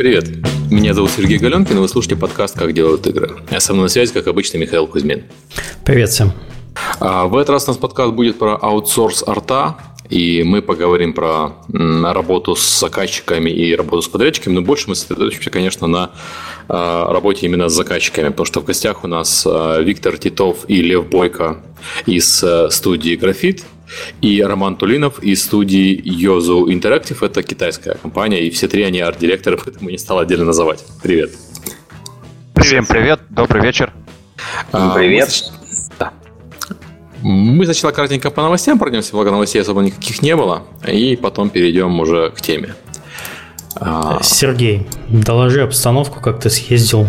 Привет, меня зовут Сергей Галенкин, и вы слушаете подкаст «Как делают игры». Я со мной на связи, как обычно, Михаил Кузьмин. Привет всем. А, в этот раз у нас подкаст будет про аутсорс арта, и мы поговорим про работу с заказчиками и работу с подрядчиками, но больше мы сосредоточимся, конечно, на а, работе именно с заказчиками, потому что в гостях у нас а, Виктор Титов и Лев Бойко из студии «Графит», и Роман Тулинов из студии Yozu Interactive. Это китайская компания, и все три они арт-директоры, поэтому не стал отдельно называть. Привет. Всем привет, добрый вечер. А, привет. Мы сначала кратенько по новостям пройдемся, благо новостей особо никаких не было, и потом перейдем уже к теме. А, Сергей, доложи обстановку, как ты съездил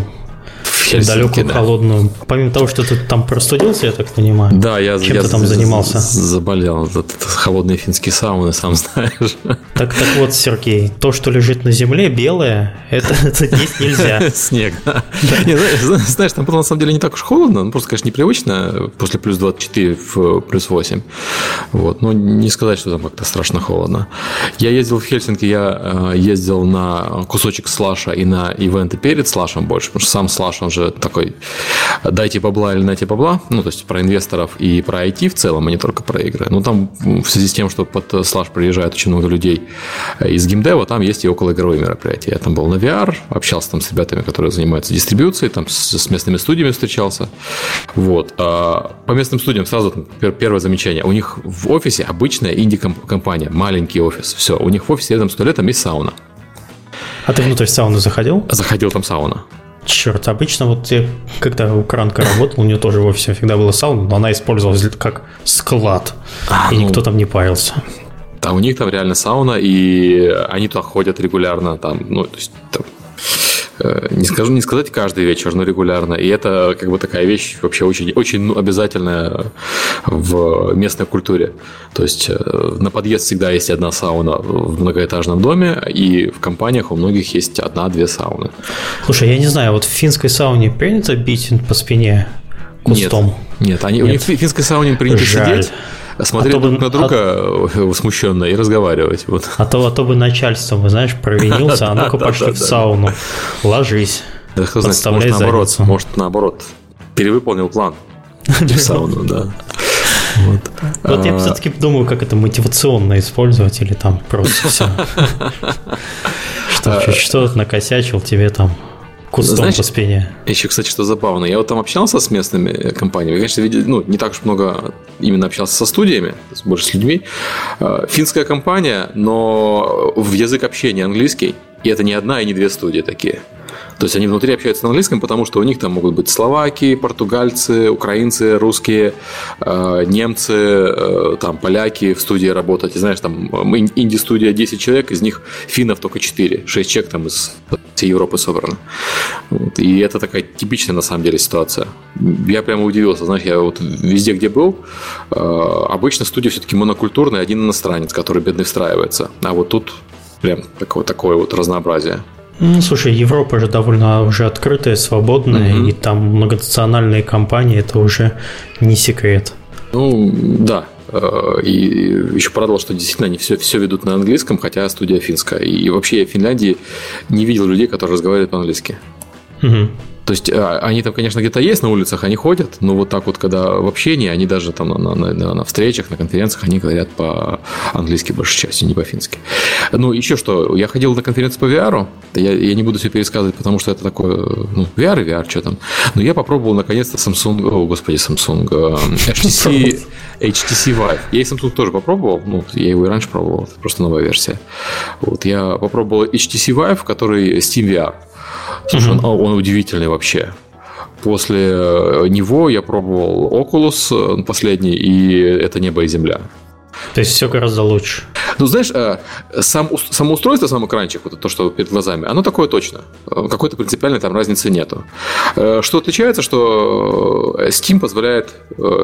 Хельсинки, далекую да. холодную. Помимо того, что ты там простудился, я так понимаю. Да, я чем я ты там занимался. Заболел. Это холодные финские сауны, сам знаешь. Так, так вот, Сергей, то, что лежит на земле, белое, это, это есть нельзя. Снег, да. Не, знаешь, там было на самом деле не так уж холодно, ну, просто, конечно, непривычно после плюс 24 в плюс 8. Вот, но не сказать, что там как-то страшно холодно. Я ездил в Хельсинки, я э, ездил на кусочек слаша и на ивенты перед слашем больше, потому что сам слаш, он же же такой дайте бабла или найте бабла, ну, то есть про инвесторов и про IT в целом, а не только про игры. Ну, там в связи с тем, что под слаж приезжает очень много людей из геймдева, там есть и околоигровые мероприятия. Я там был на VR, общался там с ребятами, которые занимаются дистрибьюцией, там с, с местными студиями встречался. Вот. А по местным студиям сразу первое замечание. У них в офисе обычная инди-компания, маленький офис. Все, у них в офисе рядом с туалетом есть сауна. А ты внутрь сауны заходил? Заходил там сауна. Черт, обычно вот я, когда Укранка работал, у нее тоже в офисе всегда была сауна, но она использовалась как склад, а, и ну, никто там не парился. Да, у них там реально сауна, и они туда ходят регулярно, там, ну, то есть там, не скажу, не сказать каждый вечер, но регулярно. И это как бы такая вещь вообще очень, очень ну, обязательная в местной культуре. То есть э, на подъезд всегда есть одна сауна в многоэтажном доме, и в компаниях у многих есть одна-две сауны. Слушай, я не знаю, вот в финской сауне принято бить по спине кустом? Нет, нет, они, нет. у них в финской сауне принято Жаль. сидеть смотреть а друг бы, на друга а... смущенно и разговаривать. Вот. А то, а то бы начальство, вы знаешь, провинился, а ну-ка пошли в сауну, ложись. Да знает, может наоборот, может наоборот, перевыполнил план в сауну, да. Вот, вот я а. все-таки думаю, как это мотивационно использовать или там просто все. Что, чуть что накосячил тебе там кустом Знаешь, спине. Еще, кстати, что забавно, я вот там общался с местными компаниями, конечно, видел, ну, не так уж много именно общался со студиями, больше с людьми. А, финская компания, но в язык общения английский, и это не одна и не две студии такие. То есть они внутри общаются на английском, потому что у них там могут быть словаки, португальцы, украинцы, русские, э, немцы, э, там поляки в студии работать. И знаешь, там инди-студия 10 человек, из них финнов только 4, 6 человек там из всей Европы собрано. И это такая типичная на самом деле ситуация. Я прямо удивился, знаешь, я вот везде, где был, э, обычно студия все-таки монокультурная, один иностранец, который бедный встраивается. А вот тут прям такое, такое вот разнообразие. Ну, слушай, Европа же довольно уже открытая, свободная, угу. и там многонациональные компании, это уже не секрет. Ну, да. Э, и еще порадовал, что действительно они все, все ведут на английском, хотя студия финская. И вообще я в Финляндии не видел людей, которые разговаривают по-английски. Угу. То есть а, они там, конечно, где-то есть на улицах, они ходят, но вот так вот, когда в общении, они даже там на, на, на, на встречах, на конференциях, они говорят по-английски большей частью, не по-фински. Ну, еще что, я ходил на конференцию по VR, я, я не буду все пересказывать, потому что это такое, ну, VR и VR, что там. Но я попробовал наконец-то Samsung, о, господи, Samsung, HTC, HTC Vive. Я и Samsung тоже попробовал, ну, я его и раньше пробовал, это просто новая версия. Вот, я попробовал HTC Vive, который Steam VR. Слушай, он, он удивительный вообще. После э, него я пробовал Oculus э, последний, и это небо и земля. То есть все гораздо лучше. Ну, знаешь, э, сам, само устройство, сам экранчик, вот то, что перед глазами, оно такое точно. Какой-то принципиальной там разницы нету. Что отличается, что Steam позволяет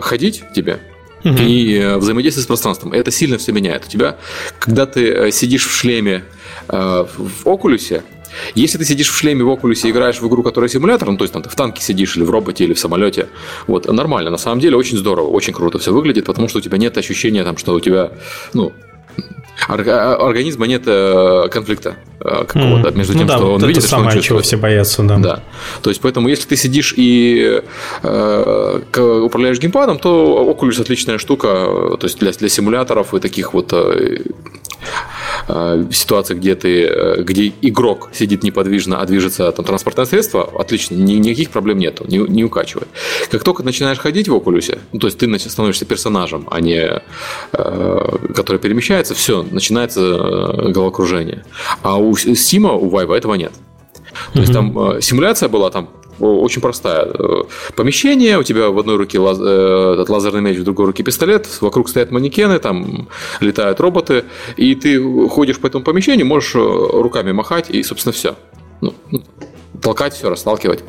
ходить тебе, угу. и взаимодействовать с пространством. Это сильно все меняет. У тебя, когда ты сидишь в шлеме в Окулюсе, если ты сидишь в шлеме в Oculus и играешь в игру, которая симулятор, ну, то есть там ты в танке сидишь или в роботе, или в самолете, вот, нормально. На самом деле очень здорово, очень круто все выглядит, потому что у тебя нет ощущения, там, что у тебя, ну, организма нет э, конфликта э, какого-то между ну тем, ну, да, что он видит, что самое, он чего все боятся, да. да. То есть, поэтому, если ты сидишь и э, управляешь геймпадом, то Oculus отличная штука, то есть для, для симуляторов и таких вот э, Э, ситуации, где ты, э, где игрок сидит неподвижно, а движется там транспортное средство, отлично, ни, никаких проблем нету, не, не укачивает. Как только начинаешь ходить в окулюсе, ну, то есть ты становишься персонажем, а не э, который перемещается, все, начинается э, головокружение. А у Сима, у Вайва этого нет. То mm-hmm. есть там симуляция была там очень простая. Э, помещение, у тебя в одной руке лаз, э, этот лазерный меч, в другой руке пистолет, вокруг стоят манекены, там летают роботы, и ты ходишь по этому помещению, можешь э, руками махать, и, собственно, все. Ну, толкать все, расталкивать.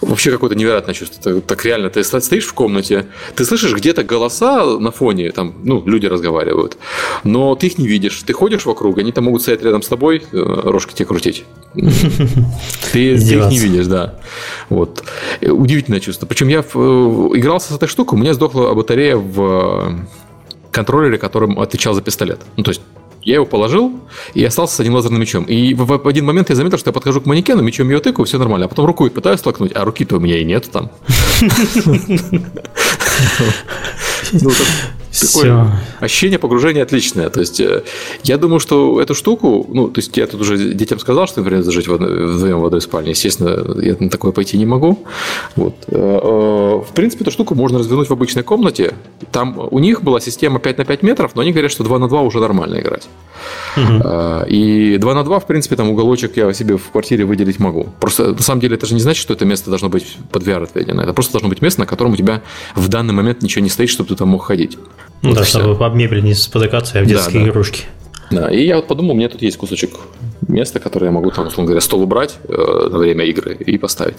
Вообще какое-то невероятное чувство. Так, так реально, ты стоишь в комнате, ты слышишь где-то голоса на фоне, там, ну, люди разговаривают, но ты их не видишь. Ты ходишь вокруг, они там могут стоять рядом с тобой, э, рожки тебе крутить. Ты, их не видишь, да. Вот. Удивительное чувство. Причем я э, игрался с этой штукой, у меня сдохла батарея в контроллере, которым отвечал за пистолет. Ну, то есть я его положил и остался с одним лазерным мечом. И в, в один момент я заметил, что я подхожу к манекену, мечом ее тыкаю, все нормально. А потом рукой пытаюсь столкнуть, а руки-то у меня и нет там. Ну, такое ощущение погружения отличное. То есть, э, я думаю, что эту штуку, ну, то есть, я тут уже детям сказал, что, например, зажить вдвоем в одной спальне. Естественно, я на такое пойти не могу. Вот. Э, э, в принципе, эту штуку можно развернуть в обычной комнате. Там у них была система 5 на 5 метров, но они говорят, что 2 на 2 уже нормально играть. Угу. И 2 на 2, в принципе, там уголочек я себе в квартире выделить могу. Просто, на самом деле, это же не значит, что это место должно быть под VR отведено. Это просто должно быть место, на котором у тебя в данный момент ничего не стоит, чтобы ты там мог ходить. Ну вот да, чтобы об мебель не спотыкаться, а в детские да, да. игрушки. Да, и я вот подумал, у меня тут есть кусочек места, которое я могу, там, условно говоря, стол убрать э, на время игры и поставить.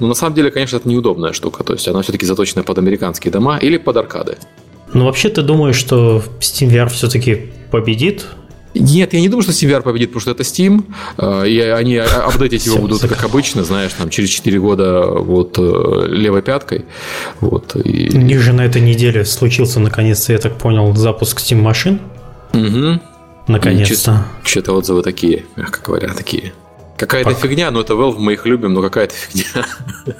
Но на самом деле, конечно, это неудобная штука. То есть она все-таки заточена под американские дома или под аркады. Ну, вообще, ты думаешь, что Steam VR все-таки победит нет, я не думаю, что SteamVR победит, потому что это Steam, э, и они апдейтить его будут, как обычно, знаешь, там через 4 года вот э, левой пяткой. Вот, и... У них же на этой неделе случился, наконец-то, я так понял, запуск Steam машин. Угу. Наконец-то. Что-то отзывы такие, мягко говоря, такие. Какая-то Пока. фигня, но это Valve, мы их любим, но какая-то фигня.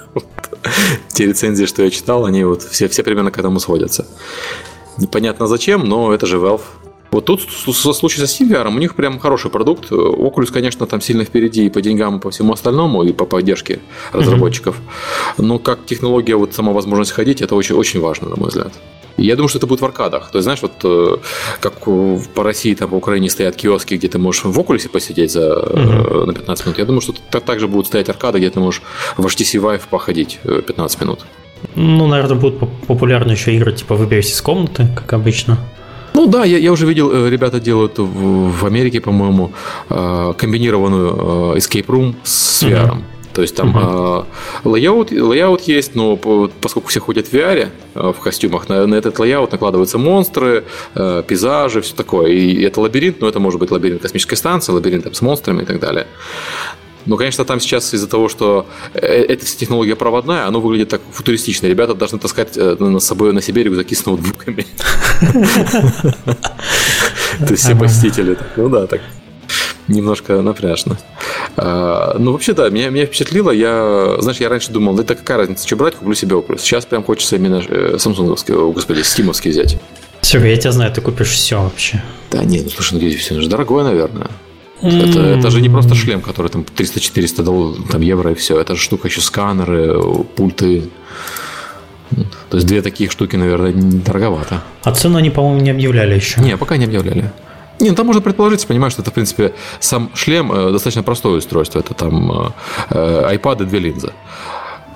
Те рецензии, что я читал, они вот все, все примерно к этому сводятся. Непонятно зачем, но это же Valve. Вот тут со случай со SteamVR, у них прям хороший продукт. Oculus, конечно, там сильно впереди и по деньгам, и по всему остальному, и по поддержке разработчиков. Mm-hmm. Но как технология, вот сама возможность ходить, это очень, очень важно, на мой взгляд. Я думаю, что это будет в аркадах. То есть, знаешь, вот э, как по России, там по Украине стоят киоски, где ты можешь в Oculus посидеть за, mm-hmm. на 15 минут. Я думаю, что так же будут стоять аркады, где ты можешь в HTC Vive походить 15 э, минут. Ну, наверное, будут популярны еще игры, типа выберись из комнаты, как обычно. Ну да, я, я уже видел, э, ребята делают в, в Америке, по-моему, э, комбинированную э, escape room с VR. Mm-hmm. То есть там uh-huh. э, layout, layout есть, но поскольку все ходят в VR, э, в костюмах, на, на этот layout накладываются монстры, э, пейзажи, все такое. И это лабиринт, но это может быть лабиринт космической станции, лабиринт там, с монстрами и так далее. Но, конечно, там сейчас из-за того, что э, эта технология проводная, оно выглядит так футуристично. Ребята должны таскать э, на собой на себе рюкзаки с ноутбуками. То есть все посетители. Ну да, так немножко напряжно. А, ну, вообще, да, меня, меня впечатлило. Я, знаешь, я раньше думал, да какая разница, что брать, куплю себе Oculus. Сейчас прям хочется именно э, самсунговский, господи, стимовский взять. Все, я тебя знаю, ты купишь все вообще. Да нет, ну слушай, ну все, же дорогое, наверное. Это, это же не просто шлем, который там 300-400 там, евро и все. Это же штука еще сканеры, пульты. То есть две таких штуки, наверное, дороговато. А цену они, по-моему, не объявляли еще. Не, пока не объявляли. Не, ну там можно предположить, понимаешь, что это, в принципе, сам шлем э, достаточно простое устройство. Это там э, iPad и две линзы.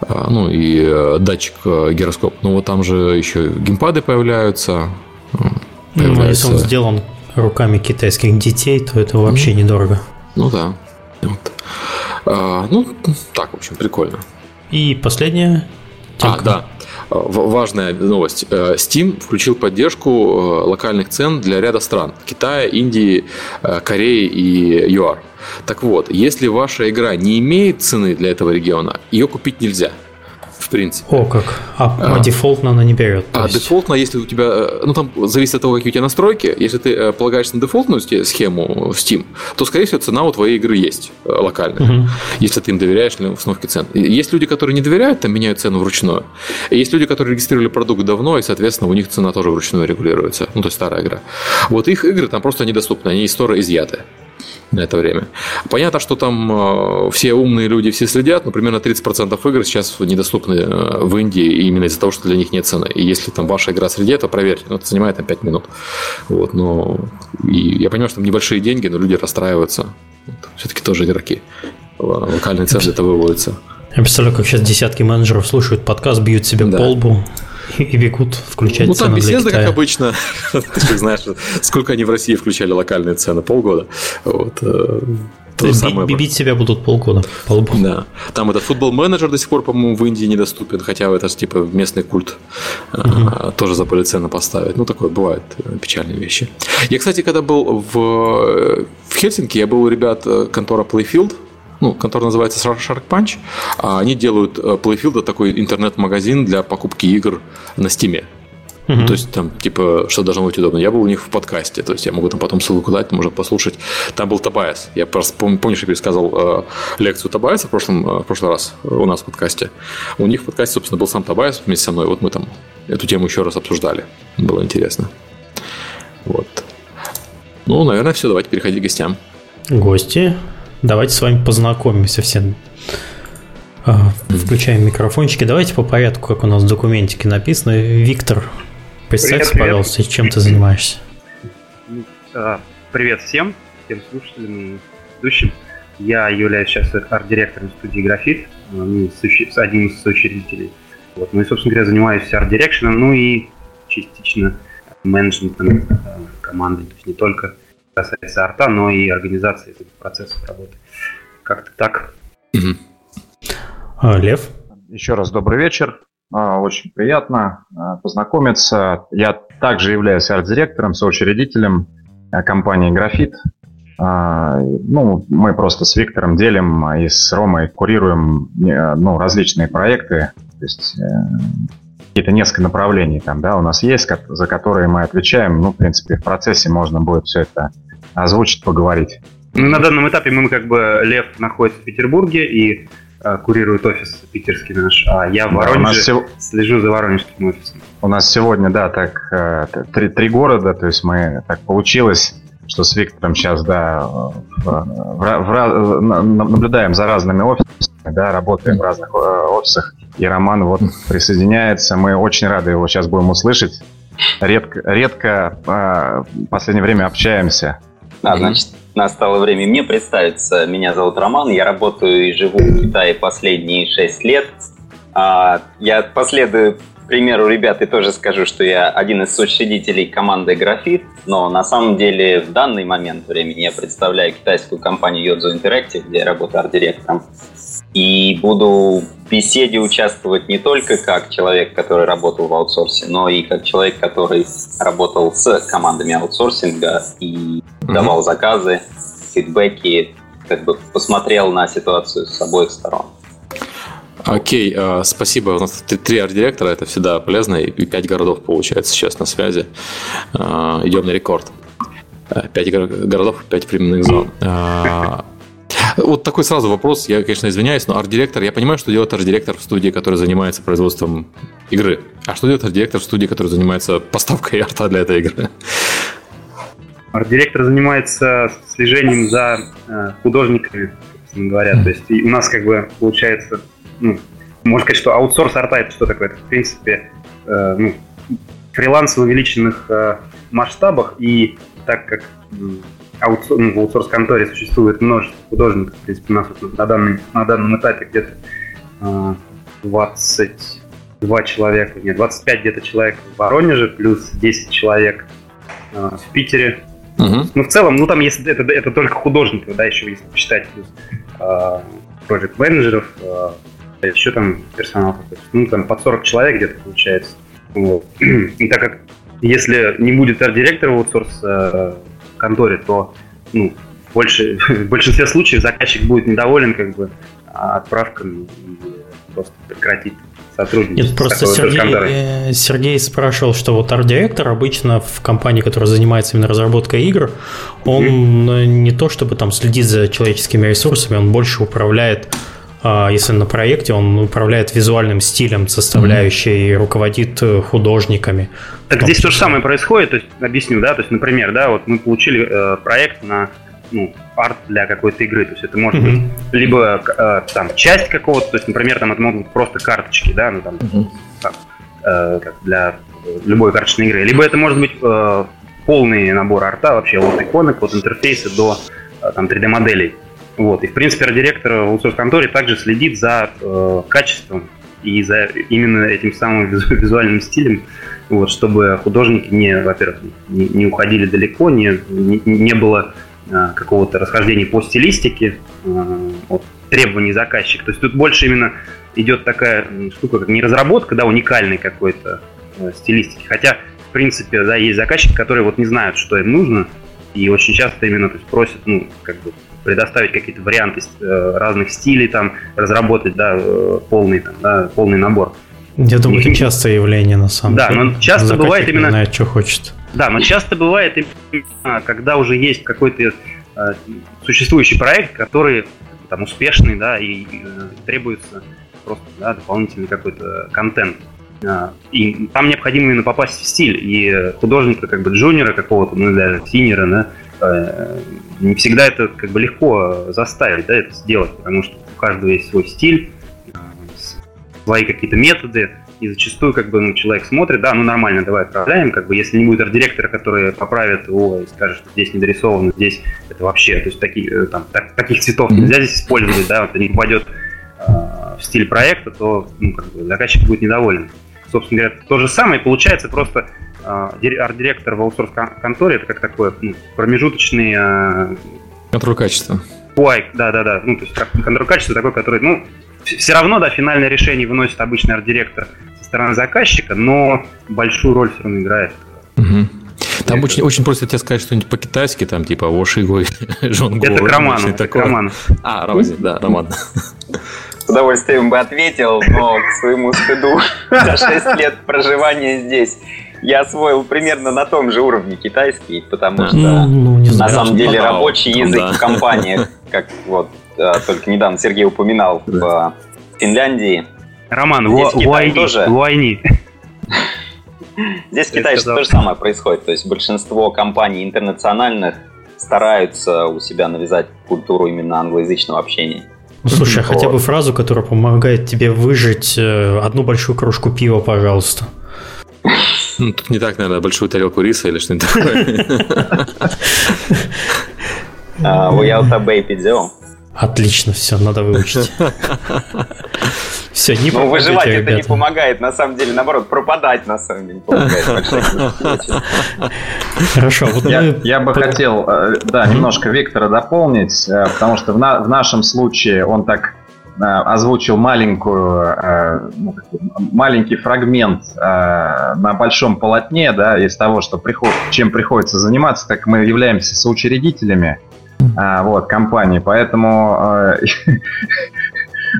Э, ну и э, датчик э, гироскоп. Ну вот там же еще геймпады появляются. появляются. Ну, если он сделан руками китайских детей, то это вообще ну, недорого. Ну да. Вот. А, ну, так, в общем, прикольно. И последняя темка. А, да. Важная новость. Э, Steam включил поддержку э, локальных цен для ряда стран. Китая, Индии, э, Кореи и ЮАР. Так вот, если ваша игра не имеет цены для этого региона, ее купить нельзя. В принципе. О, как. А, а, дефолтно она не берет. А есть... дефолтно, если у тебя, э, ну там зависит от того, какие у тебя настройки. Если ты э, полагаешься на дефолтную схему Steam, то, скорее всего, цена у твоей игры есть э, локальная, угу. если ты им доверяешь для установки цен. Есть люди, которые не доверяют, там меняют цену вручную. Есть люди, которые регистрировали продукт давно, и, соответственно, у них цена тоже вручную регулируется. Ну, то есть старая игра. Вот их игры там просто недоступны, они из стора изъяты на это время. Понятно, что там э, все умные люди все следят, но примерно 30% игр сейчас недоступны э, в Индии именно из-за того, что для них нет цены. И если там ваша игра среди, то проверьте, но это занимает там 5 минут. Вот, но и я понимаю, что там небольшие деньги, но люди расстраиваются. Все-таки тоже игроки. Локальные цены это выводятся. Я представляю, как сейчас десятки менеджеров слушают подкаст, бьют себе да. по лбу и бегут включать ну, цены там беседа, как обычно. Ты же знаешь, сколько они в России включали локальные цены? Полгода. Вот. Э, то самое. Бить себя будут полгода. По Да. Там этот футбол-менеджер до сих пор, по-моему, в Индии недоступен, хотя это же типа местный культ угу. тоже забыли цены поставить. Ну, такое бывает, э, печальные вещи. Я, кстати, когда был в, в Хельсинки, я был у ребят контора Playfield, ну, контора называется Shark Punch, а они делают э, Playfield такой интернет-магазин для покупки игр на Steam. Uh-huh. То есть там, типа, что должно быть удобно. Я был у них в подкасте, то есть я могу там потом ссылку дать, можно послушать. Там был Табайс. Я просто пом- помнишь, я пересказывал э, лекцию Табайса в прошлом, э, в прошлый раз у нас в подкасте. У них в подкасте, собственно, был сам Табайс вместе со мной. Вот мы там эту тему еще раз обсуждали. Было интересно. Вот. Ну, наверное, все. Давайте переходить к гостям. Гости. Давайте с вами познакомимся все. А, включаем микрофончики. Давайте по порядку, как у нас в документике написано. Виктор, представься, привет, пожалуйста, чем ты занимаешься. А, привет всем, всем слушателям и ведущим. Я являюсь сейчас арт-директором студии «Графит», ну, одним из соучредителей. Вот. Ну и, собственно говоря, занимаюсь арт-дирекшеном, ну и частично менеджментом команды. То есть не только касается арта, но и организации процессов работы. Как-то так. А, Лев? Еще раз добрый вечер. А, очень приятно а, познакомиться. Я также являюсь арт-директором, соучредителем компании «Графит». Ну, мы просто с Виктором делим и с Ромой курируем ну, различные проекты. То есть э, какие-то несколько направлений там, да, у нас есть, за которые мы отвечаем. Ну, в принципе, в процессе можно будет все это озвучить, поговорить. На данном этапе мы как бы Лев находится в Петербурге и э, курирует офис питерский наш, а я в Воронеже да, сев... слежу за воронежским офисом. У нас сегодня, да, так э, три, три города, то есть мы так получилось, что с Виктором сейчас, да, в, в, в, наблюдаем за разными офисами, да, работаем в разных э, офисах, и Роман вот присоединяется, мы очень рады его сейчас будем услышать. Редко, редко э, в последнее время общаемся. А, значит, настало время мне представиться. Меня зовут Роман, я работаю и живу в Китае последние шесть лет. А, я последую примеру ребят и тоже скажу, что я один из учредителей команды Графит, но на самом деле в данный момент времени я представляю китайскую компанию Yodzo Interactive, где я работаю арт-директором. И буду в беседе участвовать не только как человек, который работал в аутсорсе, но и как человек, который работал с командами аутсорсинга и mm-hmm. давал заказы, фидбэки, как бы посмотрел на ситуацию с обоих сторон. Окей, okay, спасибо. У нас три арт-директора, это всегда полезно, и пять городов получается сейчас на связи. Идем на рекорд. Пять городов, пять временных зон. Вот такой сразу вопрос, я, конечно, извиняюсь, но арт-директор, я понимаю, что делает арт-директор в студии, которая занимается производством игры. А что делает арт-директор в студии, которая занимается поставкой арта для этой игры? Арт-директор занимается слежением за э, художниками, собственно говоря. Mm. То есть у нас как бы получается, ну, можно сказать, что аутсорс арта это что такое? Это, в принципе, э, ну, фриланс в увеличенных э, масштабах, и так как аутсор, ну, в аутсорс-конторе существует множество художников. В принципе, у нас вот на, данном, на данном этапе где-то э, 22 человека, нет, 25 где-то человек в Воронеже, плюс 10 человек э, в Питере. Uh-huh. Ну, в целом, ну, там если это, это только художников, да, еще если посчитать плюс э, проект-менеджеров, э, еще там персонал. Ну, там под 40 человек где-то получается. Вот. И так как если не будет арт-директора в аутсорс э, конторе, то ну, больше, в большинстве случаев заказчик будет недоволен как бы отправками и просто прекратит сотрудничать. Нет, просто Сергей, э, Сергей спрашивал, что вот арт-директор обычно в компании, которая занимается именно разработкой игр, он mm-hmm. не то чтобы там следит за человеческими ресурсами, он больше управляет а, если на проекте он управляет визуальным стилем составляющей mm-hmm. и руководит э, художниками. Так здесь то же самое происходит, то есть объясню, да, то есть, например, да, вот мы получили э, проект на ну, арт для какой-то игры. То есть это может mm-hmm. быть либо э, там часть какого-то, то есть, например, там это могут быть просто карточки, да, ну там, mm-hmm. там э, как для любой карточной игры. Либо это может быть э, полный набор арта вообще от иконок, от интерфейса до э, там 3D-моделей. Вот. И, в принципе, директор в аутсорс-конторе также следит за э, качеством и за именно этим самым визуальным стилем, вот, чтобы художники не, во-первых, не, не уходили далеко, не, не, не было Э, какого-то расхождения по стилистике э, от требований заказчика. То есть тут больше именно идет такая штука, как не разработка, да, уникальной какой-то э, стилистики. Хотя, в принципе, да, есть заказчики, которые вот не знают, что им нужно, и очень часто именно то есть, просят, ну, как бы предоставить какие-то варианты разных стилей, там, разработать, да, полный, там, да, полный набор. Я думаю, это частое явление, на самом да, деле. Да, но часто Заказчик бывает именно... знает, что хочет. Да, но часто бывает именно, когда уже есть какой-то э, существующий проект, который там успешный, да, и, и э, требуется просто да, дополнительный какой-то контент. А, и там необходимо именно попасть в стиль. И художника, как бы джуниора какого-то, ну даже синера, да, э, не всегда это как бы легко заставить, да, это сделать, потому что у каждого есть свой стиль, свои какие-то методы, и зачастую как бы ну, человек смотрит, да, ну нормально, давай отправляем, как бы если не будет арт-директора, который поправит его и скажет, что здесь не дорисовано, здесь это вообще, то есть такие, э, там, так, таких цветов нельзя здесь использовать, да, вот не попадет э, в стиль проекта, то ну, как бы, заказчик будет недоволен. Собственно говоря, то же самое получается просто э, арт-директор в аутсорс-конторе, это как такой ну, промежуточный... Э, контроль качества. Уай, да-да-да, ну, то есть контроль качества такой, который, ну, все равно, да, финальное решение выносит обычный арт-директор со стороны заказчика, но большую роль все равно играет. Угу. Там очень, очень просто тебе сказать что-нибудь по-китайски, там типа Вошигой, Жон Это к роману, это к роману. А, Рози, да, роман. С удовольствием бы ответил, но к своему стыду за 6 лет проживания здесь я освоил примерно на том же уровне китайский, потому что ну, ну, на самом деле рабочий язык в компаниях, как вот а, только недавно Сергей упоминал в Финляндии. Роман, Китае тоже... войне. Здесь в Китае то же самое происходит. То есть большинство компаний интернациональных стараются у себя навязать культуру именно англоязычного общения. Ну, слушай, а хотя бы фразу, которая помогает тебе выжить э, одну большую кружку пива, пожалуйста. Ну, тут не так, наверное, большую тарелку риса или что-нибудь такое. We out a baby Отлично, все, надо выучить. Все, не Ну, выживать это не помогает, на самом деле, наоборот, пропадать, на самом деле, помогает. Хорошо. Вот я, мы... я бы хотел, э, да, немножко Виктора дополнить, э, потому что в, на, в нашем случае он так озвучил маленькую, ну, маленький фрагмент на большом полотне, да, из того, что приход, чем приходится заниматься, так мы являемся соучредителями вот, компании. Поэтому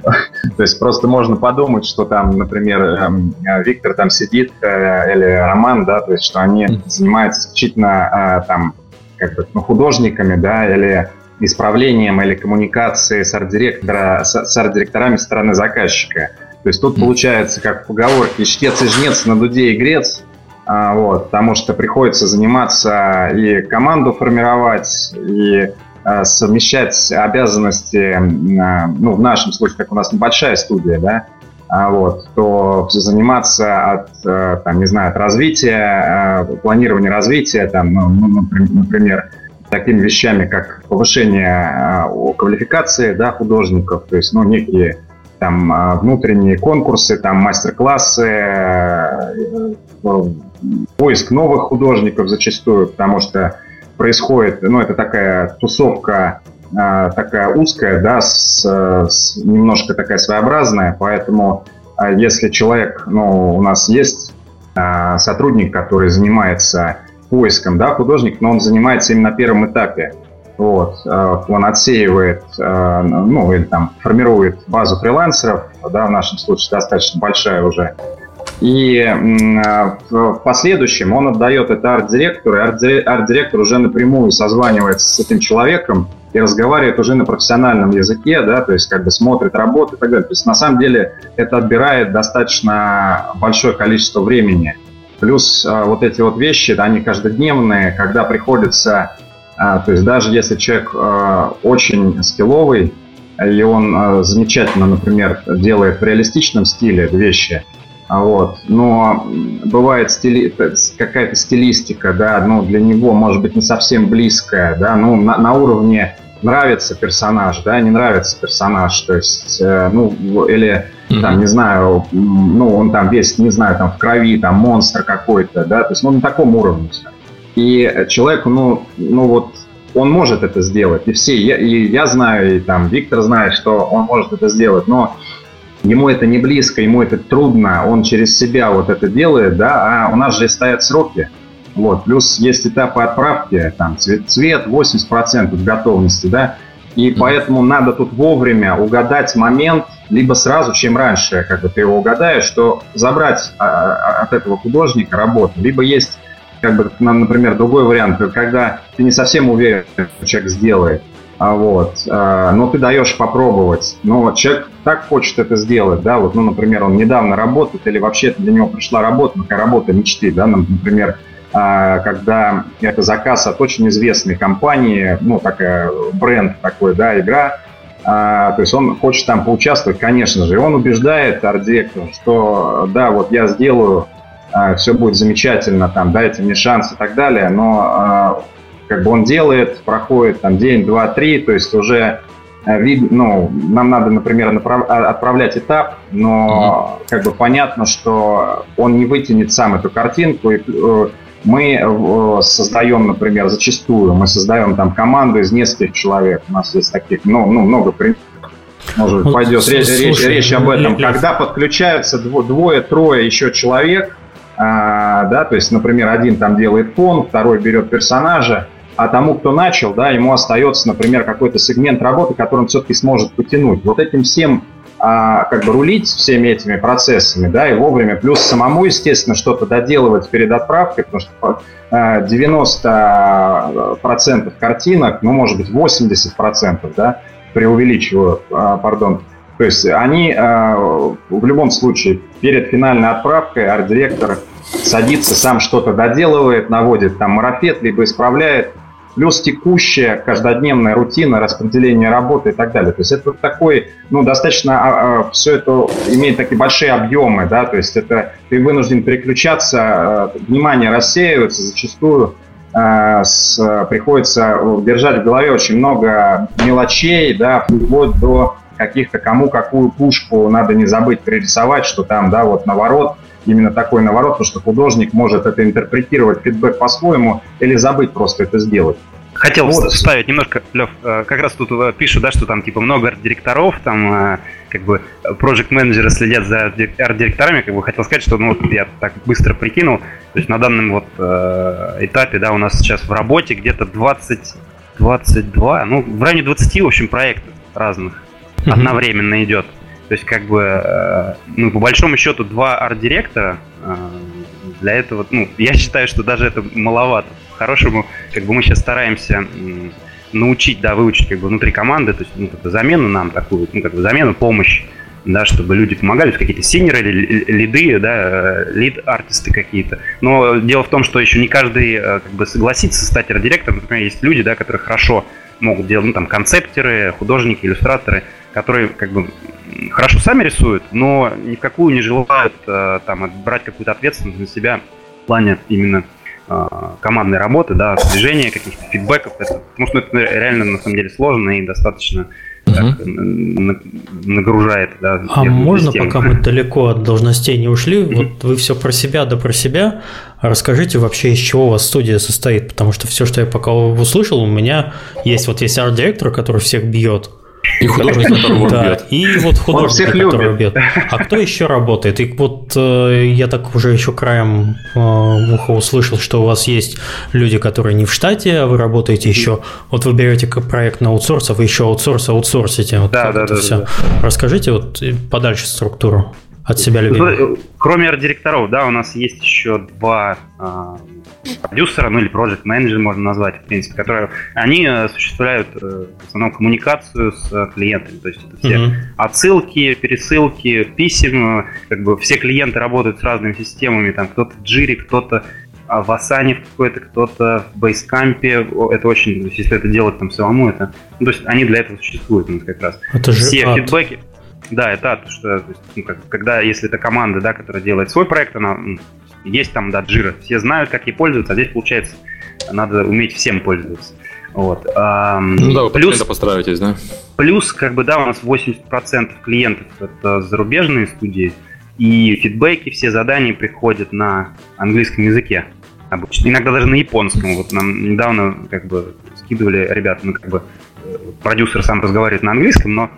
то есть просто можно подумать, что там, например, эм, Виктор там сидит э, или Роман, да, то есть что они занимаются исключительно э, там как бы ну, художниками, да, или исправлением или коммуникацией с арт-директора, с, с арт-директорами стороны заказчика. То есть тут получается, как в поговорке, чтец и жнец на дуде и грец, а, вот, потому что приходится заниматься и команду формировать, и Э, совмещать обязанности, э, ну, в нашем случае, как у нас небольшая студия, да, а вот, то заниматься от, э, там, не знаю, от развития, планирования развития, там, ну, ну например, такими вещами, как повышение квалификации да, художников, то есть ну, некие там внутренние конкурсы, там мастер-классы, поиск новых художников зачастую, потому что происходит, ну, это такая тусовка э, такая узкая, да, с, с, немножко такая своеобразная, поэтому э, если человек, ну, у нас есть э, сотрудник, который занимается поиском, да, художник, но он занимается именно на первом этапе, вот, он отсеивает, ну, или там формирует базу фрилансеров, да, в нашем случае достаточно большая уже, и в последующем он отдает это арт-директору, и арт-директор уже напрямую созванивается с этим человеком и разговаривает уже на профессиональном языке, да, то есть как бы смотрит работу и так далее. То есть на самом деле это отбирает достаточно большое количество времени. Плюс а, вот эти вот вещи, они каждодневные, когда приходится, а, то есть даже если человек а, очень скилловый, и он замечательно, например, делает в реалистичном стиле вещи – вот. Но бывает стили... какая-то стилистика, да, ну, для него, может быть, не совсем близкая, да, ну, на, на уровне нравится персонаж, да, не нравится персонаж, то есть, э, ну, или, mm-hmm. там, не знаю, ну, он там весь, не знаю, там, в крови, там, монстр какой-то, да, то есть, ну, на таком уровне. И человеку, ну, ну, вот, он может это сделать, и все, я, и я знаю, и там Виктор знает, что он может это сделать, но ему это не близко, ему это трудно, он через себя вот это делает, да, а у нас же стоят сроки, вот, плюс есть этапы отправки, там, цвет, цвет 80% готовности, да, и mm-hmm. поэтому надо тут вовремя угадать момент, либо сразу, чем раньше, как бы ты его угадаешь, что забрать а, а, от этого художника работу, либо есть как бы, например, другой вариант, когда ты не совсем уверен, что человек сделает, а вот, а, но ты даешь попробовать. Но человек так хочет это сделать, да, вот, ну, например, он недавно работает или вообще для него пришла работа, такая работа мечты, да, например, а, когда это заказ от очень известной компании, ну, такая бренд такой, да, игра, а, то есть он хочет там поучаствовать, конечно же, и он убеждает арт-директора, что да, вот я сделаю, все будет замечательно, там, дайте мне шанс и так далее, но как бы он делает, проходит там день, два, три, то есть уже э, вид, ну, нам надо, например, направ, а, отправлять этап, но mm-hmm. как бы понятно, что он не вытянет сам эту картинку, и э, мы э, создаем, например, зачастую, мы создаем там команду из нескольких человек, у нас есть таких, ну, ну много примеров, может быть, пойдет вот, речь, слушай, речь, речь об этом, Лев. когда подключаются двое, трое еще человек, а, да, то есть, например, один там делает фон, второй берет персонажа, а тому, кто начал, да, ему остается, например, какой-то сегмент работы, который он все-таки сможет потянуть. Вот этим всем а, как бы рулить всеми этими процессами, да, и вовремя, плюс самому, естественно, что-то доделывать перед отправкой, потому что а, 90% картинок, ну, может быть, 80%, да, преувеличиваю, а, пардон, то есть они а, в любом случае перед финальной отправкой арт-директор садится, сам что-то доделывает, наводит там марафет, либо исправляет, плюс текущая каждодневная рутина распределения работы и так далее. То есть это такой, ну, достаточно, а, а, все это имеет такие большие объемы, да, то есть это ты вынужден переключаться, а, внимание рассеивается, зачастую с, приходится держать в голове очень много мелочей, да, вплоть до каких-то, кому какую пушку надо не забыть пририсовать, что там, да, вот наворот, именно такой наворот, потому что художник может это интерпретировать, фидбэк по-своему, или забыть просто это сделать. Хотел вот. вставить немножко, Лев, э, как раз тут э, пишут, да, что там типа много арт-директоров, там э, как бы проект менеджеры следят за арт-директорами, как бы хотел сказать, что ну вот я так быстро прикинул, то есть на данном вот этапе, да, у нас сейчас в работе где-то 20, 22, ну в районе 20, в общем, проектов разных одновременно идет. То есть, как бы, э, ну, по большому счету, два арт-директора э, для этого, ну, я считаю, что даже это маловато. По-хорошему, как бы мы сейчас стараемся научить, да, выучить как бы внутри команды, то есть, ну, как бы замену нам такую, ну, как бы замену, помощь, да, чтобы люди помогали, какие-то синеры, лиды, да, лид-артисты какие-то. Но дело в том, что еще не каждый как бы согласится стать арт-директором. Например, есть люди, да, которые хорошо могут делать, ну, там, концептеры, художники, иллюстраторы, которые как бы хорошо сами рисуют, но ни в какую не желают э, там брать какую-то ответственность на себя в плане именно э, командной работы, да, движения каких-то фидбэков. Это, потому что это реально на самом деле сложно и достаточно так, нагружает. Да, а можно, систему. пока мы далеко от должностей не ушли, вот вы все про себя да про себя, расскажите вообще, из чего у вас студия состоит, потому что все, что я пока услышал, у меня есть вот есть арт-директор, который всех бьет, И художник, которого да, бьет. И вот художник, который бьет. А кто еще работает? И вот э, я так уже еще краем э, уха услышал, что у вас есть люди, которые не в штате, а вы работаете еще. Вот вы берете проект на аутсорс, а вы еще аутсорс аутсорсите. Вот да, да, да, все. Да. Расскажите вот подальше структуру от себя любимых. Кроме арт-директоров, да, у нас есть еще два а, продюсера, ну или project менеджер можно назвать, в принципе, которые, они э, осуществляют э, в основном коммуникацию с э, клиентами, то есть это все uh-huh. отсылки, пересылки, писем, как бы все клиенты работают с разными системами, там кто-то в Jira, кто-то в Asana какой-то, кто-то в Basecamp, это очень, то есть если это делать там самому, это, ну, то есть они для этого существуют, ну, как раз. Это же все ад. фидбэки. Да, это ад, что, есть, ну, как, когда, если это команда, да, которая делает свой проект, она есть там, да, джира, все знают, как ей пользоваться, а здесь, получается, надо уметь всем пользоваться. Вот. ну да, вы плюс, постараетесь, да? Плюс, как бы, да, у нас 80% клиентов это зарубежные студии, и фидбэки, все задания приходят на английском языке обычно. Иногда даже на японском. Вот нам недавно как бы скидывали ребята, ну как бы продюсер сам разговаривает на английском, но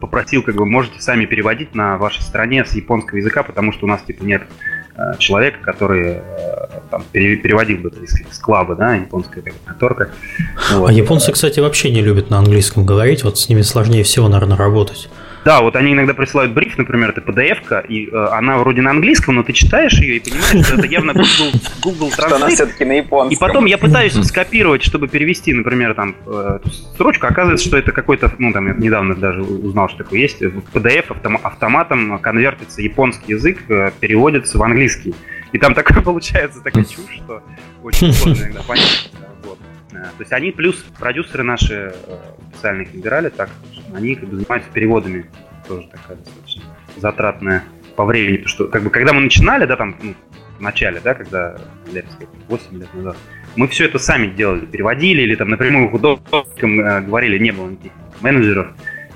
попросил, как бы, можете сами переводить на вашей стороне с японского языка, потому что у нас, типа, нет человека, который э, там, переводил бы из, из клаба, да, японская конторка. Вот. А японцы, кстати, вообще не любят на английском говорить, вот с ними сложнее всего, наверное, работать. Да, вот они иногда присылают бриф, например, это PDF-ка, и э, она вроде на английском, но ты читаешь ее и понимаешь, что это явно Google, Google Translate. Что она все-таки на японском. И потом я пытаюсь скопировать, чтобы перевести, например, там э, строчку, оказывается, что это какой-то, ну там я недавно даже узнал, что такое есть, в PDF автом, автоматом конвертится японский язык, э, переводится в английский. И там такое получается такая чушь, что очень сложно иногда понять. Вот. Э, то есть они плюс продюсеры наши э, специально их набирали, так они как бы занимаются переводами. Тоже такая достаточно затратная по времени. Потому что как бы когда мы начинали, да, там, ну, в начале, да, когда лет 8 лет назад, мы все это сами делали, переводили или там напрямую художникам э, говорили, не было никаких менеджеров,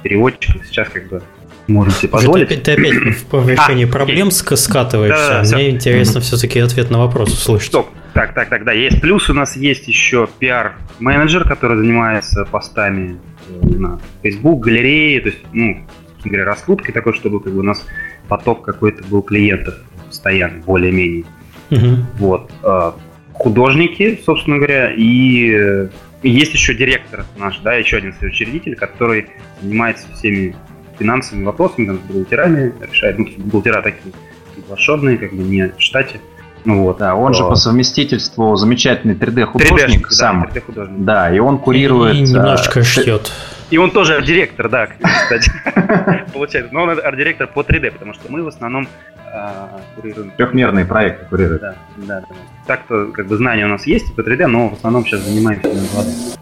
переводчиков. Сейчас как бы можете позволить. Ты, ты опять в решении а, проблем скатываешься. Да, Мне все. интересно все-таки ответ на вопрос услышать. Стоп. Так, так, так, да. Есть плюс у нас есть еще пиар-менеджер, который занимается постами э, на Facebook, галереи, то есть, ну, говоря, раскруткой такой, чтобы как бы у нас поток какой-то был клиентов постоянный, более-менее. Угу. Вот. А, художники, собственно говоря, и есть еще директор наш, да, еще один учредитель, который занимается всеми финансовыми вопросами, там, с бухгалтерами решает, ну, бухгалтера такие приглашенные, как бы не в штате. Вот, да, он то... же по совместительству замечательный 3D-художник 3D, сам. Да, 3D-художник. да, и он курирует... И немножечко а, шьет. И он тоже арт-директор, да, кстати. Получается. Но он арт-директор по 3D, потому что мы в основном а, курируем... Трехмерные проекты курируют. Да, да, да. Так-то как бы знания у нас есть по 3D, но в основном сейчас занимаемся 2D.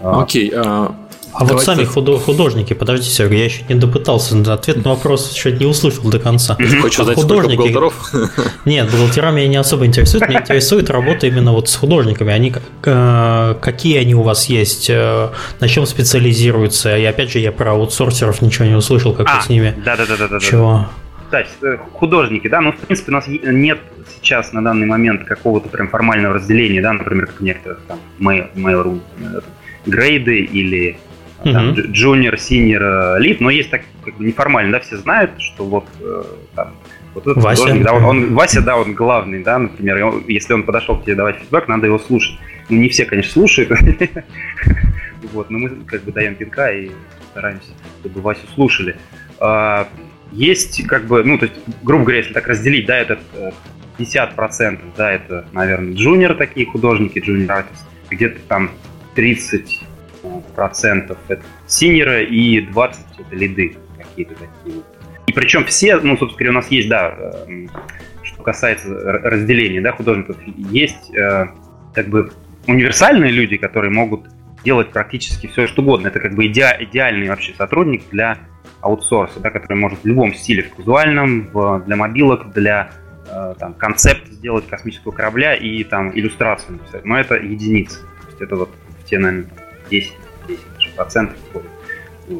Окей, okay, uh, а Давайте... вот сами художники, подождите, Сергей, я еще не допытался, ответ на вопрос еще не услышал до конца. Хочешь а художники... бухгалтеров? Нет, бухгалтерами меня не особо интересует, меня интересует работа именно вот с художниками. Они, э, какие они у вас есть, э, на чем специализируются, и опять же я про аутсорсеров ничего не услышал, как а, с ними. Да-да-да. Чего? Да, э, художники, да, ну, в принципе, у нас нет сейчас на данный момент какого-то прям формального разделения, да, например, как некоторых там Mail, Mail.ru, грейды или там, джуниор, синьор, лид, но есть так как бы неформально, да, все знают, что вот э, там, вот этот Вася. художник, да, он, он, Вася, да, он главный, да, например, он, если он подошел к тебе давать фидбэк, надо его слушать. Ну, не все, конечно, слушают, вот, но мы как бы даем пинка и стараемся, чтобы Васю слушали. А, есть, как бы, ну, то есть, грубо говоря, если так разделить, да, этот 50%, э, да, это, наверное, джуниор такие художники, джуниор артист, где-то там 30 процентов это синеры и 20 это лиды какие-то такие. И причем все, ну, собственно говоря, у нас есть, да, эм, что касается разделения, да, художников, есть э, как бы универсальные люди, которые могут делать практически все, что угодно. Это как бы иде, идеальный вообще сотрудник для аутсорса, да, который может в любом стиле, в казуальном, в, для мобилок, для э, там, концепт сделать космического корабля и там иллюстрацию написать. Но это единицы. То есть это вот те, наверное, 10, 10 процентов входит.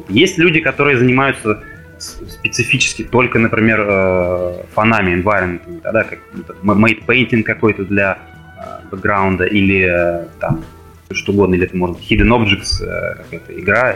Есть люди, которые занимаются специфически только, например, э, фонами, environment, да, как made painting какой-то для э, бэкграунда или э, там что угодно, или это может быть hidden objects, какая-то игра,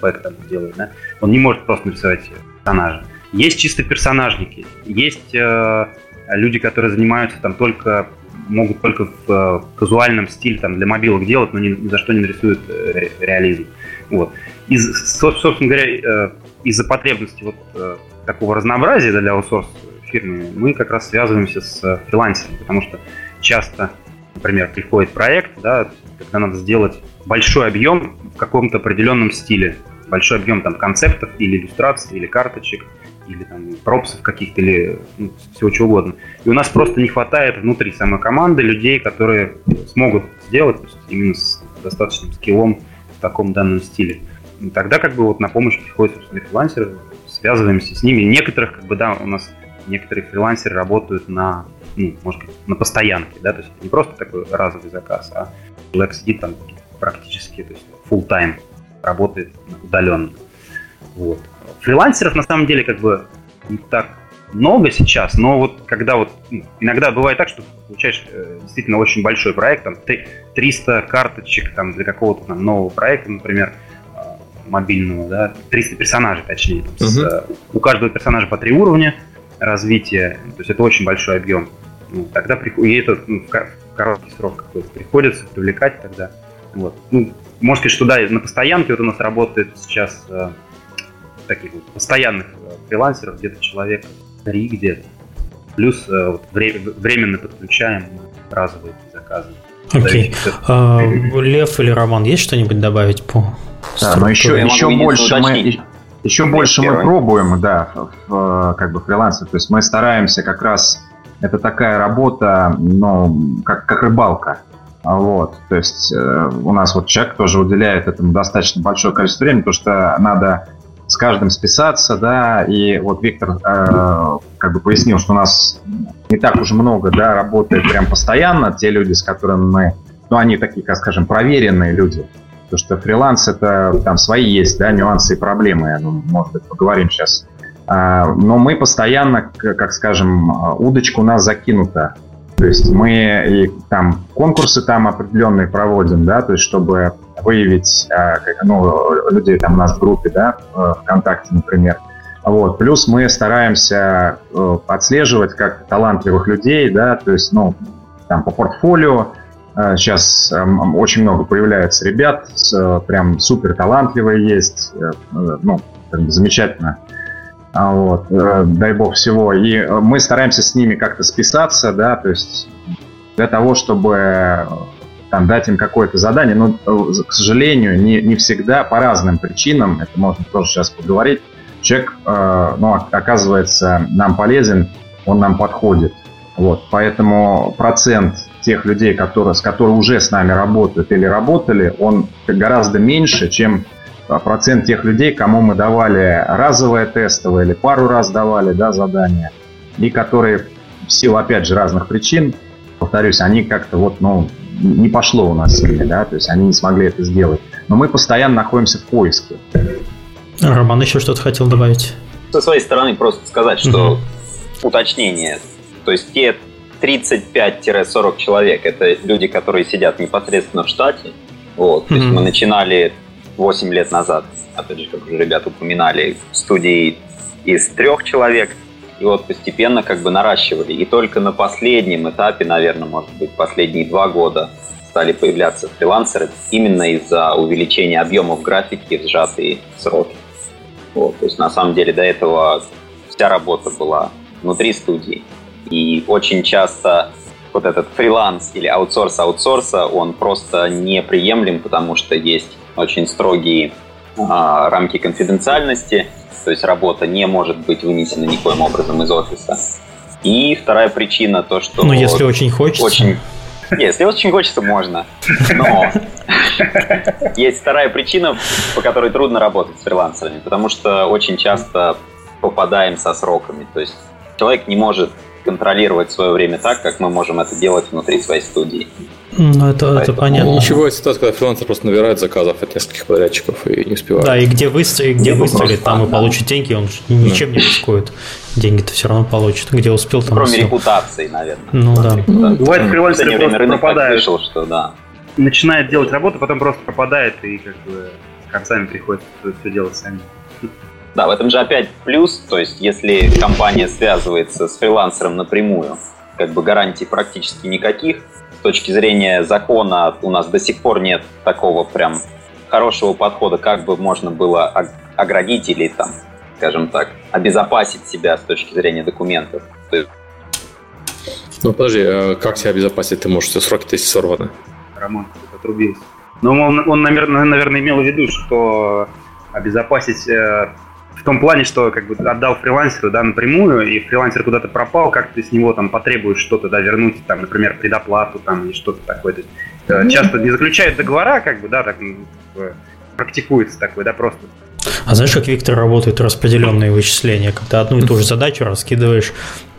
человек там делает, да, он не может просто нарисовать персонажа. Есть чисто персонажники, есть э, люди, которые занимаются там только могут только в э, казуальном стиле там, для мобилок делать, но ни, ни за что не нарисуют э, реализм. Вот. Из, собственно говоря, э, из-за потребности вот э, такого разнообразия для аутсорс фирмы мы как раз связываемся с э, фрилансерами, потому что часто, например, приходит проект, да, когда надо сделать большой объем в каком-то определенном стиле, большой объем там концептов или иллюстраций, или карточек, или там пропсов каких-то, или ну, всего чего угодно. И у нас просто не хватает внутри самой команды людей, которые смогут сделать есть именно с достаточным скиллом таком данном стиле. И тогда как бы вот на помощь приходят, фрилансеры, связываемся с ними. Некоторых, как бы, да, у нас некоторые фрилансеры работают на, ну, может быть, на постоянке, да, то есть не просто такой разовый заказ, а человек сидит там практически, то есть full time работает удаленно. Вот. Фрилансеров на самом деле как бы не так много сейчас, но вот когда вот ну, иногда бывает так, что получаешь э, действительно очень большой проект, там 300 карточек там для какого-то там нового проекта, например, э, мобильного, да, 300 персонажей, точнее, там, uh-huh. с, э, у каждого персонажа по три уровня развития, то есть это очень большой объем. Ну, тогда приходит, и это ну, в короткий срок какой-то приходится привлекать тогда. Вот. Ну, можно сказать, что да, на постоянке вот у нас работает сейчас э, таких вот постоянных фрилансеров, где-то человек три где-то. Плюс э, вот, вре- временно подключаем разовые заказы. Окей. Okay. А, Лев или Роман, есть что-нибудь добавить по да, но еще, еще больше мы еще больше мы пробуем, да, в, в, как бы фрилансе. То есть мы стараемся как раз это такая работа, ну, как, как рыбалка. Вот, то есть э, у нас вот человек тоже уделяет этому достаточно большое количество времени, потому что надо с каждым списаться, да, и вот Виктор э, как бы пояснил, что у нас не так уж много, да, работает прям постоянно, те люди, с которыми мы, ну, они такие, как скажем, проверенные люди, потому что фриланс это там свои есть, да, нюансы и проблемы, думаю, может быть, поговорим сейчас. А, но мы постоянно, как скажем, удочка у нас закинута. То есть мы и там конкурсы там определенные проводим, да, то есть чтобы выявить а, ну, людей там у нас в группе, да, ВКонтакте, например. Вот. Плюс мы стараемся э, отслеживать как талантливых людей, да, то есть, ну, там по портфолио, Сейчас э, эм, очень много появляется ребят, э, прям супер талантливые есть, ну, замечательно вот, э, дай бог всего. И э, мы стараемся с ними как-то списаться, да, то есть для того, чтобы э, там, дать им какое-то задание. Но, к сожалению, не, не всегда по разным причинам, это можно тоже сейчас поговорить, человек, э, ну, оказывается, нам полезен, он нам подходит. Вот, поэтому процент тех людей, которые, с которыми уже с нами работают или работали, он гораздо меньше, чем а процент тех людей, кому мы давали разовое тестовое или пару раз давали да, задания, и которые в силу, опять же, разных причин, повторюсь, они как-то вот, ну, не пошло у нас с ними, да, то есть они не смогли это сделать. Но мы постоянно находимся в поиске. Роман еще что-то хотел добавить? Со своей стороны просто сказать, что угу. уточнение, то есть те 35-40 человек, это люди, которые сидят непосредственно в штате, вот, то есть мы начинали 8 лет назад, опять же, как уже ребята упоминали, студии из трех человек, и вот постепенно как бы наращивали. И только на последнем этапе, наверное, может быть, последние два года стали появляться фрилансеры именно из-за увеличения объемов графики в сжатые сроки. Вот, то есть на самом деле до этого вся работа была внутри студии. И очень часто вот этот фриланс или аутсорс аутсорса, он просто неприемлем, потому что есть очень строгие а, рамки конфиденциальности, то есть работа не может быть вынесена никоим образом из офиса. И вторая причина то, что... Ну, если очень хочется. Очень... Если очень хочется, можно. Но есть вторая причина, по которой трудно работать с фрилансерами, потому что очень часто попадаем со сроками. То есть человек не может контролировать свое время так, как мы можем это делать внутри своей студии. Ну, это, это понятно. Ничего ситуация, когда фрилансер просто набирает заказов от нескольких подрядчиков и не успевает. Да, и где, выстрелит, где выстрелит, там и получит деньги, он ничем не рискует. Деньги-то все равно получит. Где успел, там Кроме репутации, наверное. Ну да. Репутации. Бывает, фрилансеры просто пропадают. Слышал, что да. Начинает делать работу, потом просто пропадает и как бы концами приходится все делать сами. Да, в этом же опять плюс, то есть если компания связывается с фрилансером напрямую, как бы гарантий практически никаких. С точки зрения закона у нас до сих пор нет такого прям хорошего подхода, как бы можно было оградить или там, скажем так, обезопасить себя с точки зрения документов. Ну подожди, а как себя обезопасить? Ты можешь, все сроки-то если сорваны. Роман отрубился. Но он, он наверное, наверное, имел в виду, что обезопасить э, в том плане, что как бы отдал фрилансеру, да, напрямую, и фрилансер куда-то пропал, как ты с него там потребуешь что-то, да, вернуть, там, например, предоплату, там, или что-то такое. То есть, mm часто не заключают договора, как бы, да, так практикуется такое, да, просто. А знаешь, как Виктор работает распределенные вычисления, когда одну и ту же задачу раскидываешь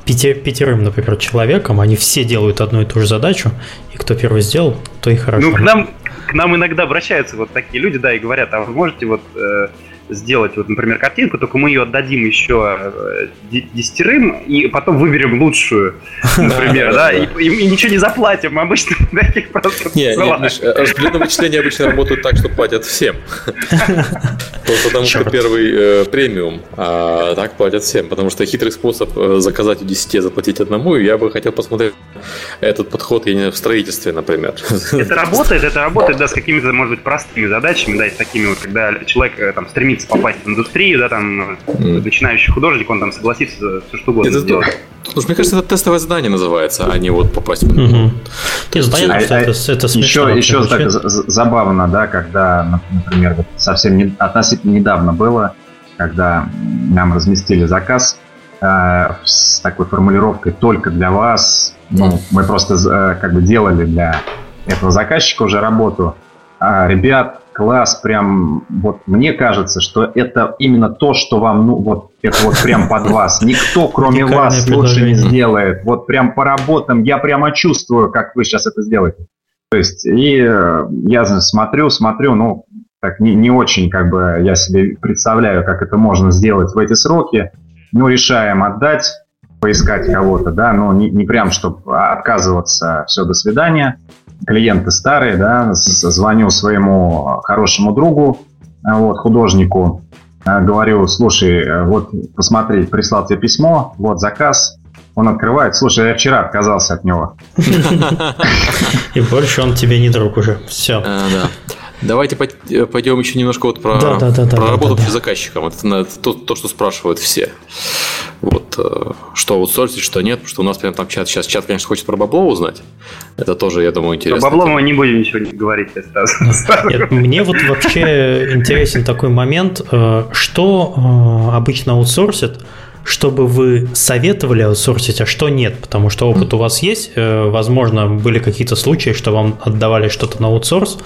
пятерым, например, человеком, они все делают одну и ту же задачу, и кто первый сделал, то и хорошо. Ну, к нам, к нам иногда обращаются вот такие люди, да, и говорят, а вы можете вот э, сделать, вот, например, картинку, только мы ее отдадим еще э, десятерым, и потом выберем лучшую, например, да, и, ничего не заплатим, мы обычно таких просто Не, распределенные вычисления обычно работают так, что платят всем. Потому что первый э, премиум, а так платят всем, потому что хитрый способ э, заказать у 10, заплатить одному, я бы хотел посмотреть этот подход, я не в строительстве, например. Это работает, это работает, да, с какими-то, может быть, простыми задачами, да, и с такими вот, когда человек там стремится стремится попасть в индустрию, да, там, mm. начинающий художник, он там согласится все что угодно это, сделать. Слушай, мне кажется, это тестовое задание называется, а не вот попасть в угу. Есть, понятно, что это, это смешно. Еще, еще так забавно, да, когда, например, вот совсем не, относительно недавно было, когда нам разместили заказ э, с такой формулировкой «только для вас», ну, мы просто э, как бы делали для этого заказчика уже работу, а, ребят, класс, прям, вот мне кажется, что это именно то, что вам, ну, вот, это вот прям под вас. Никто, кроме вас, лучше не сделает. Вот прям по работам я прямо чувствую, как вы сейчас это сделаете. То есть, и э, я смотрю, смотрю, ну, так не, не очень, как бы, я себе представляю, как это можно сделать в эти сроки. Ну, решаем отдать, поискать кого-то, да, но не, не прям, чтобы отказываться, все, до свидания клиенты старые, да, звоню своему хорошему другу, вот, художнику, э, говорю, слушай, э, вот посмотри, прислал тебе письмо, вот заказ, он открывает, слушай, я вчера отказался от него. И больше он тебе не друг уже, все. А, Давайте пойдем еще немножко вот про, да, да, да, про да, работу да, да. заказчиком. Это, это то, то, что спрашивают все. Вот, э, что аутсорсить, что нет, потому что у нас прям там чат, сейчас чат, конечно, хочет про бабло узнать. Это тоже, я думаю, интересно. Про бабло мы не будем ничего говорить я сразу. Нет, мне вот вообще интересен такой момент, э, что э, обычно аутсорсят, чтобы вы советовали аутсорсить, а что нет, потому что опыт у вас есть, возможно, были какие-то случаи, что вам отдавали что-то на аутсорс,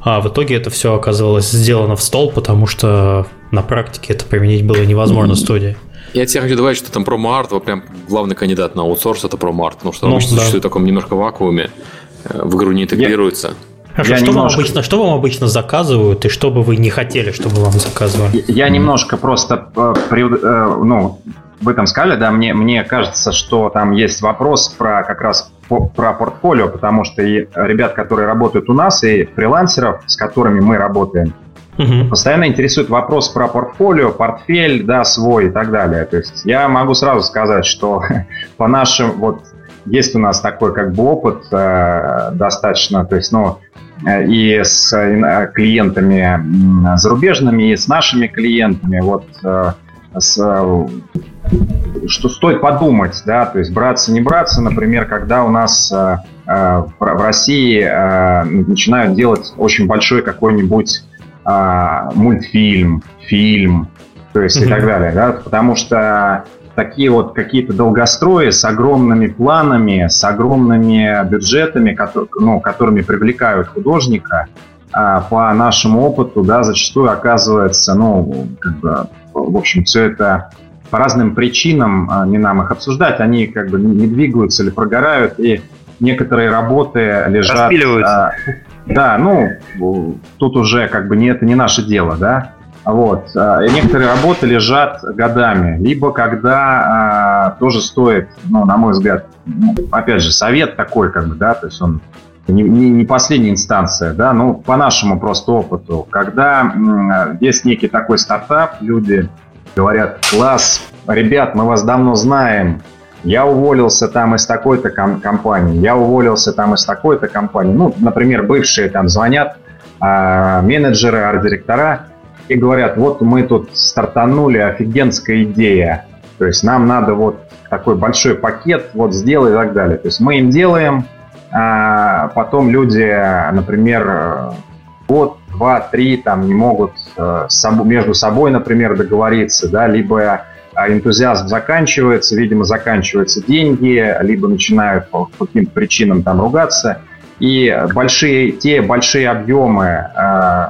а в итоге это все оказывалось сделано в стол, потому что на практике это применить было невозможно в студии. Я тебе хочу добавить, что там PromoArt, вот прям главный кандидат на аутсорс это PromoArt, потому что он ну, обычно да. существует в таком немножко вакууме, э, в игру не интегрируется. Хорошо, я что, немножко... вам обычно, что вам обычно заказывают и что бы вы не хотели, чтобы вам заказывали? Я, я немножко просто, э, э, ну, вы там сказали, да, мне, мне кажется, что там есть вопрос про как раз про портфолио, потому что и ребят, которые работают у нас, и фрилансеров, с которыми мы работаем, угу. постоянно интересует вопрос про портфолио, портфель, да, свой и так далее. То есть я могу сразу сказать, что по нашим, вот есть у нас такой как бы опыт э, достаточно, то есть, ну, э, и с э, клиентами зарубежными, и с нашими клиентами, вот э, с что стоит подумать, да, то есть браться, не браться, например, когда у нас в России начинают делать очень большой какой-нибудь э, мультфильм, фильм, то есть mm-hmm. и так далее, да, потому что такие вот какие-то долгострои с огромными планами, с огромными бюджетами, которые, ну, которыми привлекают художника, а по нашему опыту, да, зачастую оказывается, ну, как бы, в общем, все это по разным причинам, а, не нам их обсуждать, они как бы не двигаются или прогорают, и некоторые работы лежат... А, да, ну, тут уже как бы не, это не наше дело, да. Вот. А, некоторые работы лежат годами, либо когда а, тоже стоит, ну, на мой взгляд, ну, опять же, совет такой, как бы, да, то есть он не, не, не последняя инстанция, да, ну, по нашему просто опыту, когда есть некий такой стартап, люди говорят, класс, ребят, мы вас давно знаем, я уволился там из такой-то ком- компании, я уволился там из такой-то компании. Ну, например, бывшие там звонят а, менеджеры, арт-директора и говорят, вот мы тут стартанули, офигенская идея. То есть нам надо вот такой большой пакет, вот сделай и так далее. То есть мы им делаем, а потом люди, например, год, два, три там не могут э, между собой, например, договориться, да, либо энтузиазм заканчивается, видимо, заканчиваются деньги, либо начинают по каким-то причинам там ругаться. И большие, те большие объемы э,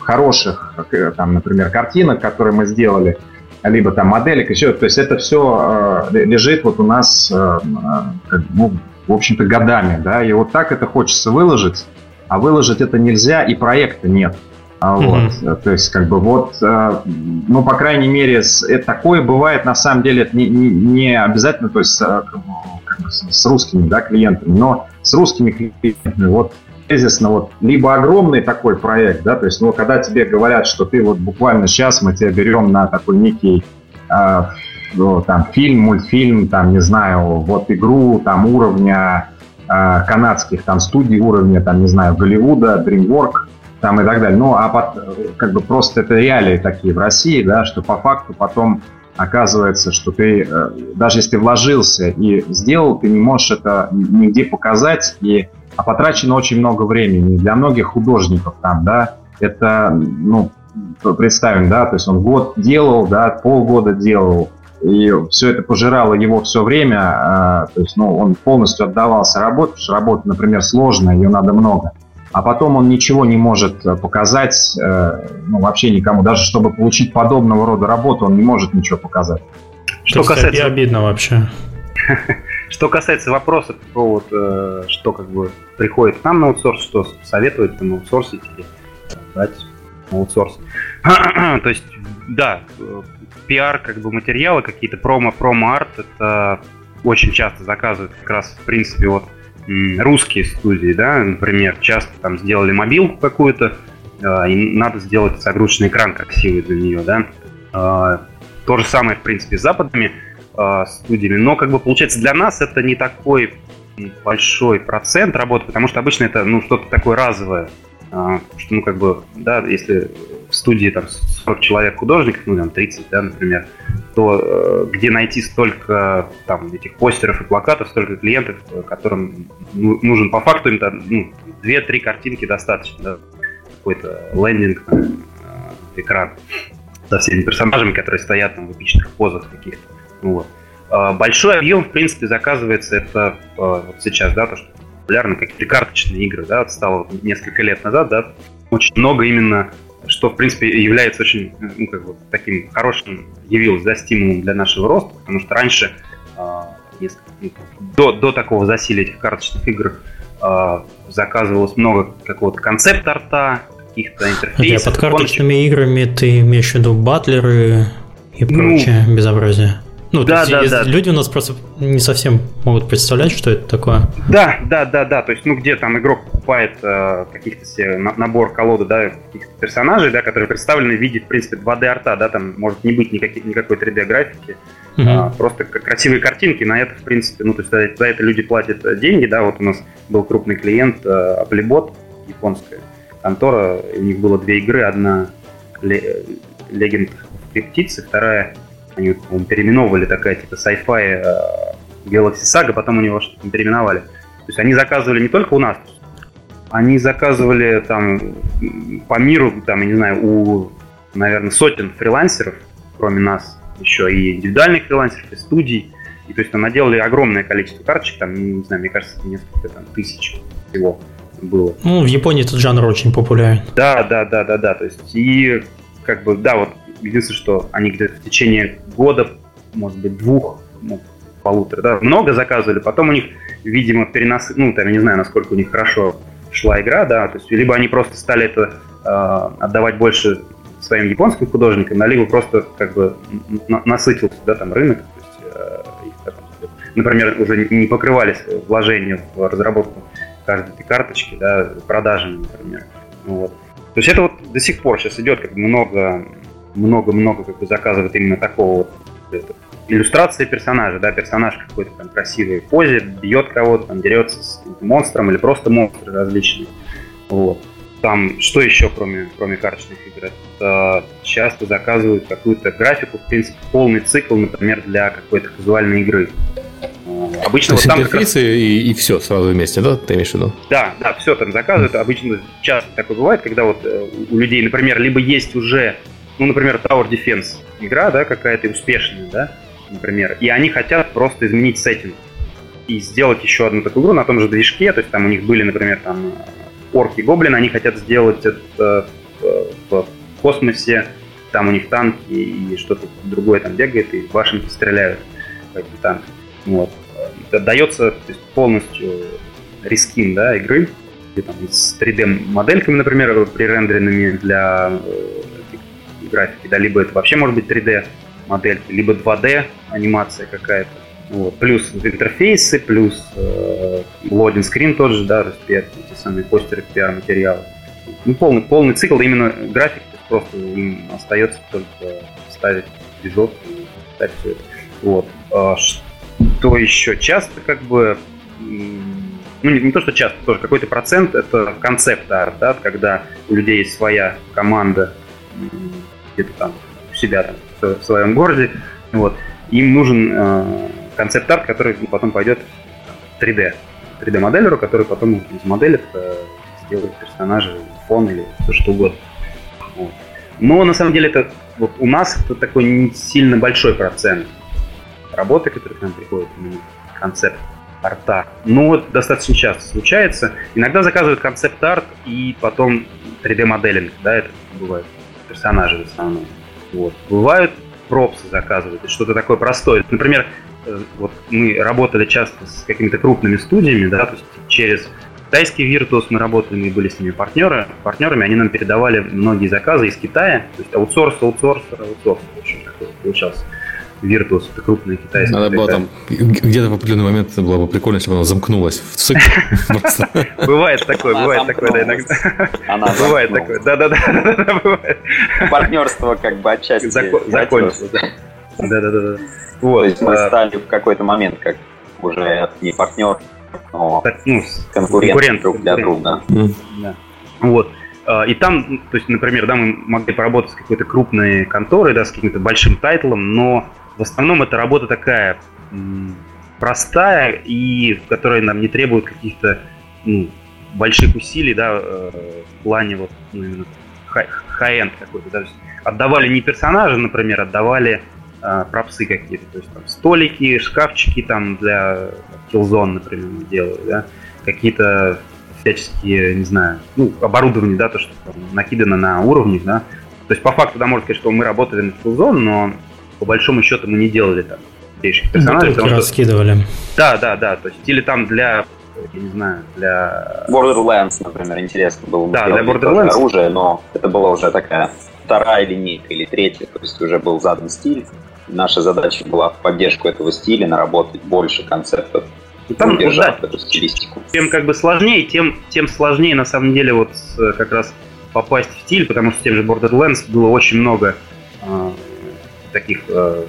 хороших, там, например, картинок, которые мы сделали, либо там моделек, еще, то есть это все э, лежит вот у нас, э, ну, в общем-то, годами, да, и вот так это хочется выложить, а выложить это нельзя, и проекта нет. А вот, mm-hmm. То есть, как бы вот, э, ну, по крайней мере, это такое бывает, на самом деле, это не, не, не обязательно, то есть, э, как бы с русскими, да, клиентами, но с русскими клиентами, вот, тезисно, вот, либо огромный такой проект, да, то есть, ну, когда тебе говорят, что ты вот буквально сейчас мы тебя берем на такой некий, э, ну, там, фильм, мультфильм, там, не знаю, вот игру, там, уровня э, канадских, там, студий уровня, там, не знаю, Голливуда, DreamWorks, там и так далее. Ну, а под, как бы просто это реалии такие в России, да, что по факту потом оказывается, что ты, э, даже если ты вложился и сделал, ты не можешь это нигде показать, и, а потрачено очень много времени. Для многих художников там, да, это, ну, представим, да, то есть он год делал, да, полгода делал, и все это пожирало его все время, а, то есть, ну, он полностью отдавался работе, потому что работа, например, сложная, ее надо много а потом он ничего не может э, показать, э, ну, вообще никому. Даже чтобы получить подобного рода работу, он не может ничего показать. Что касается... И обидно вообще. Что касается вопроса про вот, э, что как бы приходит к нам на аутсорс, что советует там аутсорсить или брать на аутсорс. То есть, да, пиар, как бы материалы, какие-то промо, промо-арт, это очень часто заказывают как раз, в принципе, вот русские студии, да, например, часто там сделали мобилку какую-то, э, и надо сделать загрузочный экран красивый для нее, да. Э, то же самое, в принципе, с западными э, студиями, но как бы получается для нас это не такой большой процент работы, потому что обычно это ну что-то такое разовое, что ну как бы, да, если в студии там 40 человек художников, ну там 30, да, например, то э, где найти столько там этих постеров и плакатов, столько клиентов, э, которым ну, нужен по факту им там ну, 2-3 картинки достаточно, да, какой-то лендинг, там, э, экран со всеми персонажами, которые стоят там в эпичных позах каких-то. Ну, вот. А большой объем, в принципе, заказывается это вот сейчас, да, то, что популярны какие-то карточные игры, да, стало несколько лет назад, да, очень много именно что, в принципе, является очень, ну, как бы, таким хорошим, явилось, да, стимулом для нашего роста, потому что раньше, э, несколько, ну, до, до такого засилия этих карточных игр, э, заказывалось много какого-то концепт-арта, каких-то интерфейсов. А под карточными играми ты имеешь в виду батлеры и ну, прочее ну, безобразие? Ну, да, то есть, да, да. люди у нас просто не совсем могут представлять, что это такое. Да, да, да, да. То есть, ну, где там игрок покупает э, каких-то себе набор колоды, да, каких-то персонажей, да, которые представлены в виде, в принципе, 2D-арта, да, там может не быть никаких, никакой 3D-графики, угу. а, просто красивые картинки, на это, в принципе, ну, то есть, за это люди платят деньги, да, вот у нас был крупный клиент, э, Applebot, японская контора, у них было две игры, одна Legend of птицы, вторая они, по переименовывали такая типа sci-fi э, Galaxy Saga, потом у него что-то переименовали. То есть они заказывали не только у нас, они заказывали там по миру, там, я не знаю, у, наверное, сотен фрилансеров, кроме нас, еще и индивидуальных фрилансеров, и студий. И то есть там наделали огромное количество карточек, там, не знаю, мне кажется, несколько там, тысяч всего было. Ну, в Японии этот жанр очень популярен. Да, да, да, да, да. То есть, и как бы, да, вот единственное, что они где-то в течение года, может быть, двух, ну, полутора, да, много заказывали, потом у них, видимо, перенос, ну, там, я не знаю, насколько у них хорошо шла игра, да, то есть, либо они просто стали это э, отдавать больше своим японским художникам, да, либо просто, как бы, насытился, да, там, рынок, то есть, э, их, там, например, уже не покрывались вложения в разработку каждой этой карточки, да, продажами, например. Вот. То есть это вот до сих пор сейчас идет как много, много-много как бы заказывает именно такого вот иллюстрации персонажа, да, персонаж какой-то там красивой позе, бьет кого-то, там дерется с монстром или просто монстры различные. Вот. Там, что еще, кроме, кроме карточных игр? Это часто заказывают какую-то графику, в принципе, полный цикл, например, для какой-то казуальной игры. Обычно То вот там интерфейсы раз... и, и все сразу вместе, да, ты имеешь в виду? Да, да, все там заказывают. Обычно часто такое бывает, когда вот э, у людей, например, либо есть уже, ну, например, Tower Defense игра, да, какая-то успешная, да, например, и они хотят просто изменить сеттинг и сделать еще одну такую игру на том же движке, то есть там у них были, например, там орки и гоблины, они хотят сделать это в космосе, там у них танки и что-то другое там бегает, и башенки стреляют в эти танки. Вот. Дается то есть, полностью рискин да, игры, где, там, с 3D-модельками, например, пререндеренными для э, графики, да, либо это вообще может быть 3D модельки, либо 2D анимация какая-то. Вот. Плюс интерфейсы, плюс э, лодинг скрин тот же, да, распиар, эти самые постеры PR-материалы. Ну, полный, полный цикл именно график, просто им остается только ставить движок и ставить все это. Вот. А что еще? Часто как бы ну не, не то, что часто, тоже какой-то процент это концепт арт, да, когда у людей есть своя команда где-то там у себя там в своем городе, вот, им нужен э, концепт-арт, который потом пойдет в 3D. 3D-моделеру, который потом из модели э, сделает персонажа, фон или все что угодно. Вот. Но на самом деле это вот у нас это такой не сильно большой процент работы, которые к нам приходят, именно концепт арта. Ну вот достаточно часто случается. Иногда заказывают концепт-арт и потом 3D-моделинг, да, это бывает персонажи в основном. Вот. Бывают пропсы заказывают, что-то такое простое. Например, э, вот мы работали часто с какими-то крупными студиями, да, то есть через китайский Virtus мы работали, мы были с ними партнеры, партнерами, они нам передавали многие заказы из Китая, то есть аутсорс, аутсорс, аутсорс, в общем, такой получался. Virtus, это крупная китайская. Надо было там, где-то в определенный момент это было бы прикольно, если бы она замкнулась в цикл. Бывает такое, бывает такое, да, иногда. Она Бывает такое, да-да-да, бывает. Партнерство как бы отчасти закончилось, да. Да-да-да. Вот. То есть мы а стали в какой-то момент как уже не партнер, но ну, конкурент друг для друга. Вот. А, и там, то есть, например, да, мы могли поработать с какой-то крупной конторой, да, с каким-то большим тайтлом, но в основном это работа такая простая и которая нам не требует каких-то ну, больших усилий, да, э, в плане вот ну, именно хай-энд какой-то. Да, отдавали не персонажа, например, отдавали э, пропсы какие-то, то есть там столики, шкафчики там для Killzone, например, мы делали, да, какие-то всяческие, не знаю, ну, оборудование, да, то, что там накидано на уровнях, да. То есть по факту, да, можно сказать, что мы работали на Killzone, но по большому счету мы не делали там новейших персонажей. Ну, раскидывали. Что... Да, да, да. То есть или там для я не знаю, для... Borderlands, например, интересно было. Да, для Borderlands. Оружие, но это была уже такая вторая линейка или третья, то есть уже был задан стиль. Наша задача была в поддержку этого стиля наработать больше концептов там, да, эту стилистику. Чем как бы сложнее, тем, тем сложнее на самом деле вот как раз попасть в стиль, потому что тем же Borderlands было очень много э, таких э,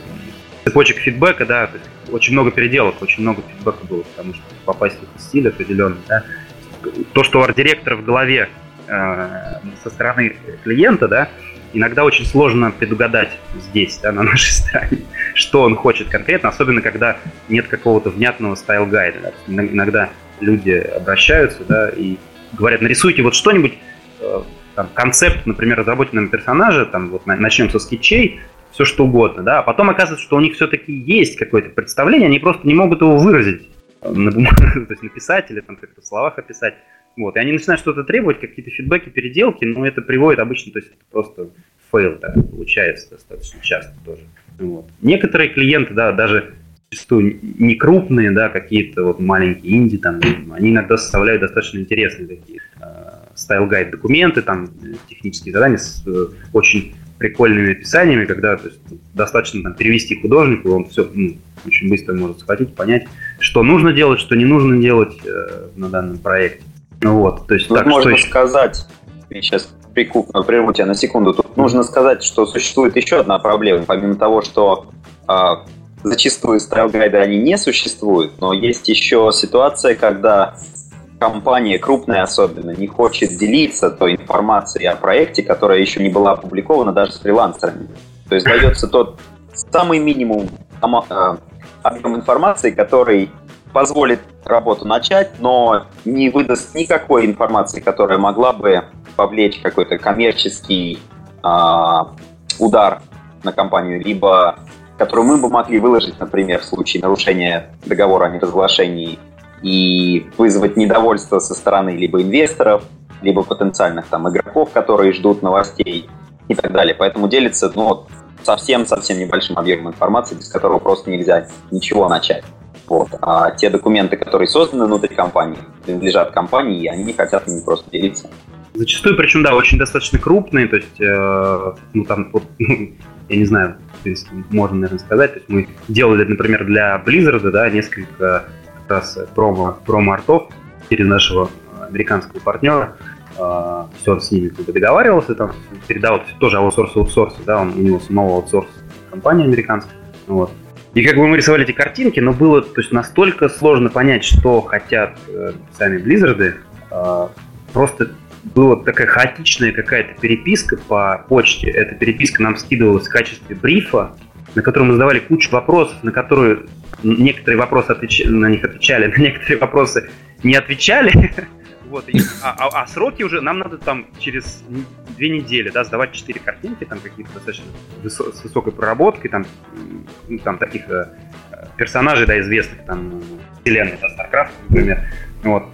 цепочек фидбэка, да, то есть очень много переделок, очень много фидбэка было, потому что попасть в стиль определенный, да, то, что у арт-директора в голове э, со стороны клиента, да, иногда очень сложно предугадать здесь, да, на нашей стороне, что он хочет конкретно, особенно когда нет какого-то внятного style guide а. Да. Иногда люди обращаются, да, и говорят, нарисуйте вот что-нибудь, э, там, концепт, например, разработанного персонажа, там, вот начнем со скетчей, все что угодно, да, а потом оказывается, что у них все-таки есть какое-то представление, они просто не могут его выразить на бумаге, то есть написать или там как-то в словах описать. Вот, и они начинают что-то требовать, какие-то фидбэки, переделки, но это приводит обычно, то есть просто fail, да, получается достаточно часто тоже. Вот. Некоторые клиенты, да, даже зачастую не крупные, да, какие-то вот маленькие инди, там, они иногда составляют достаточно интересные такие э, style guide документы, там, технические задания с э, очень прикольными описаниями, когда то есть, достаточно там, перевести художнику, он все ну, очень быстро может схватить, понять, что нужно делать, что не нужно делать э, на данном проекте. Ну вот, то есть Тут так, можно что... сказать, сейчас прикуп, прерву тебя на секунду, тут нужно сказать, что существует еще одна проблема, помимо того, что э, зачастую стайл-гайды они не существуют, но есть еще ситуация, когда компания, крупная особенно, не хочет делиться той информацией о проекте, которая еще не была опубликована даже с фрилансерами. То есть дается тот самый минимум э, объем информации, который позволит работу начать, но не выдаст никакой информации, которая могла бы повлечь какой-то коммерческий э, удар на компанию, либо которую мы бы могли выложить, например, в случае нарушения договора о неразглашении и вызвать недовольство со стороны либо инвесторов, либо потенциальных там игроков, которые ждут новостей и так далее. Поэтому делится ну, совсем-совсем небольшим объемом информации, без которого просто нельзя ничего начать. Вот. А те документы, которые созданы внутри компании, принадлежат компании, и они не хотят ими просто делиться. Зачастую, причем, да, очень достаточно крупные, то есть, э, ну, там, вот, я не знаю, можно, наверное, сказать, то есть мы делали, например, для Blizzard, да, несколько раз промо, промо-артов через нашего американского партнера. А, все с ними как бы договаривался, там, передал тоже аутсорс аутсорс, да, он, у него самого аутсорс компания американская. Вот. И как бы мы рисовали эти картинки, но было то есть, настолько сложно понять, что хотят э, сами Близзарды. Э, просто была такая хаотичная какая-то переписка по почте. Эта переписка нам скидывалась в качестве брифа, на котором мы задавали кучу вопросов, на которые некоторые вопросы отвеч... на них отвечали, на некоторые вопросы не отвечали. Вот, и, а, а, а сроки уже, нам надо там через две недели, да, сдавать четыре картинки, там какие-то достаточно высо- с высокой проработкой, там, ну, там таких э, персонажей, да, известных, там, вселенной, да, StarCraft, например, вот.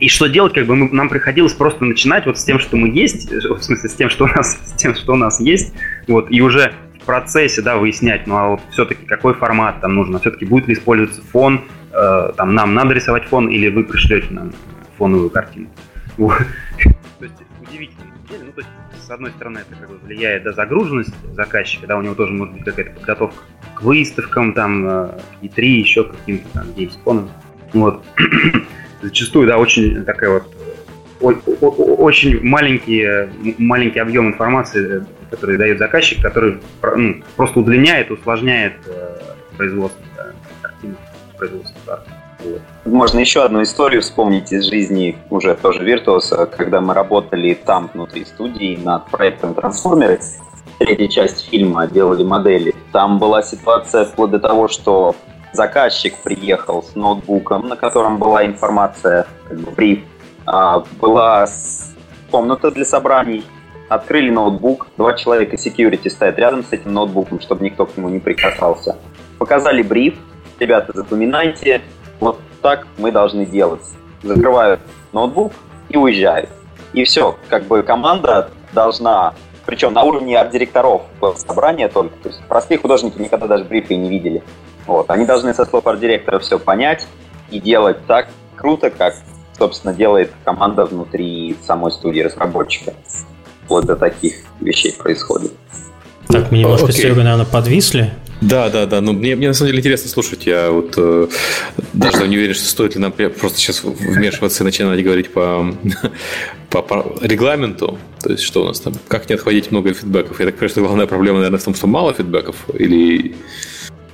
И что делать, как бы мы, нам приходилось просто начинать вот с тем, что мы есть, в смысле с тем, что у нас, с тем, что у нас есть, вот, и уже процессе, да, выяснять, ну а вот все-таки какой формат там нужно, все-таки будет ли использоваться фон, э, там нам надо рисовать фон или вы пришлете нам фоновую картину. То есть удивительно. Ну, то есть, с одной стороны, это как бы влияет на загруженность заказчика, да, у него тоже может быть какая-то подготовка к выставкам, там, E3, э, еще каким-то там Gamescom. Вот. Зачастую, да, очень такая вот очень маленький, маленький объем информации, который дает заказчик, который ну, просто удлиняет, усложняет э, производство да, картины, производство Вот. Можно еще одну историю вспомнить из жизни уже тоже Virtuos, когда мы работали там внутри студии над проектом «Трансформеры», третья часть фильма, делали модели. Там была ситуация вплоть до того, что заказчик приехал с ноутбуком, на котором была информация, как бы бриф была комната для собраний, открыли ноутбук, два человека security стоят рядом с этим ноутбуком, чтобы никто к нему не прикасался. Показали бриф, ребята, запоминайте, вот так мы должны делать. Закрывают ноутбук и уезжают. И все, как бы команда должна, причем на уровне арт-директоров собрания только, то есть простые художники никогда даже брифы не видели. Вот, они должны со слов арт-директора все понять и делать так круто, как собственно, делает команда внутри самой студии разработчика. Вот до таких вещей происходит. Так, мы немножко okay. с Серегой, наверное, подвисли. Да, да, да. Ну, мне, мне на самом деле интересно слушать. Я вот э, даже не уверен, что стоит ли нам просто сейчас вмешиваться и начинать говорить по, по, по регламенту. То есть, что у нас там, как не отходить много фидбэков. Я так понимаю, что главная проблема, наверное, в том, что мало фидбэков или...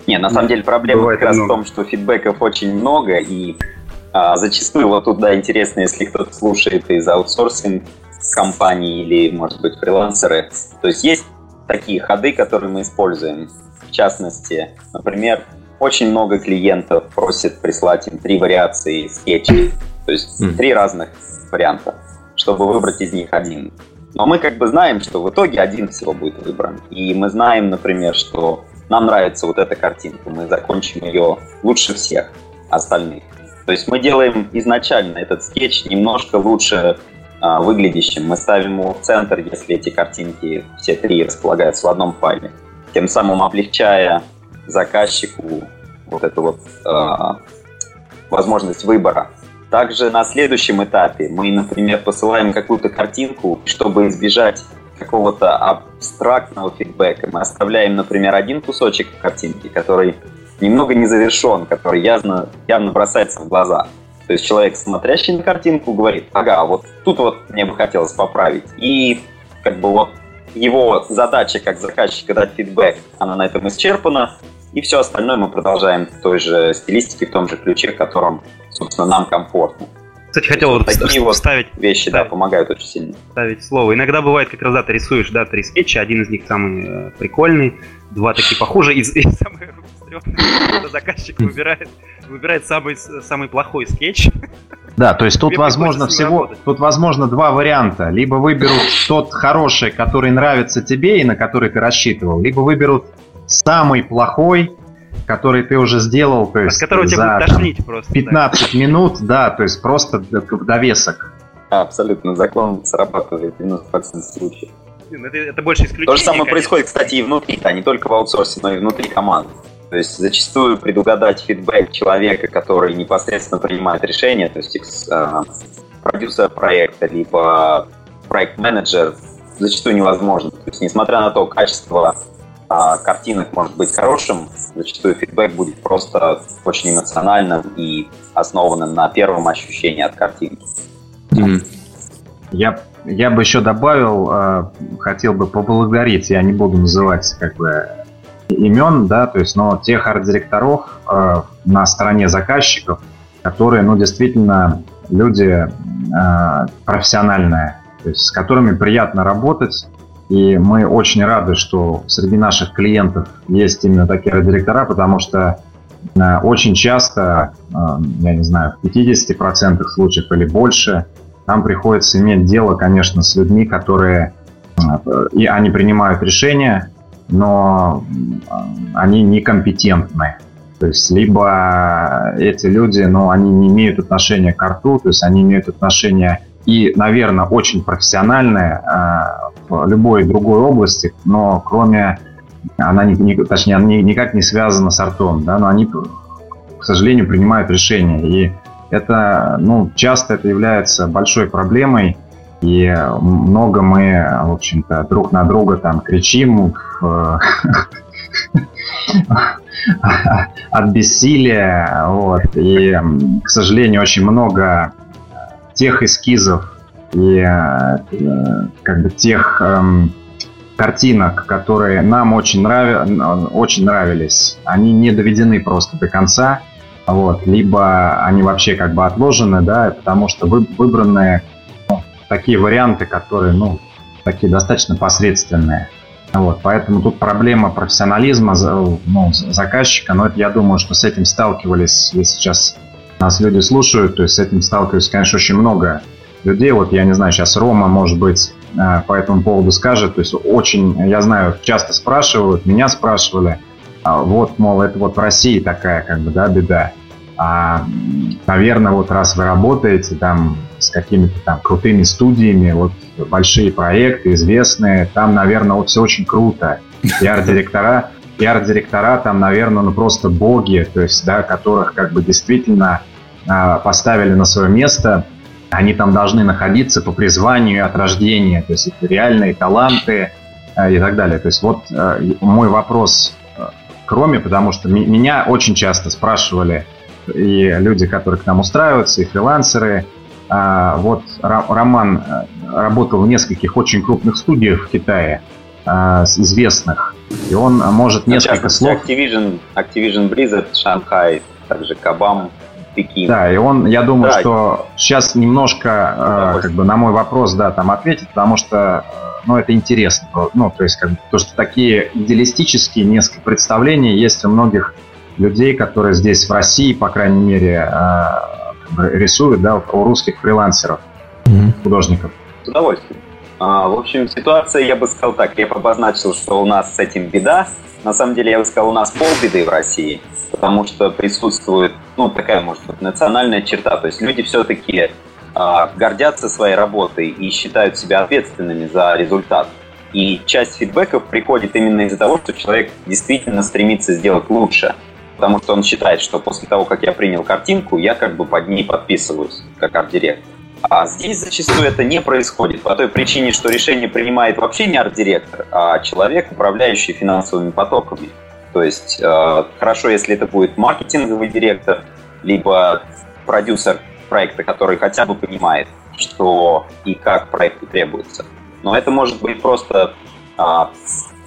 Не, на самом деле проблема Бывает как раз много. в том, что фидбэков очень много, и а, зачастую вот тут, да, интересно, если кто-то слушает из аутсорсинг компаний или, может быть, фрилансеры. То есть есть такие ходы, которые мы используем. В частности, например, очень много клиентов просит прислать им три вариации скетчей. То есть mm. три разных варианта, чтобы выбрать из них один. Но мы как бы знаем, что в итоге один всего будет выбран. И мы знаем, например, что нам нравится вот эта картинка, мы закончим ее лучше всех остальных. То есть мы делаем изначально этот скетч немножко лучше а, выглядящим. Мы ставим его в центр, если эти картинки все три располагаются в одном файле. Тем самым облегчая заказчику вот эту вот а, возможность выбора. Также на следующем этапе мы, например, посылаем какую-то картинку, чтобы избежать какого-то абстрактного фидбэка. Мы оставляем, например, один кусочек картинки, который немного не завершен, который явно, явно бросается в глаза. То есть человек, смотрящий на картинку, говорит, ага, вот тут вот мне бы хотелось поправить. И как бы вот его задача как заказчика дать фидбэк, она на этом исчерпана, и все остальное мы продолжаем в той же стилистике, в том же ключе, в котором, собственно, нам комфортно. Кстати, хотел вот такие вот ставить вещи, ставить, да, помогают очень сильно. Ставить слово. Иногда бывает, как раз да, ты рисуешь, да, три скетча, один из них самый э, прикольный, два такие похожие, и, и самый стрёмный, заказчик выбирает, выбирает самый, самый плохой скетч. Да, то есть тут возможно всего, работать. тут возможно два варианта. Либо выберут тот хороший, который нравится тебе и на который ты рассчитывал, либо выберут самый плохой, который ты уже сделал, то есть От за тошнить просто, 15 да. минут, да, то есть просто довесок. абсолютно, закон срабатывает в 90% случаев. Это, это больше исключение. То же самое конечно. происходит, кстати, и внутри, да, не только в аутсорсе, но и внутри команды. То есть зачастую предугадать фидбэк человека, который непосредственно принимает решение, то есть э, продюсер проекта, либо проект-менеджер, зачастую невозможно. То есть несмотря на то, качество а картинок может быть хорошим, зачастую фидбэк будет просто очень эмоциональным и основанным на первом ощущении от картинки. Mm-hmm. Я, я бы еще добавил, э, хотел бы поблагодарить, я не буду называть как бы имен, да, то есть, но тех арт-директоров э, на стороне заказчиков, которые, ну, действительно люди э, профессиональные, то есть с которыми приятно работать, и мы очень рады, что среди наших клиентов есть именно такие директора, потому что э, очень часто, э, я не знаю, в 50% случаев или больше, нам приходится иметь дело, конечно, с людьми, которые э, и они принимают решения, но они некомпетентны. То есть либо эти люди, ну, они не имеют отношения к арту, то есть они имеют отношение и, наверное, очень профессиональные э, в любой другой области, но кроме, она не, не, точнее, она никак не связана с артом, да, но они, к сожалению, принимают решения. И это, ну, часто это является большой проблемой, и много мы, в общем-то, друг на друга там кричим от бессилия, вот, и, к сожалению, очень много тех эскизов и э, как бы тех эм, картинок, которые нам очень, нрави, очень нравились, они не доведены просто до конца, вот, либо они вообще как бы отложены, да, потому что вы, выбраны такие варианты, которые, ну, такие достаточно посредственные. Вот, поэтому тут проблема профессионализма ну, заказчика, но это, я думаю, что с этим сталкивались, если сейчас нас люди слушают, то есть с этим сталкиваюсь, конечно, очень много людей. Вот я не знаю, сейчас Рома, может быть, э, по этому поводу скажет. То есть очень, я знаю, часто спрашивают, меня спрашивали, а вот, мол, это вот в России такая, как бы, да, беда. А, наверное, вот раз вы работаете там с какими-то там крутыми студиями, вот большие проекты, известные, там, наверное, вот все очень круто. Пиар-директора пиар-директора там, наверное, ну просто боги, то есть, да, которых как бы действительно э, поставили на свое место, они там должны находиться по призванию от рождения, то есть это реальные таланты э, и так далее. То есть вот э, мой вопрос э, кроме, потому что меня очень часто спрашивали и люди, которые к нам устраиваются, и фрилансеры. А, вот Роман э, работал в нескольких очень крупных студиях в Китае, а, известных. И он может несколько слов... Activision, Activision Blizzard, Шанхай, также Кабам, Пекин. Да, и он, я думаю, да. что сейчас немножко, э, как бы на мой вопрос, да, там ответит, потому что, э, ну, это интересно. Ну, то есть, как бы, то, что такие идеалистические несколько представлений есть у многих людей, которые здесь в России, по крайней мере, э, рисуют, да, у русских фрилансеров, mm-hmm. художников. С удовольствием. А, в общем, ситуация, я бы сказал так, я бы обозначил, что у нас с этим беда. На самом деле, я бы сказал, у нас полбеды в России, потому что присутствует, ну, такая, может быть, национальная черта. То есть люди все-таки а, гордятся своей работой и считают себя ответственными за результат. И часть фидбэков приходит именно из-за того, что человек действительно стремится сделать лучше. Потому что он считает, что после того, как я принял картинку, я как бы под ней подписываюсь, как арт-директор. А здесь зачастую это не происходит по той причине, что решение принимает вообще не арт-директор, а человек, управляющий финансовыми потоками. То есть э, хорошо, если это будет маркетинговый директор, либо продюсер проекта, который хотя бы понимает, что и как проекту требуется. Но это может быть просто, э,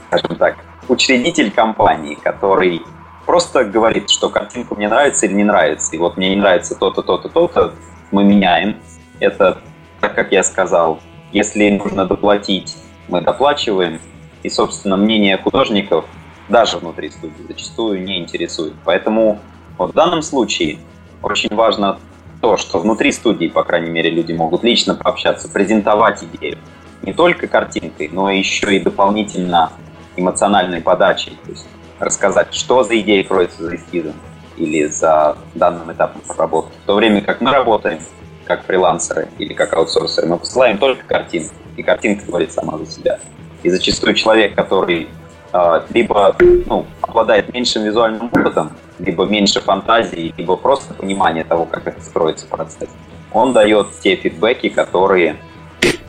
скажем так, учредитель компании, который просто говорит, что картинка мне нравится или не нравится. И вот мне не нравится то-то, то-то, то-то, мы меняем. Это, так как я сказал, если нужно доплатить, мы доплачиваем. И, собственно, мнение художников даже внутри студии зачастую не интересует. Поэтому вот в данном случае очень важно то, что внутри студии, по крайней мере, люди могут лично пообщаться, презентовать идею. Не только картинкой, но еще и дополнительно эмоциональной подачей. То есть рассказать, что за идея кроется за эскизом или за данным этапом проработки. В то время как мы работаем как фрилансеры или как аутсорсеры, мы посылаем только картинку, и картинка говорит сама за себя. И зачастую человек, который э, либо ну, обладает меньшим визуальным опытом, либо меньше фантазии, либо просто понимание того, как это строится процесс, он дает те фидбэки, которые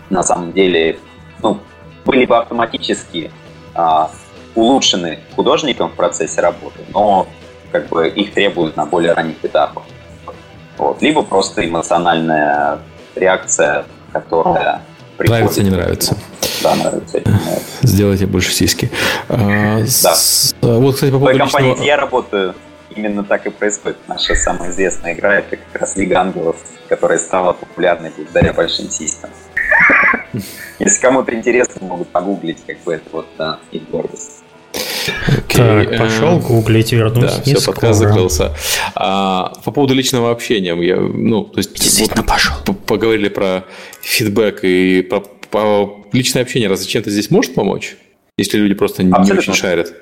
на самом деле ну, были бы автоматически а, улучшены художником в процессе работы, но как бы их требуют на более ранних этапах. Вот. Либо просто эмоциональная реакция, которая приходит. Нравится, не нравится. Да, нравится, не нравится. Сделайте больше сиськи. А, да. С, вот, кстати, по поводу В той компании, где я работаю, именно так и происходит. Наша самая известная игра это как раз Лига Ангелов, которая стала популярной благодаря большим сиськам. Если кому-то интересно, могут погуглить, как бы это вот да, и гордость. Okay. Так, пошел гуглить, вернулся. Да, все, подкаст закрылся. А, по поводу личного общения, я, ну, то есть, Действительно вот, пошел. Поговорили про фидбэк и про, про личное общение. Разве чем-то здесь может помочь, если люди просто не, не очень шарят?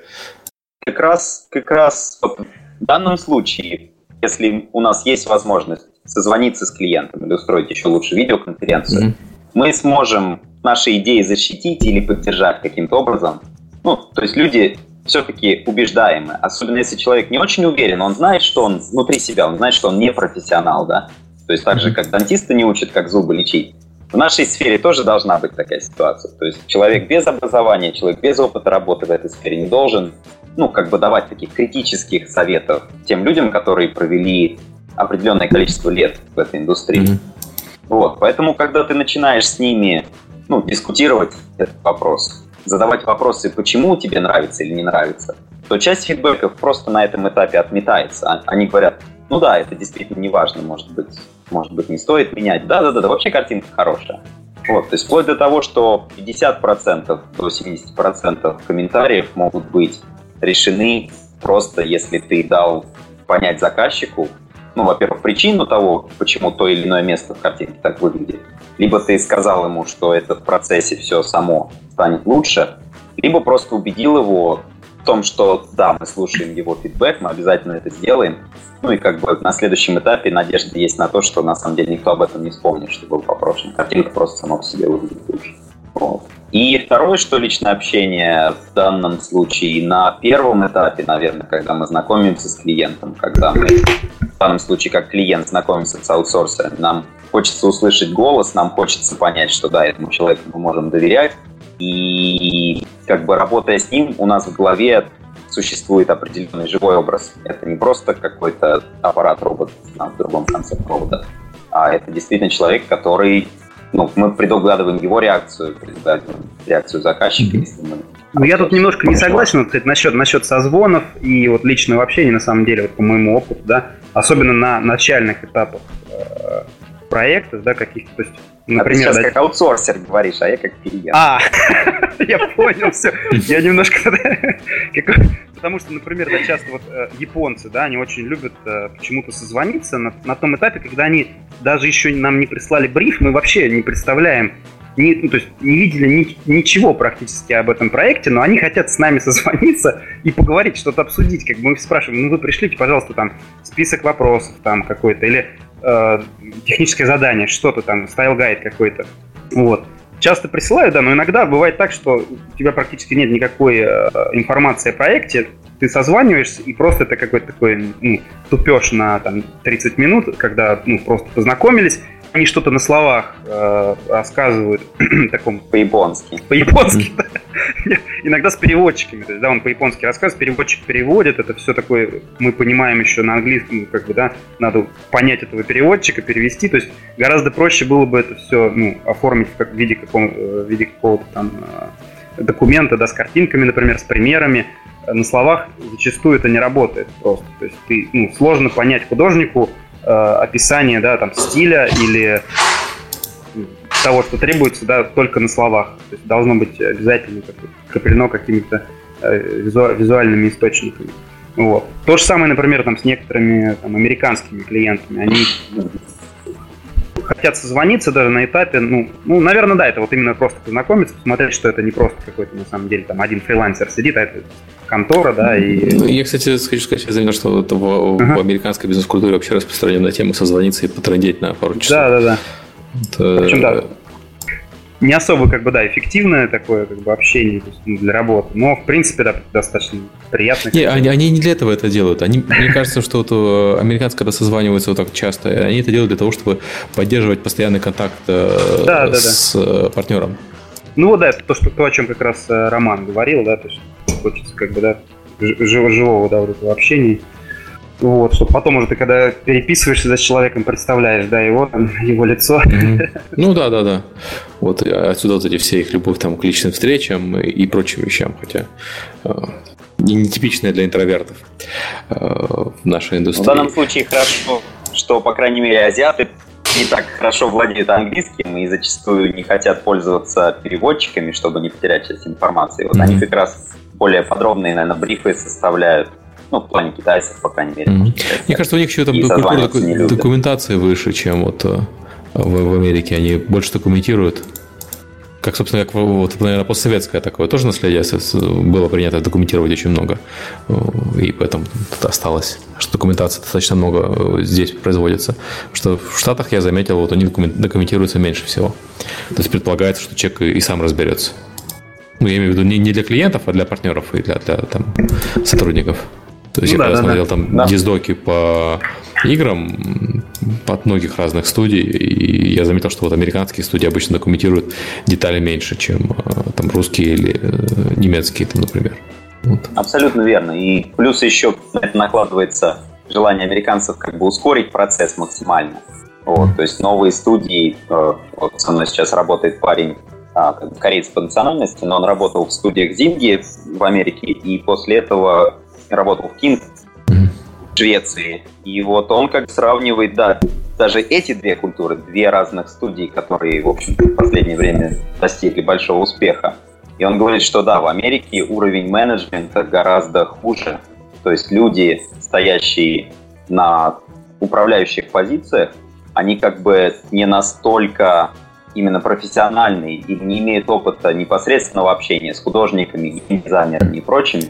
Как раз, как раз в данном случае, если у нас есть возможность созвониться с клиентом или устроить еще лучше видеоконференцию, mm-hmm мы сможем наши идеи защитить или поддержать каким-то образом. Ну, то есть люди все-таки убеждаемы, особенно если человек не очень уверен, он знает, что он внутри себя, он знает, что он не профессионал, да. То есть так же, как дантисты не учат, как зубы лечить. В нашей сфере тоже должна быть такая ситуация. То есть человек без образования, человек без опыта работы в этой сфере не должен, ну, как бы давать таких критических советов тем людям, которые провели определенное количество лет в этой индустрии. Mm-hmm. Вот, поэтому, когда ты начинаешь с ними ну, дискутировать этот вопрос, задавать вопросы, почему тебе нравится или не нравится, то часть фидбэков просто на этом этапе отметается. А, они говорят, ну да, это действительно не важно, может быть, может быть, не стоит менять. Да-да-да, вообще картинка хорошая. Вот, то есть вплоть до того, что 50% до 70% комментариев могут быть решены просто если ты дал понять заказчику, ну, во-первых, причину того, почему то или иное место в картинке так выглядит. Либо ты сказал ему, что это в процессе все само станет лучше, либо просто убедил его в том, что да, мы слушаем его фидбэк, мы обязательно это сделаем. Ну и как бы на следующем этапе надежда есть на то, что на самом деле никто об этом не вспомнит, что был попрошлом. Картинка просто сама по себе выглядит лучше. Вот. И второе, что личное общение в данном случае на первом этапе, наверное, когда мы знакомимся с клиентом, когда мы в данном случае как клиент знакомимся с аутсорсером, нам хочется услышать голос, нам хочется понять, что да, этому человеку мы можем доверять. И как бы работая с ним, у нас в голове существует определенный живой образ. Это не просто какой-то аппарат-робот на другом конце провода, а это действительно человек, который ну, мы предугадываем его реакцию, предугадываем реакцию заказчика, если мы ну, я тут немножко не согласен, кстати, насчет, насчет созвонов и вот личного общения, на самом деле, вот по моему опыту, да, особенно на начальных этапах э, проектов, да, каких-то, то есть, например... А ты сейчас да, как аутсорсер говоришь, а я как клиент. А, я понял, все. Я немножко... Потому что, например, да, часто вот э, японцы, да, они очень любят э, почему-то созвониться на, на том этапе, когда они даже еще нам не прислали бриф, мы вообще не представляем, не, ну, то есть не видели ни, ничего практически об этом проекте, но они хотят с нами созвониться и поговорить, что-то обсудить. Как бы мы спрашиваем, ну вы пришлите, пожалуйста, там список вопросов там какой-то, или э, техническое задание, что-то там, style guide какой-то. Вот. Часто присылают, да, но иногда бывает так, что у тебя практически нет никакой э, информации о проекте, ты созваниваешься, и просто это какой-то такой ну, тупеж на там, 30 минут, когда ну, просто познакомились, они что-то на словах э, рассказывают таком по-японски. По-японски, да. Иногда с переводчиками. То есть, да, он по-японски рассказывает, переводчик переводит, это все такое, мы понимаем еще на английском, как бы, да, надо понять этого переводчика, перевести. То есть гораздо проще было бы это все ну, оформить в, виде, каком, э, в виде какого-то там э, документа, да, с картинками, например, с примерами. На словах зачастую это не работает просто. То есть ты, ну, сложно понять художнику, э, описание да, там, стиля или того, что требуется, да, только на словах. То есть должно быть обязательно креплено какими-то э, визу, визуальными источниками. Вот. То же самое, например, там, с некоторыми там, американскими клиентами. Они хотят созвониться даже на этапе, ну, ну, наверное, да, это вот именно просто познакомиться, посмотреть, что это не просто какой-то, на самом деле, там, один фрилансер сидит, а это контора, да, и... Ну, я, кстати, хочу сказать, я заметил, что это в, ага. в американской бизнес-культуре вообще распространенная тема созвониться и потрындеть на пару часов. Да, да, да. Это... Причем, да, не особо, как бы, да, эффективное такое, как бы, общение есть, ну, для работы, но, в принципе, да, достаточно приятно. Не, они, они не для этого это делают. Они, мне кажется, что вот э, американцы, когда созваниваются вот так часто, они это делают для того, чтобы поддерживать постоянный контакт э, да, с да, да. партнером. Ну вот, да, это то, что, то, о чем как раз э, Роман говорил, да, то есть хочется, как бы, да, живого, да, вот этого общения. Вот, чтобы потом уже ты, когда переписываешься с человеком, представляешь, да, его, там, его лицо. Mm-hmm. Ну да, да, да. Вот отсюда вот эти все их любовь там, к личным встречам и прочим вещам, хотя э, нетипичная для интровертов э, в нашей индустрии. В данном случае хорошо, что, по крайней мере, азиаты не так хорошо владеют английским и зачастую не хотят пользоваться переводчиками, чтобы не потерять часть информации. Вот mm-hmm. они как раз более подробные, наверное, брифы составляют ну, в плане китайцев, по крайней мере. Mm-hmm. Мне кажется, у них еще там культура документации выше, чем вот э, в, в Америке. Они больше документируют. Как, собственно, как вот, наверное, постсоветское такое тоже наследие было принято документировать очень много. Э, и поэтому осталось, что документации достаточно много э, здесь производится. Что в Штатах я заметил, вот они документируются меньше всего. То есть предполагается, что человек и сам разберется. Ну, я имею в виду не, не для клиентов, а для партнеров и для, для там, сотрудников. То есть ну, я да, когда да, смотрел да. там да. диздоки по играм от многих разных студий, и я заметил, что вот американские студии обычно документируют детали меньше, чем э, там русские или э, немецкие, там, например. Вот. Абсолютно верно. И плюс еще это накладывается желание американцев как бы ускорить процесс максимально. Вот, то есть новые студии, э, вот со мной сейчас работает парень, а, кореец по национальности, но он работал в студиях Зинги в Америке, и после этого работал в King в Швеции. И вот он как сравнивает, да, даже эти две культуры, две разных студии, которые, в общем в последнее время достигли большого успеха. И он говорит, что да, в Америке уровень менеджмента гораздо хуже. То есть люди, стоящие на управляющих позициях, они как бы не настолько именно профессиональные и не имеют опыта непосредственного общения с художниками, дизайнерами и прочими,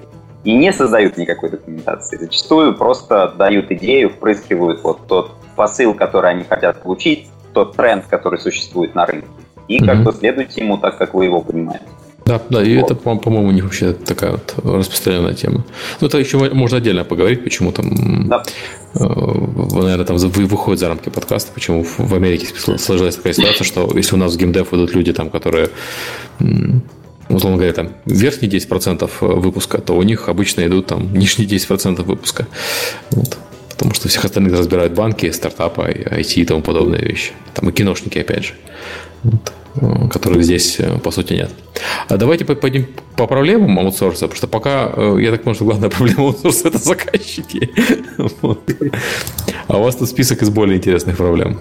и не создают никакой документации. Зачастую просто дают идею, впрыскивают вот тот посыл, который они хотят получить, тот тренд, который существует на рынке. И mm-hmm. как бы следуйте ему так, как вы его понимаете. Да, да, и вот. это, по-моему, у них вообще такая вот распространенная тема. Ну, это еще можно отдельно поговорить, почему там, да. э, наверное, там выходит за рамки подкаста, почему в Америке сложилась такая ситуация, что если у нас в геймдев идут люди, там, которые условно говоря, там верхние 10% выпуска, то у них обычно идут там нижние 10% выпуска. Вот. Потому что всех остальных разбирают банки, стартапы, IT и тому подобные вещи. Там и киношники, опять же. Вот которых здесь, э, по сути, нет. А давайте пойдем по проблемам аутсорса, потому что пока, э, я так понимаю, что главная проблема аутсорса – это заказчики. Вот. А у вас тут список из более интересных проблем.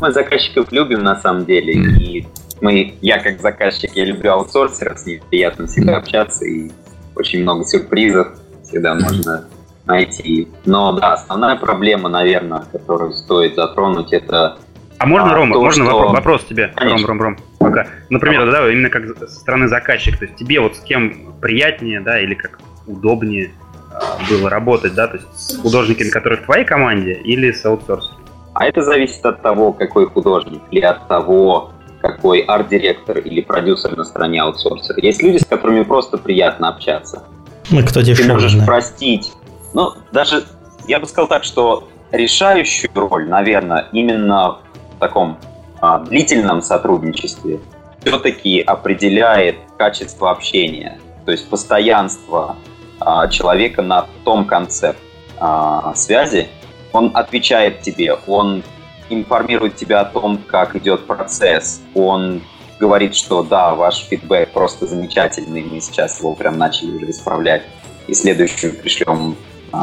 Мы заказчиков любим, на самом деле, и мы, я как заказчик, я люблю аутсорсеров, с ними приятно всегда общаться, и очень много сюрпризов всегда можно найти. Но да, основная проблема, наверное, которую стоит затронуть, это а можно, а, Рома, то, можно что... вопрос, вопрос тебе, Конечно. Ром, Ром, Ром, пока. Например, да, именно как со стороны заказчика, то есть тебе вот с кем приятнее, да, или как удобнее а, было работать, да, то есть с художниками, которые в твоей команде, или с аутсорсером? А это зависит от того, какой художник, или от того, какой арт-директор или продюсер на стороне аутсорсера. Есть люди, с которыми просто приятно общаться. Ну, кто дешевле, Ты можешь простить. Ну, даже, я бы сказал так, что решающую роль, наверное, именно в таком а, длительном сотрудничестве все-таки определяет качество общения, то есть постоянство а, человека на том конце а, связи. Он отвечает тебе, он информирует тебя о том, как идет процесс, он говорит, что да, ваш фидбэк просто замечательный, мы сейчас его прям начали уже исправлять, и следующую пришлем э,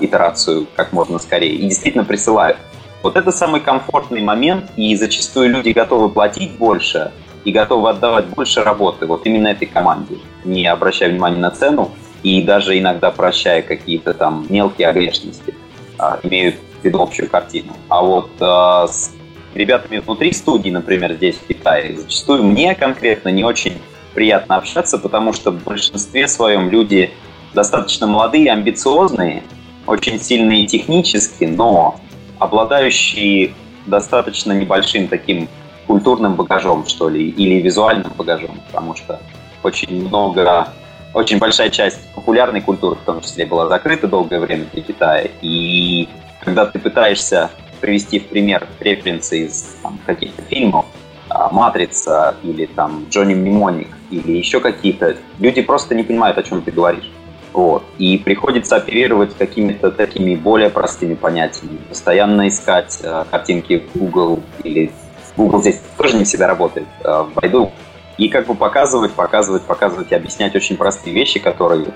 итерацию как можно скорее. И действительно присылают. Вот это самый комфортный момент, и зачастую люди готовы платить больше и готовы отдавать больше работы вот именно этой команде, не обращая внимания на цену и даже иногда прощая какие-то там мелкие огрешности, а, имеют в виду общую картину. А вот а, с ребятами внутри студии, например, здесь в Китае, зачастую мне конкретно не очень приятно общаться, потому что в большинстве своем люди достаточно молодые, амбициозные, очень сильные технически, но обладающие достаточно небольшим таким культурным багажом, что ли, или визуальным багажом, потому что очень много, очень большая часть популярной культуры, в том числе, была закрыта долгое время для Китая. И когда ты пытаешься привести в пример референсы из каких-то фильмов, а, «Матрица» или там «Джонни Мнемоник» или еще какие-то, люди просто не понимают, о чем ты говоришь. Вот. И приходится оперировать какими-то такими более простыми понятиями. Постоянно искать э, картинки в Google или Google здесь тоже не всегда работает. Э, в Baidu и как бы показывать, показывать, показывать и объяснять очень простые вещи, которые,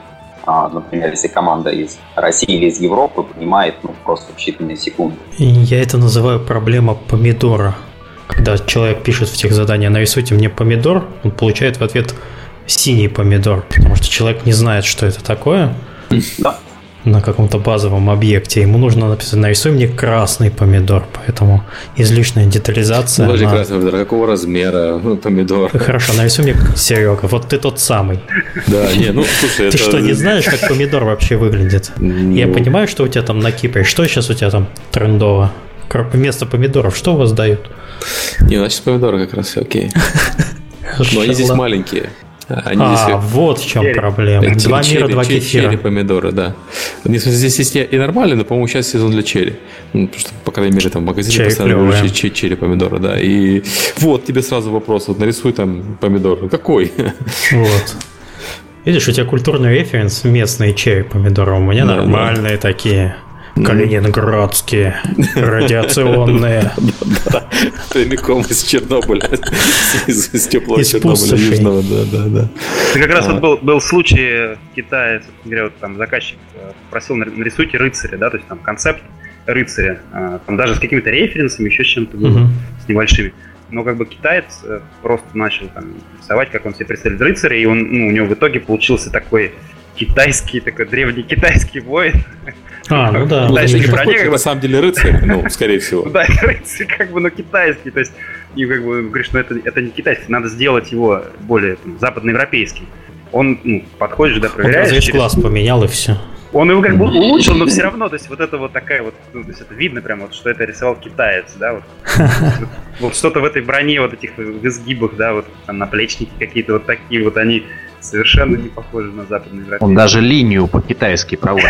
например, если команда из России или из Европы понимает ну, просто в считанные секунды. Я это называю проблема помидора. Когда человек пишет в тех заданиях «нарисуйте мне помидор», он получает в ответ синий помидор, потому что человек не знает, что это такое. Да на каком-то базовом объекте, ему нужно написать, нарисуй мне красный помидор, поэтому излишняя детализация. Подожди, она... красный помидор, какого размера ну, помидор? Хорошо, нарисуй мне, Серега, вот ты тот самый. Да, не, ну, слушай, Ты что, не знаешь, как помидор вообще выглядит? Я ну. понимаю, что у тебя там на Кипре, что сейчас у тебя там трендово? Вместо помидоров что у вас дают? Не, значит, помидоры как раз все окей. Но они здесь маленькие. Они а, здесь... вот в чем Черри. проблема. Два черри, мира, два черри, кефира. Черри, помидоры, да. Здесь есть и нормальные, но, по-моему, сейчас сезон для черри. Ну, потому что, по крайней мере, там в магазине черри постоянно черри, черри, помидоры, да. И вот тебе сразу вопрос, вот нарисуй там помидор. Какой? Вот. Видишь, у тебя культурный референс местные черри помидоры, у меня да, нормальные да. такие. Калининградские, радиационные. Прямиком из Чернобыля, из теплого Чернобыля южного, да, да, да. Как раз вот а. был случай в Китае, там заказчик э, просил нарисуйте рыцаря, да, то есть там концепт рыцаря, э, там даже с какими-то референсами, еще с чем-то было, с небольшими. Но как бы китаец э, просто начал там рисовать, как он себе представляет рыцаря, и он, ну, у него в итоге получился такой китайский, такой древний китайский воин, а, ну да. Да, еще не броня, как на самом деле рыцарь, ну, скорее всего. Да, рыцарь как бы, но китайский, то есть, и как бы говоришь, ну это, это не китайский, надо сделать его более там, западноевропейский. Он, ну, подходишь, да, проверяешь. Он весь через... класс поменял и все. Он его как бы улучшил, но все равно, то есть вот это вот такая вот, ну, то есть это видно прямо, вот, что это рисовал китаец, да, вот. Вот что-то в этой броне, вот этих в изгибах, да, вот там наплечники какие-то вот такие вот, они совершенно не похожи на западный европейский. Он даже линию по-китайски проводит.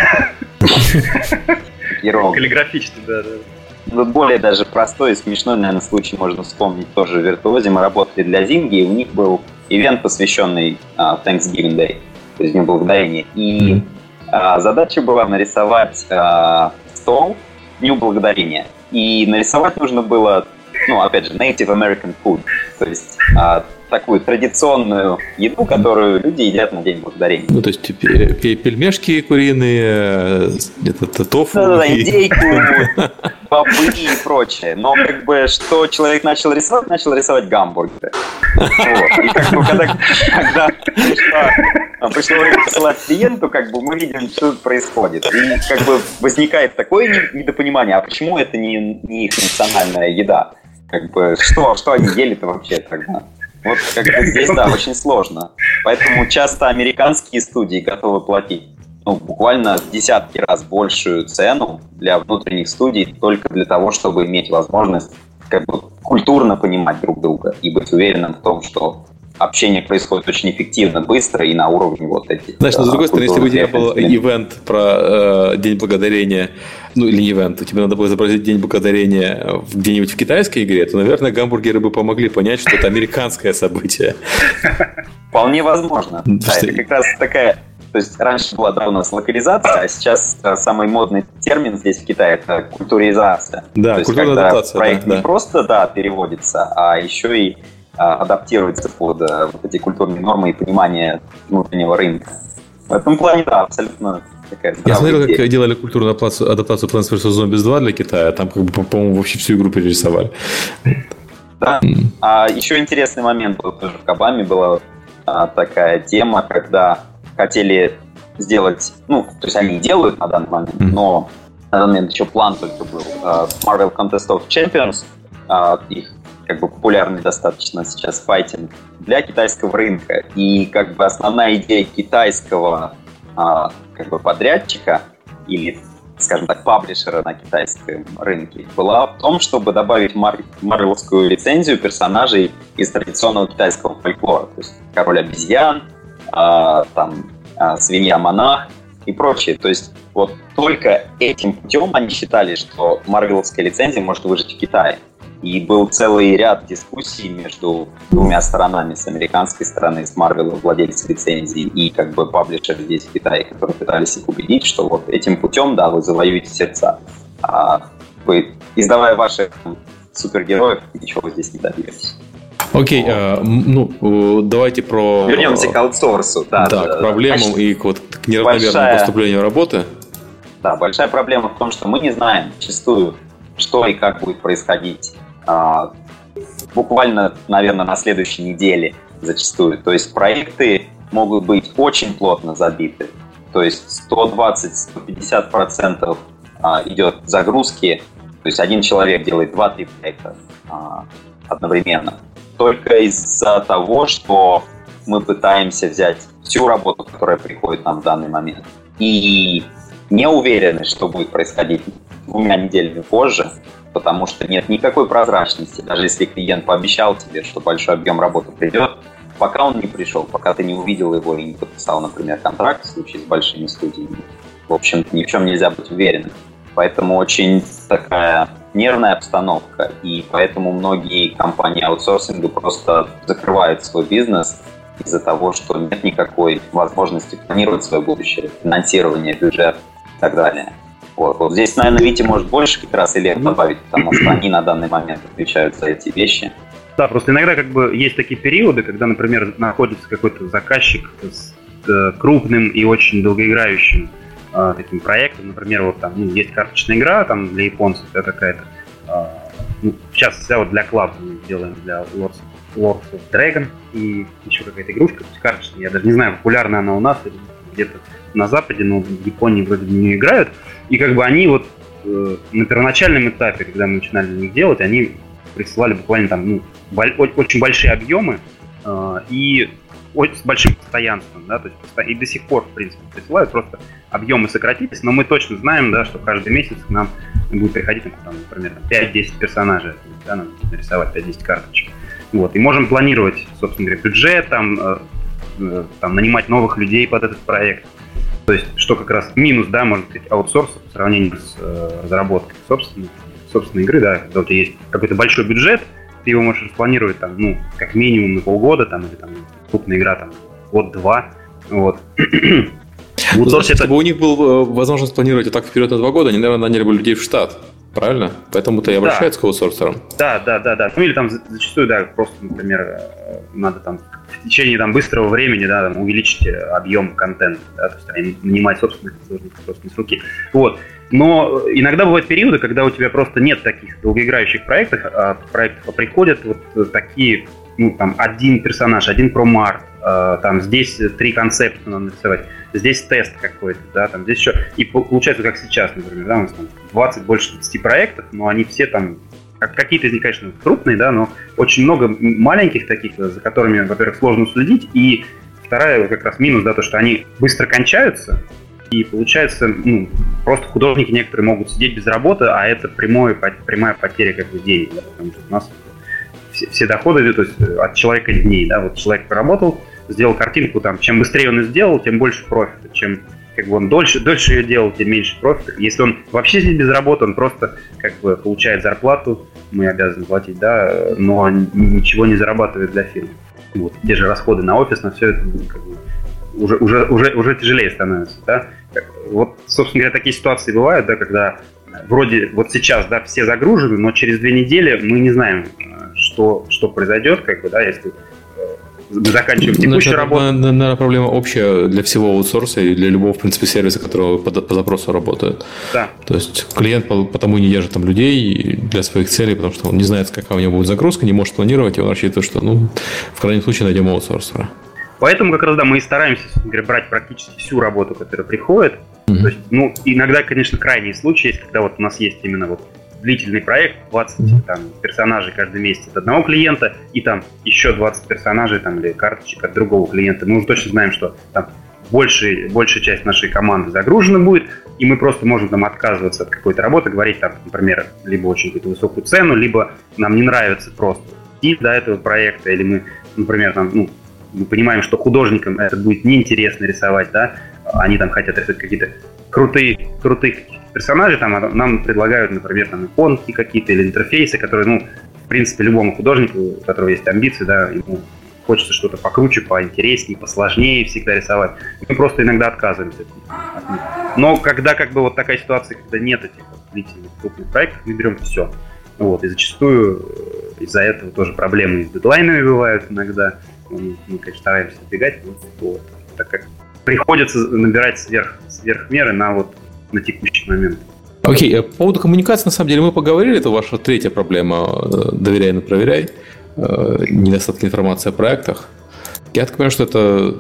Каллиграфически, да, да. Ну, более даже простой и смешной, наверное, случай можно вспомнить тоже в Виртуозе. Мы работали для Зинги, и у них был ивент, посвященный uh, Thanksgiving Day, то есть Дню Благодарения. И uh, задача была нарисовать uh, стол Дню Благодарения. И нарисовать нужно было, ну, опять же, Native American Food, то есть uh, такую традиционную еду, которую люди едят на День Благодарения. Ну, то есть пельмешки куриные, это тофу. Да-да-да, индейку, бобы и прочее. Но как бы что человек начал рисовать, начал рисовать гамбургеры. Вот. И как бы когда, когда пришло, пришло время посылать клиенту, как бы мы видим, что происходит. И как бы возникает такое недопонимание, а почему это не, не их национальная еда? Как бы что, что они ели-то вообще тогда? Вот как бы здесь, да, очень сложно. Поэтому часто американские студии готовы платить ну, буквально в десятки раз большую цену для внутренних студий только для того, чтобы иметь возможность как бы культурно понимать друг друга и быть уверенным в том, что общение происходит очень эффективно, быстро и на уровне вот этих. Знаешь, но с другой стороны, если бы у тебя был ивент про э, День Благодарения, ну или ивент, тебе надо было изобразить День Благодарения где-нибудь в китайской игре, то, наверное, гамбургеры бы помогли понять, что это американское событие. Вполне возможно. Да, это как раз такая то есть раньше была да, у нас локализация, а сейчас э, самый модный термин здесь в Китае это культуризация. Да, То есть, когда адаптация, проект да, не да. просто да, переводится, а еще и а, адаптируется под а, вот эти культурные нормы и понимание внутреннего рынка. В этом плане, да, абсолютно такая Я смотрел, идея. как делали культурную адаптацию, адаптацию Plants vs. Zombies 2 для Китая, там, как бы, по-моему, вообще всю игру перерисовали. Да. Mm. А еще интересный момент был тоже в Кабаме, была а, такая тема, когда хотели сделать, ну, то есть они делают на данный момент, mm-hmm. но на данный момент еще план только был. Uh, Marvel Contest of Champions, uh, их как бы популярный достаточно сейчас файтинг для китайского рынка. И как бы основная идея китайского uh, как бы подрядчика или скажем так, паблишера на китайском рынке, была в том, чтобы добавить мар- марвеловскую лицензию персонажей из традиционного китайского фольклора. То есть король обезьян, а, там а, свинья-монах и прочее. То есть вот только этим путем они считали, что марвеловская лицензия может выжить в Китае. И был целый ряд дискуссий между двумя сторонами, с американской стороны, с Marvel, владельцем лицензии, и как бы паблишер здесь в Китае, которые пытались их убедить, что вот этим путем, да, вы завоюете сердца. А вы, издавая ваших супергероев, ничего здесь не добьетесь. Окей, э, ну, давайте про... Вернемся к аутсорсу. Да, да, к проблемам и к, вот, к неравномерному большая... поступлению работы. Да, большая проблема в том, что мы не знаем чистую, что и как будет происходить буквально, наверное, на следующей неделе зачастую. То есть проекты могут быть очень плотно забиты. То есть 120-150% а, идет загрузки. То есть один человек делает 2-3 проекта а, одновременно только из-за того, что мы пытаемся взять всю работу, которая приходит нам в данный момент, и не уверены, что будет происходить двумя неделями позже, потому что нет никакой прозрачности. Даже если клиент пообещал тебе, что большой объем работы придет, пока он не пришел, пока ты не увидел его и не подписал, например, контракт в случае с большими студиями, в общем ни в чем нельзя быть уверенным. Поэтому очень такая нервная обстановка, и поэтому многие компании аутсорсинга просто закрывают свой бизнес из-за того, что нет никакой возможности планировать свое будущее, финансирование, бюджет и так далее. Вот, вот здесь, наверное, Витя может больше как раз или добавить, потому что они на данный момент отвечают за эти вещи. Да, просто иногда как бы есть такие периоды, когда, например, находится какой-то заказчик с э, крупным и очень долгоиграющим э, таким проектом. Например, вот там ну, есть карточная игра там для японцев, да, какая-то. Э, ну, сейчас вся вот для клаба мы делаем для Lords, Lords of Dragon и еще какая-то игрушка карточная. Я даже не знаю, популярна она у нас или где-то на Западе, но в Японии вроде не играют. И как бы они вот э, на первоначальном этапе, когда мы начинали них делать, они присылали буквально там ну, очень большие объемы э, и с большим постоянством, да, то есть и до сих пор, в принципе, присылают, просто объемы сократились, но мы точно знаем, да, что каждый месяц к нам будет приходить, там, например, 5-10 персонажей, да, нам нарисовать 5-10 карточек. Вот, и можем планировать, собственно говоря, бюджет, там, э, э, там, нанимать новых людей под этот проект. То есть, что как раз минус, да, может быть, аутсорса по сравнению с э, разработкой собственной, собственной игры, да, когда у тебя есть какой-то большой бюджет, ты его можешь распланировать там, ну, как минимум на полгода, там, или там крупная игра, там, год-два, вот. Ну, значит, это... Чтобы у них был э, возможность планировать так вперед на два года, они, наверное, наняли бы людей в штат. Правильно? Поэтому-то и обращаются да. к аутсорсерам. Да, да, да, да. Ну или там зачастую, да, просто, например, э, надо там в течение там быстрого времени, да, там, увеличить э, объем контента, да, то есть нанимать собственных собственные с руки. Вот. Но иногда бывают периоды, когда у тебя просто нет таких долгоиграющих проектов, а проектов а приходят вот такие, ну, там, один персонаж, один промар, э, там, здесь три концепта надо нарисовать, здесь тест какой-то, да, там, здесь еще, и получается, как сейчас, например, да, у нас там 20, больше 20 проектов, но они все там Какие-то из них, конечно, крупные, да, но очень много маленьких таких, за которыми, во-первых, сложно следить, и вторая как раз минус, да, то, что они быстро кончаются, и получается, ну, просто художники некоторые могут сидеть без работы, а это прямое, прямая потеря как бы денег, да, потому что у нас все, все доходы то есть, от человека дней, да, вот человек поработал, сделал картинку, там, чем быстрее он ее сделал, тем больше профита, чем как бы он дольше, дольше ее делал, тем меньше профита. Если он вообще здесь без работы, он просто как бы получает зарплату, мы обязаны платить, да, но ничего не зарабатывает для фирмы. Вот, те же расходы на офис, на все это как бы, уже, уже, уже, уже тяжелее становится, да. Вот, собственно говоря, такие ситуации бывают, да, когда вроде вот сейчас, да, все загружены, но через две недели мы не знаем, что, что произойдет, как бы, да, если заканчиваем текущую Значит, работу. Наверное, проблема общая для всего аутсорса и для любого, в принципе, сервиса, который по, по запросу работает. Да. То есть клиент потому не держит там людей для своих целей, потому что он не знает, какая у него будет загрузка, не может планировать, и он рассчитывает, что, ну, в крайнем случае найдем аутсорсера. Поэтому как раз, да, мы и стараемся говоря, брать практически всю работу, которая приходит. Mm-hmm. То есть, ну, иногда, конечно, крайние случаи есть, когда вот у нас есть именно вот длительный проект, 20 mm-hmm. там, персонажей каждый месяц от одного клиента, и там еще 20 персонажей там, или карточек от другого клиента. Мы уже точно знаем, что там большая, большая часть нашей команды загружена будет, и мы просто можем там отказываться от какой-то работы, говорить там, например, либо очень какую-то высокую цену, либо нам не нравится просто стиль до этого проекта, или мы, например, там, ну, мы понимаем, что художникам это будет неинтересно рисовать, да, они там хотят рисовать какие-то крутые, крутых персонажей, там а нам предлагают, например, там иконки какие-то или интерфейсы, которые, ну, в принципе, любому художнику, у которого есть амбиции, да, ему хочется что-то покруче, поинтереснее, посложнее всегда рисовать. Мы просто иногда отказываемся от них. Но когда как бы вот такая ситуация, когда нет этих вот длительных крупных проектов, мы берем все. Вот, и зачастую э, из-за этого тоже проблемы с дедлайнами бывают иногда. Мы, мы конечно, стараемся избегать, но вот, так как приходится набирать сверх, сверх меры на вот на текущий момент. Окей, okay. Э, по поводу коммуникации, на самом деле, мы поговорили, это ваша третья проблема, э, доверяй, но проверяй, э, недостатки информации о проектах. Я так понимаю, что это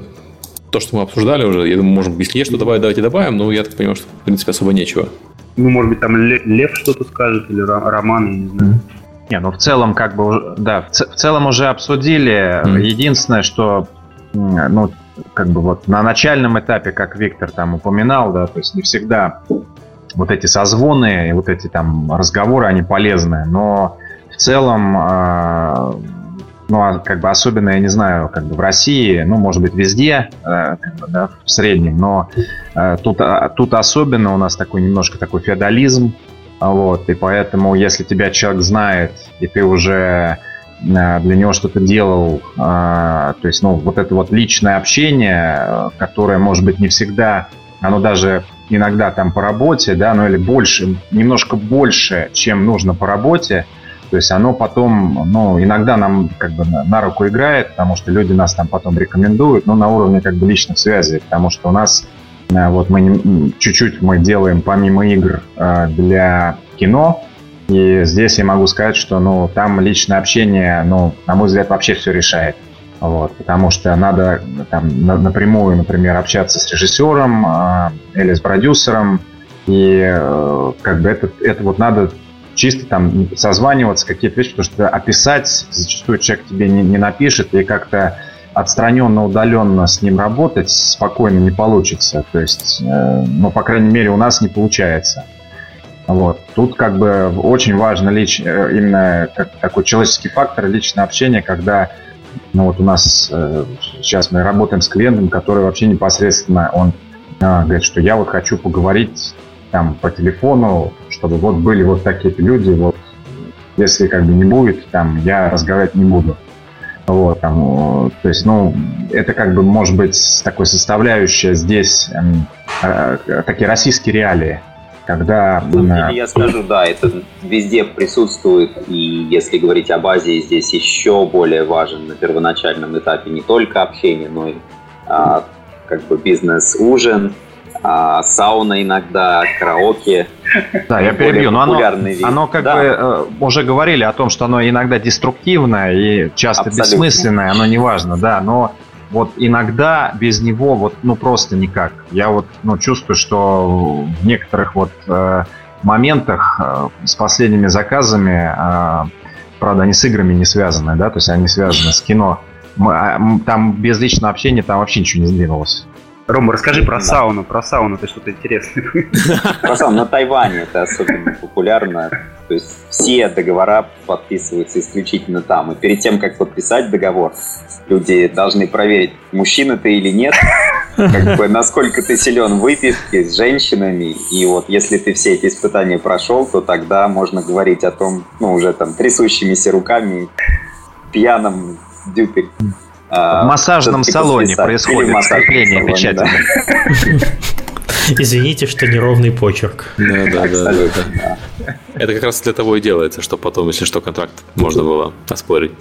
то, что мы обсуждали уже. Я думаю, можем, если есть что добавить, давайте добавим, но я так понимаю, что, в принципе, особо нечего. Ну, может быть, там Лев что-то скажет, или Роман, я не знаю. Не, ну в целом, как бы, да, в, в целом уже обсудили. Mm. Единственное, что, ну, как бы вот на начальном этапе, как Виктор там упоминал, да, то есть не всегда вот эти созвоны и вот эти там разговоры, они полезны, но в целом, э, ну, а как бы особенно, я не знаю, как бы в России, ну, может быть, везде, э, да, в среднем, но э, тут, а, тут особенно у нас такой немножко такой феодализм, вот, и поэтому, если тебя человек знает, и ты уже для него что-то делал. Э, то есть, ну, вот это вот личное общение, э, которое, может быть, не всегда, оно даже иногда там по работе, да, ну или больше, немножко больше, чем нужно по работе, то есть оно потом, ну, иногда нам как бы на, руку играет, потому что люди нас там потом рекомендуют, но на уровне как бы личных связей, потому что у нас вот мы чуть-чуть мы делаем помимо игр для кино, и здесь я могу сказать, что ну, там личное общение, ну, на мой взгляд, вообще все решает. Вот, потому что надо там, на, напрямую, например, общаться с режиссером э, или с продюсером, и э, как бы это, это вот надо чисто там созваниваться, какие-то вещи, потому что описать зачастую человек тебе не, не напишет, и как-то отстраненно, удаленно с ним работать спокойно не получится. То есть, э, ну, по крайней мере, у нас не получается. Вот. Тут как бы очень важно лич... Э, именно как, такой человеческий фактор, личное общение, когда ну вот у нас э, сейчас мы работаем с клиентом, который вообще непосредственно, он э, говорит, что я вот хочу поговорить там по телефону, чтобы вот были вот такие-то люди, вот если как бы не будет, там я разговаривать не буду. Вот, там, то есть, ну, это как бы может быть такой составляющая здесь э, э, такие российские реалии когда... Ну, я скажу, да, это везде присутствует, и если говорить об Азии, здесь еще более важен на первоначальном этапе не только общение, но и а, как бы бизнес-ужин, а, сауна иногда, караоке. Да, я перебью, но оно, оно как да. бы э, уже говорили о том, что оно иногда деструктивное и часто Абсолютно. бессмысленное, оно не важно, да, но вот иногда без него вот ну просто никак. Я вот ну, чувствую, что в некоторых вот э, моментах э, с последними заказами, э, правда, они с играми не связаны, да, то есть они связаны с кино. Мы, а, там без личного общения там вообще ничего не сдвинулось. Рома, расскажи про сауну, про сауну, ты что-то интересное. Про сауну на Тайване это особенно популярно. То есть все договора подписываются исключительно там. И перед тем, как подписать договор, люди должны проверить, мужчина ты или нет, как бы насколько ты силен в выпивке с женщинами. И вот если ты все эти испытания прошел, то тогда можно говорить о том, ну, уже там трясущимися руками, пьяном дюпель в массажном салоне происходит скрепление печати. Извините, что неровный почерк. Да, да, да, да. Это как раз для того и делается, чтобы потом, если что, контракт можно было оспорить.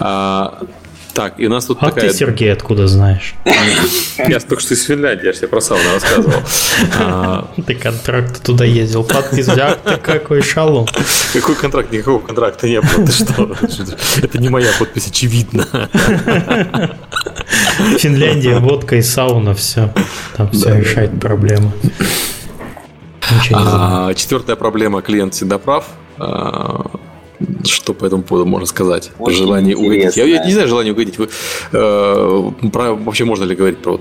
А, так, и у нас тут а такая... ты, Сергей, откуда знаешь? Я только что из Финляндии, я же тебе про сауну рассказывал. А, ты контракт туда ездил, подписал, ты какой шалом. Какой контракт? Никакого контракта не было. Ты что? Это не моя подпись, очевидно. Финляндия, водка и сауна, все. Там все решает проблемы. А, четвертая проблема клиент всегда прав. Что по этому поводу можно сказать? Очень желание угодить. Я, я не знаю, желание угодить. Вы, э, про, вообще можно ли говорить про,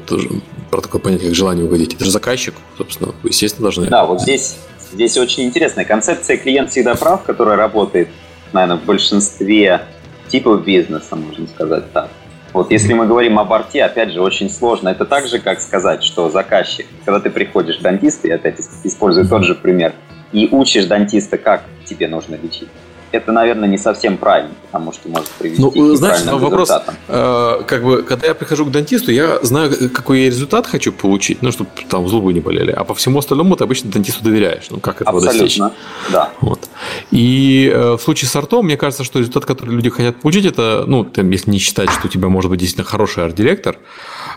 про такое понятие, как желание угодить? Это же заказчик, собственно, вы, естественно, должны. Да, вот здесь, здесь очень интересная концепция клиент всегда прав, которая работает, наверное, в большинстве типов бизнеса, можно сказать так. Вот если мы говорим об арте, опять же, очень сложно. Это так же, как сказать, что заказчик, когда ты приходишь к дантисту, я опять использую тот же пример, и учишь дантиста, как тебе нужно лечить это, наверное, не совсем правильно, потому что может привести ну, к знаешь, вопрос, э, как бы, когда я прихожу к дантисту, я знаю, какой я результат хочу получить, ну, чтобы там зубы не болели, а по всему остальному ты обычно дантисту доверяешь, ну, как этого Абсолютно, достичь. да. Вот. И э, в случае с артом, мне кажется, что результат, который люди хотят получить, это, ну, там, если не считать, что у тебя может быть действительно хороший арт-директор,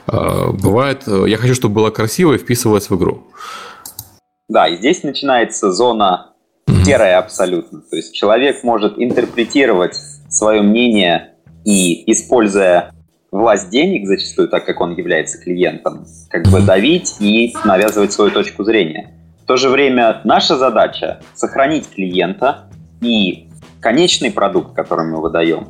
э, бывает, э, я хочу, чтобы было красиво и вписывалось в игру. Да, и здесь начинается зона серое абсолютно. То есть человек может интерпретировать свое мнение и, используя власть денег, зачастую так как он является клиентом, как бы давить и навязывать свою точку зрения. В то же время наша задача сохранить клиента и конечный продукт, который мы выдаем,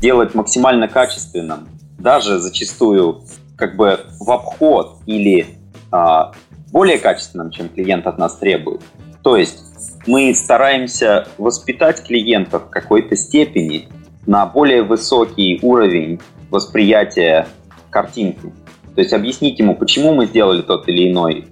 делать максимально качественным, даже зачастую как бы в обход или а, более качественным, чем клиент от нас требует. То есть мы стараемся воспитать клиентов в какой-то степени на более высокий уровень восприятия картинки. То есть объяснить ему, почему мы сделали тот или иной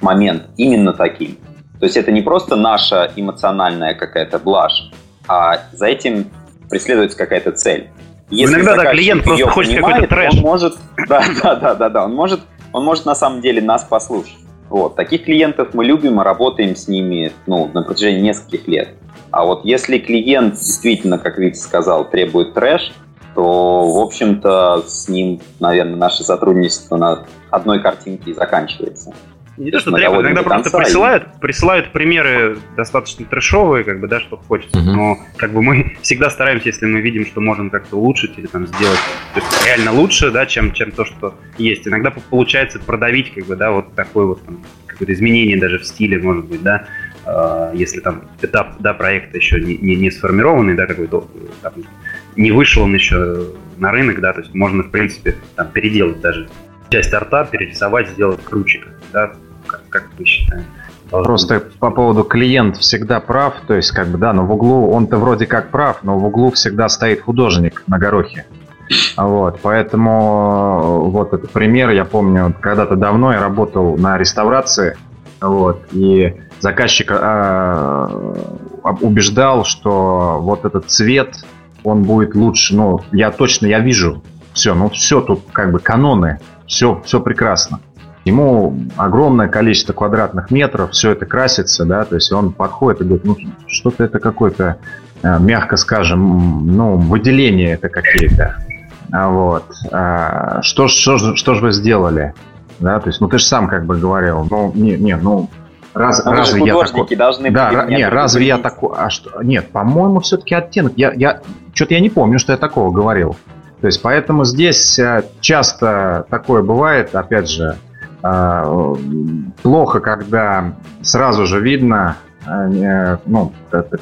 момент именно таким. То есть это не просто наша эмоциональная какая-то блажь, а за этим преследуется какая-то цель. Если Иногда да, клиент просто хочет какой-то трэш. Он может, да, да, да, да, да, он может, он может на самом деле нас послушать. Вот. Таких клиентов мы любим и работаем с ними ну, на протяжении нескольких лет. А вот если клиент действительно, как Вик сказал, требует трэш, то, в общем-то, с ним, наверное, наше сотрудничество на одной картинке и заканчивается. Не то, что требуют, иногда просто присылают, и... присылают примеры достаточно трэшовые, как бы, да, что хочется. Uh-huh. Но как бы мы всегда стараемся, если мы видим, что можем как-то улучшить или там сделать то есть, реально лучше, да, чем, чем то, что есть. Иногда получается продавить, как бы, да, вот такое вот там, какое-то изменение даже в стиле, может быть, да, э, если там этап, да, проекта еще не, не, не сформированный, да, какой-то, там, не вышел он еще на рынок, да, то есть можно, в принципе, там переделать даже часть арта, перерисовать, сделать круче, да, как, как вы считаете? Просто по поводу клиент всегда прав, то есть как бы да, но в углу он-то вроде как прав, но в углу всегда стоит художник на горохе. Вот, поэтому вот этот пример, я помню, когда-то давно я работал на реставрации, вот, и заказчик э, убеждал, что вот этот цвет, он будет лучше, ну, я точно, я вижу, все, ну, все тут как бы каноны, все, все прекрасно. Ему огромное количество квадратных метров, все это красится, да, то есть он подходит и говорит, ну, что-то это какое-то, э, мягко скажем, ну, выделение это какие-то. А вот. А, что, что, что же вы сделали? Да, то есть, ну, ты же сам как бы говорил, ну, не, не, ну, Раз, Но разве я такой... должны да, не, разве я такой... А что... Нет, по-моему, все-таки оттенок. Я, я... Что-то я не помню, что я такого говорил. То есть, поэтому здесь э, часто такое бывает, опять же, плохо, когда сразу же видно э, ну,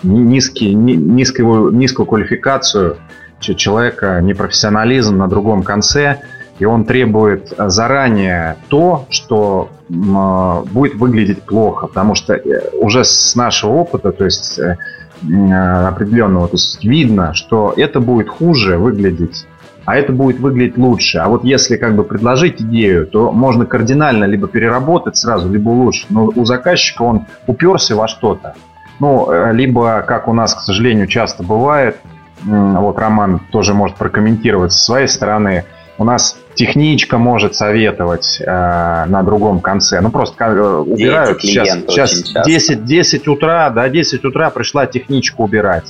низкий, низкую, низкую квалификацию человека, непрофессионализм на другом конце. и он требует заранее то, что будет выглядеть плохо, потому что э, уже с нашего опыта, то есть э, определенного, то есть видно, что это будет хуже выглядеть, а это будет выглядеть лучше. А вот если как бы предложить идею, то можно кардинально либо переработать сразу, либо лучше. Но у заказчика он уперся во что-то. Ну, э, либо, как у нас, к сожалению, часто бывает, вот Роман тоже может прокомментировать со своей стороны, у нас техничка может советовать э, на другом конце. Ну, просто э, убирают. Сейчас, сейчас 10, 10 утра, да, 10 утра пришла техничку убирать.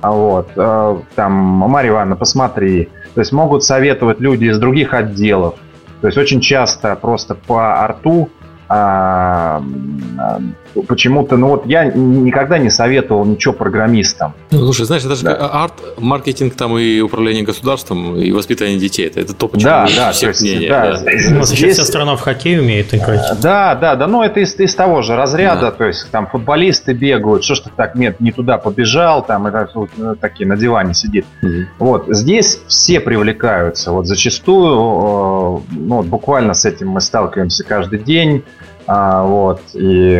А вот, э, там, Марья Ивановна, посмотри. То есть могут советовать люди из других отделов. То есть очень часто просто по арту а, почему-то, ну вот я никогда не советовал ничего программистам. Ну, слушай, знаешь, это же да. арт, маркетинг там и управление государством, и воспитание детей. Это, это то, почему да, да, всех есть. Да, да. У нас Здесь... вся страна в хоккей умеет играть. Да, да, да, ну это из, из того же разряда, да. то есть там футболисты бегают, что ж ты так нет, не туда побежал, там это вот, ну, такие на диване сидит. Угу. Вот, здесь все привлекаются, вот зачастую, ну буквально с этим мы сталкиваемся каждый день, а, вот. И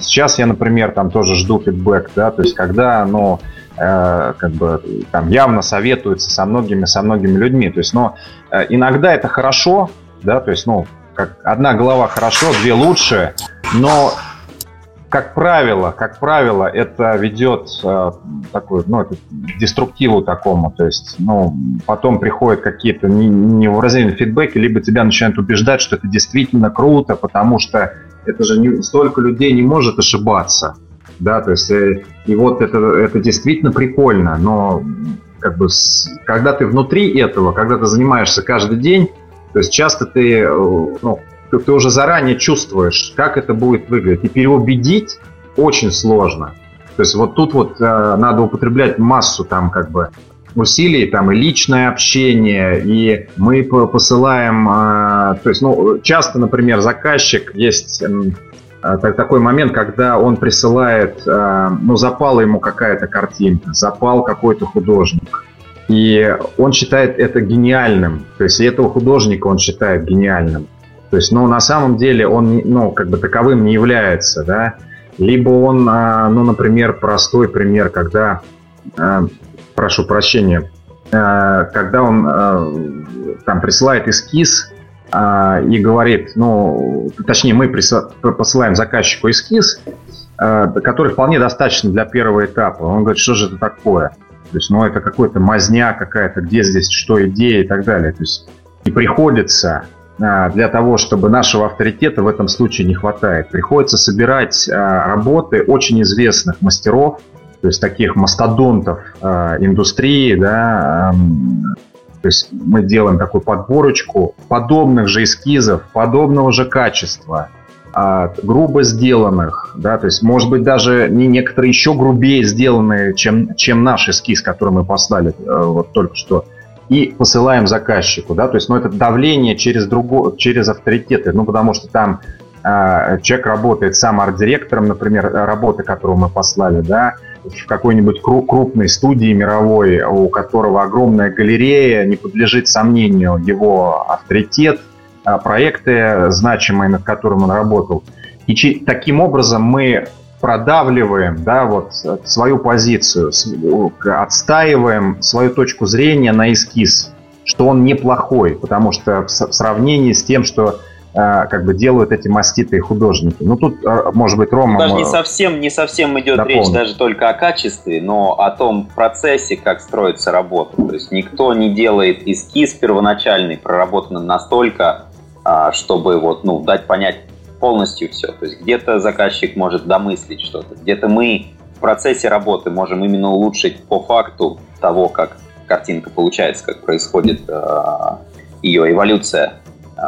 сейчас я, например, там тоже жду фидбэк, да, то есть когда, ну, э, как бы там явно советуется со многими, со многими людьми. То есть, но э, иногда это хорошо, да, то есть, ну, как одна голова хорошо, две лучше, но как правило, как правило, это ведет э, такой, ну, это деструктиву такому, то есть, ну, потом приходят какие-то невыразительные фидбэки, либо тебя начинают убеждать, что это действительно круто, потому что это же не, столько людей не может ошибаться, да, то есть, э, и вот это, это действительно прикольно, но как бы, с, когда ты внутри этого, когда ты занимаешься каждый день, то есть часто ты, э, ну, ты, ты уже заранее чувствуешь, как это будет выглядеть. И переубедить очень сложно. То есть вот тут вот э, надо употреблять массу там как бы усилий, там и личное общение, и мы посылаем, э, то есть, ну, часто, например, заказчик есть э, такой момент, когда он присылает, э, ну, запала ему какая-то картинка, запал какой-то художник, и он считает это гениальным, то есть этого художника он считает гениальным. То есть, ну, на самом деле он, ну, как бы таковым не является, да. Либо он, а, ну, например, простой пример, когда, а, прошу прощения, а, когда он там присылает эскиз и говорит, ну, точнее, мы посылаем заказчику эскиз, который вполне достаточно для первого этапа. Он говорит, что же это такое? То есть, ну, это какой-то мазня какая-то, где здесь что идея и так далее. То есть, и приходится для того, чтобы нашего авторитета в этом случае не хватает. Приходится собирать а, работы очень известных мастеров, то есть таких мастодонтов а, индустрии, да, то есть мы делаем такую подборочку подобных же эскизов, подобного же качества, грубо сделанных, да, то есть, может быть, даже не некоторые еще грубее сделанные, чем, чем наш эскиз, который мы послали э, вот только что и посылаем заказчику, да, то есть, ну, это давление через друго, через авторитеты, ну, потому что там э, человек работает сам арт-директором, например, работы, которую мы послали, да, в какой-нибудь крупной студии мировой, у которого огромная галерея, не подлежит сомнению его авторитет, а проекты значимые, над которыми он работал. И таким образом мы продавливаем да, вот, свою позицию, отстаиваем свою точку зрения на эскиз, что он неплохой, потому что в сравнении с тем, что э, как бы делают эти маститые художники. Ну тут, э, может быть, Рома... Даже не совсем, не совсем идет дополнит. речь даже только о качестве, но о том процессе, как строится работа. То есть никто не делает эскиз первоначальный, проработанный настолько, а, чтобы вот, ну, дать понять полностью все. То есть где-то заказчик может домыслить что-то, где-то мы в процессе работы можем именно улучшить по факту того, как картинка получается, как происходит э, ее эволюция э,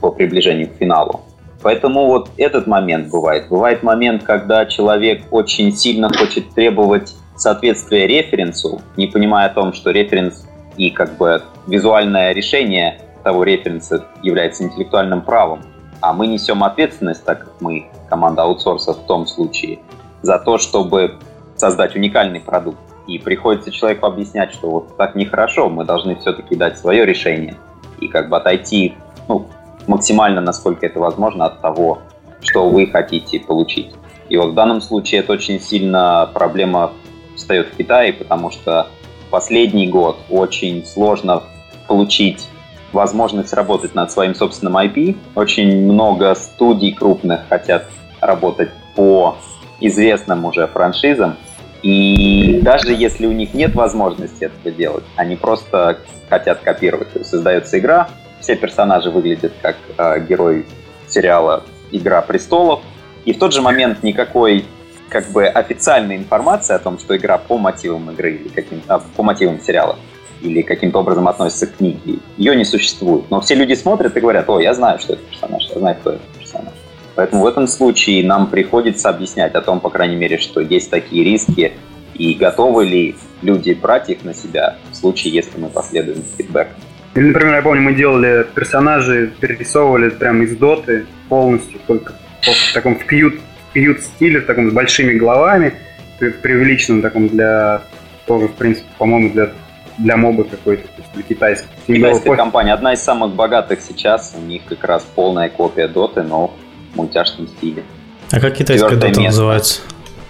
по приближению к финалу. Поэтому вот этот момент бывает. Бывает момент, когда человек очень сильно хочет требовать соответствия референсу, не понимая о том, что референс и как бы визуальное решение того референса является интеллектуальным правом а мы несем ответственность, так как мы команда аутсорса в том случае, за то, чтобы создать уникальный продукт. И приходится человеку объяснять, что вот так нехорошо, мы должны все-таки дать свое решение. и как бы отойти ну, максимально, насколько это возможно, от того, что вы хотите получить. И вот в данном случае это очень сильно проблема встает в Китае, потому что последний год очень сложно получить возможность работать над своим собственным IP. Очень много студий крупных хотят работать по известным уже франшизам. И даже если у них нет возможности этого делать, они просто хотят копировать. Создается игра, все персонажи выглядят как э, герой сериала «Игра престолов», и в тот же момент никакой как бы официальной информации о том, что игра по мотивам игры или каким а, по мотивам сериала или каким-то образом относится к книге, ее не существует. Но все люди смотрят и говорят, о, я знаю, что это персонаж, я знаю, кто это персонаж. Поэтому в этом случае нам приходится объяснять о том, по крайней мере, что есть такие риски, и готовы ли люди брать их на себя в случае, если мы последуем фидбэком. Или, например, я помню, мы делали персонажи, перерисовывали прямо из доты полностью, только в таком в кьют стиле, в таком с большими головами, преувеличенном таком для тоже, в принципе, по-моему, для для моба какой-то, то есть для китайской. Китайская компания, одна из самых богатых сейчас, у них как раз полная копия доты, но в мультяшном стиле. А как китайская дота называется?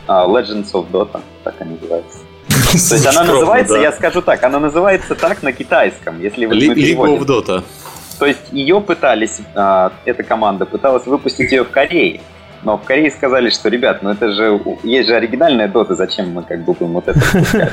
Uh, Legends of Dota, так она называется. То есть она называется, я скажу так, она называется так на китайском, если вы League of Dota. То есть ее пытались, а, эта команда пыталась выпустить ее в Корее, но в Корее сказали, что, ребят, ну это же, есть же оригинальная дота, зачем мы как бы будем вот это?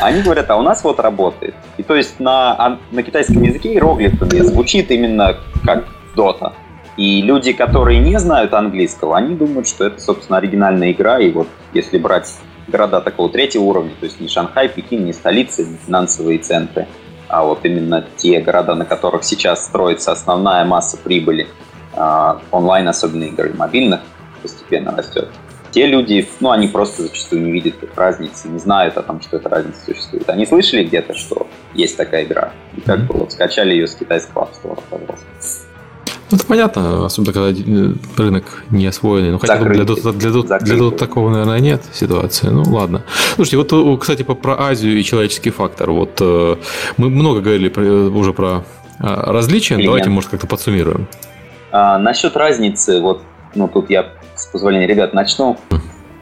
Они говорят, а у нас вот работает. И то есть на, на китайском языке иероглифами звучит именно как дота. И люди, которые не знают английского, они думают, что это, собственно, оригинальная игра. И вот если брать города такого третьего уровня, то есть не Шанхай, Пекин, не столицы, не финансовые центры, а вот именно те города, на которых сейчас строится основная масса прибыли, а, онлайн, особенно игр мобильных, постепенно растет. Те люди, ну, они просто зачастую не видят разницы, не знают о том, что эта разница существует. Они слышали где-то, что есть такая игра, и как бы вот скачали ее с китайского App Store, пожалуйста. Ну, это понятно, особенно когда э, рынок не освоенный. Ну, хотя для Dota, для, Dota, для Dota такого, наверное, нет ситуации. Ну, ладно. Слушайте, вот, э, кстати, про Азию и человеческий фактор. Вот э, мы много говорили уже про различия. Клиент. Давайте, может, как-то подсуммируем. А, насчет разницы, вот, ну, тут я, с позволения ребят, начну.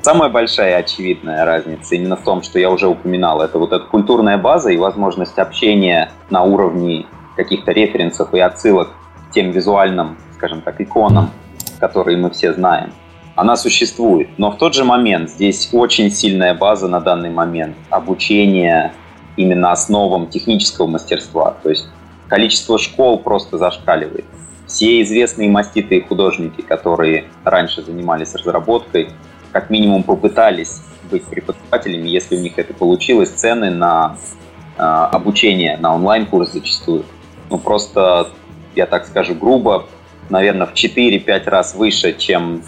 Самая большая очевидная разница именно в том, что я уже упоминал, это вот эта культурная база и возможность общения на уровне каких-то референсов и отсылок тем визуальным, скажем так, иконам, которые мы все знаем, она существует. Но в тот же момент здесь очень сильная база на данный момент обучения именно основам технического мастерства. То есть количество школ просто зашкаливает. Все известные маститые художники, которые раньше занимались разработкой, как минимум попытались быть преподавателями, если у них это получилось, цены на э, обучение, на онлайн-курс зачастую, ну просто я так скажу грубо, наверное, в 4-5 раз выше, чем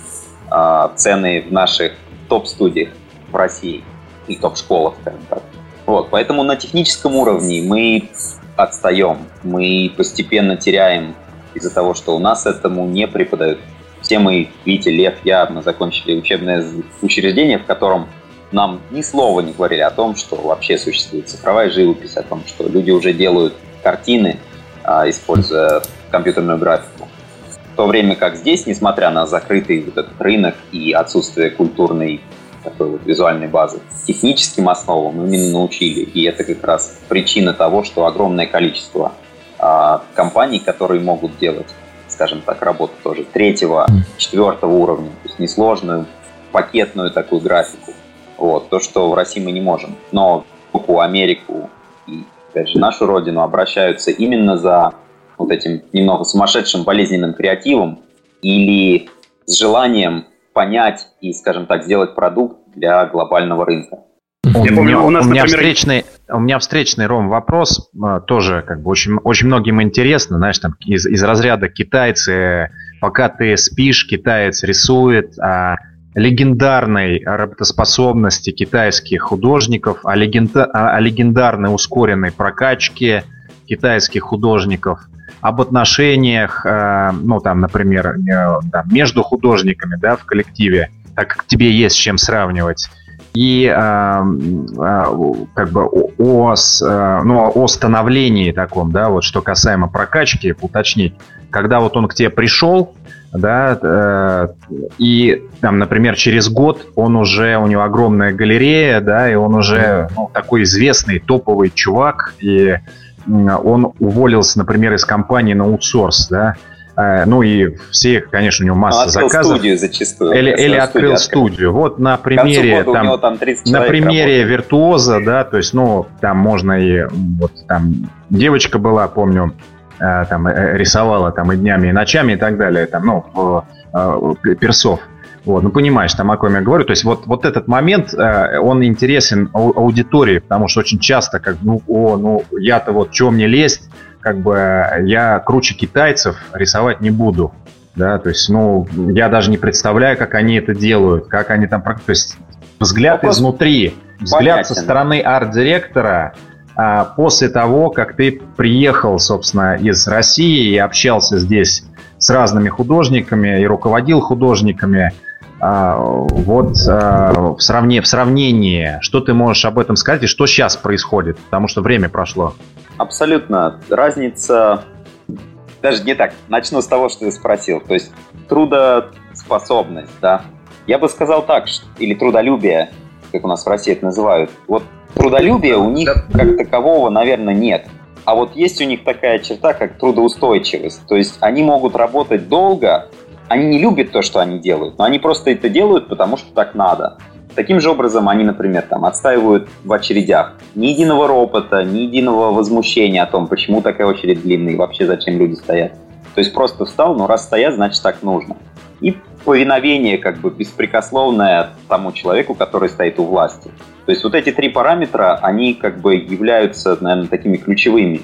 э, цены в наших топ-студиях в России. И топ-школах, скажем так. Вот, поэтому на техническом уровне мы отстаем, мы постепенно теряем из-за того, что у нас этому не преподают. Все мы, Витя, Лев, я, мы закончили учебное учреждение, в котором нам ни слова не говорили о том, что вообще существует цифровая живопись, о том, что люди уже делают картины, а, используя компьютерную графику. В то время как здесь, несмотря на закрытый вот этот рынок и отсутствие культурной такой вот визуальной базы, техническим основам именно научили. И это как раз причина того, что огромное количество компаний, которые могут делать, скажем так, работу тоже третьего, четвертого уровня, то есть несложную пакетную такую графику. Вот, то, что в России мы не можем. Но Европу, Америку и, опять же, нашу родину обращаются именно за вот этим немного сумасшедшим болезненным креативом или с желанием понять и, скажем так, сделать продукт для глобального рынка. У, Я помню, у, нас, у, меня например... встречный, у меня встречный, Ром, вопрос, а, тоже как бы очень, очень многим интересно, знаешь, там из, из разряда китайцы, пока ты спишь, китаец рисует, а легендарной работоспособности китайских художников, о, легенда, о легендарной ускоренной прокачке китайских художников – об отношениях, ну, там, например, э, между художниками, да, в коллективе, так как тебе есть с чем сравнивать. И э, э, как бы о, э, ну, о становлении таком, да, вот что касаемо прокачки, уточнить, когда вот он к тебе пришел, да, э, и там, например, через год он уже, у него огромная галерея, да, и он уже ну, такой известный, топовый чувак, и он уволился, например, из компании на аутсорс, да, ну и все, конечно, у него масса открыл заказов. студию зачастую. Или, или открыл студию. Вот на примере, там, там на примере работает. виртуоза, да, то есть, ну, там можно и вот там девочка была, помню, Э, там э, рисовала там и днями, и ночами и так далее, там, ну, э, персов. Вот, ну, понимаешь, там, о ком я говорю. То есть вот, вот этот момент, он интересен аудитории, потому что очень часто, как, ну, о, ну, я-то вот, что мне лезть, как бы я круче китайцев рисовать не буду. Да, то есть, ну, я даже не представляю, как они это делают, как они там... То есть, взгляд Вопрос изнутри, взгляд понятен. со стороны арт-директора, а после того, как ты приехал, собственно, из России и общался здесь с разными художниками и руководил художниками, а, вот а, в, сравнении, в сравнении, что ты можешь об этом сказать и что сейчас происходит, потому что время прошло? Абсолютно. Разница даже не так. Начну с того, что ты спросил. То есть трудоспособность, да. Я бы сказал так, или трудолюбие, как у нас в России это называют. Вот трудолюбия у них как такового, наверное, нет. А вот есть у них такая черта, как трудоустойчивость. То есть они могут работать долго, они не любят то, что они делают, но они просто это делают, потому что так надо. Таким же образом они, например, там, отстаивают в очередях. Ни единого ропота, ни единого возмущения о том, почему такая очередь длинная и вообще зачем люди стоят. То есть просто встал, ну раз стоят, значит так нужно. И повиновение как бы беспрекословное тому человеку, который стоит у власти. То есть вот эти три параметра, они как бы являются, наверное, такими ключевыми,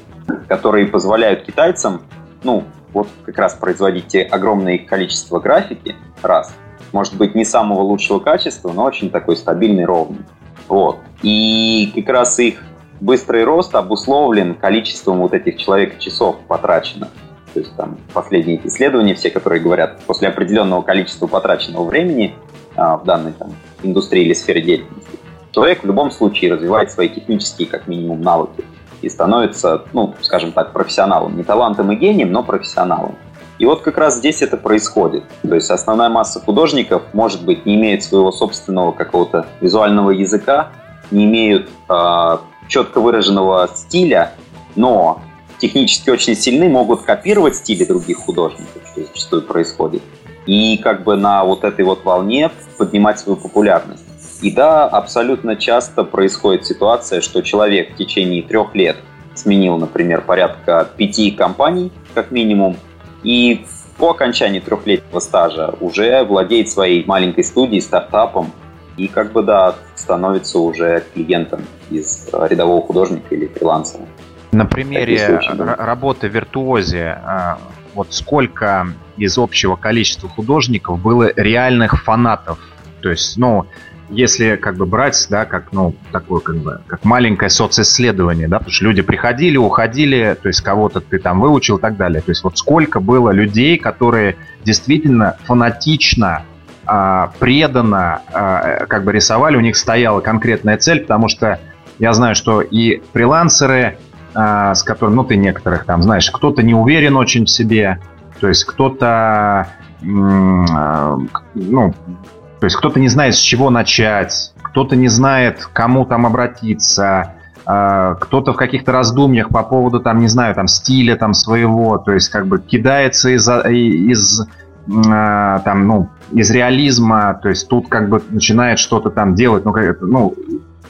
которые позволяют китайцам, ну, вот как раз производить огромное количество графики, раз, может быть, не самого лучшего качества, но очень такой стабильный, ровный. Вот. И как раз их быстрый рост обусловлен количеством вот этих человека-часов потрачено. То есть там последние исследования, все, которые говорят, после определенного количества потраченного времени а, в данной там, индустрии или сфере деятельности, человек в любом случае развивает свои технические, как минимум, навыки и становится, ну, скажем так, профессионалом. Не талантом и гением, но профессионалом. И вот как раз здесь это происходит. То есть основная масса художников, может быть, не имеет своего собственного какого-то визуального языка, не имеют э, четко выраженного стиля, но технически очень сильны, могут копировать стили других художников, что зачастую происходит, и как бы на вот этой вот волне поднимать свою популярность. И да, абсолютно часто происходит ситуация, что человек в течение трех лет сменил, например, порядка пяти компаний, как минимум, и по окончании трехлетнего стажа уже владеет своей маленькой студией, стартапом, и как бы, да, становится уже клиентом из рядового художника или фрилансера. На примере случаи, да. работы в виртуозе, а, вот сколько из общего количества художников было реальных фанатов? То есть, ну, если как бы брать, да, как, ну, такое как бы, как маленькое социсследование, да, потому что люди приходили, уходили, то есть кого-то ты там выучил и так далее. То есть вот сколько было людей, которые действительно фанатично, а, преданно а, как бы рисовали, у них стояла конкретная цель, потому что я знаю, что и фрилансеры, а, с которым, ну, ты некоторых там знаешь, кто-то не уверен очень в себе, то есть кто-то, а, ну, то есть кто-то не знает, с чего начать, кто-то не знает, кому там обратиться, а, кто-то в каких-то раздумьях по поводу, там, не знаю, там, стиля там своего, то есть как бы кидается из, из там, ну, из реализма, то есть тут как бы начинает что-то там делать, ну, ну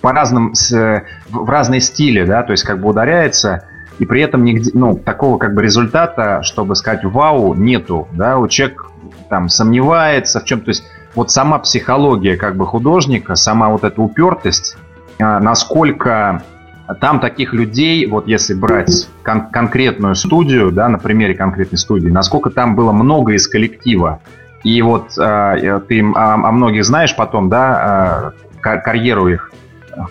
по разным, в разные стили, да, то есть как бы ударяется, и при этом нигде, ну, такого как бы результата, чтобы сказать вау, нету, да, у человека там сомневается в чем, то есть вот сама психология как бы художника, сама вот эта упертость, а, насколько там таких людей, вот если брать кон- конкретную студию, да, на примере конкретной студии, насколько там было много из коллектива, и вот э, ты о, о многих знаешь потом, да, э, карьеру их,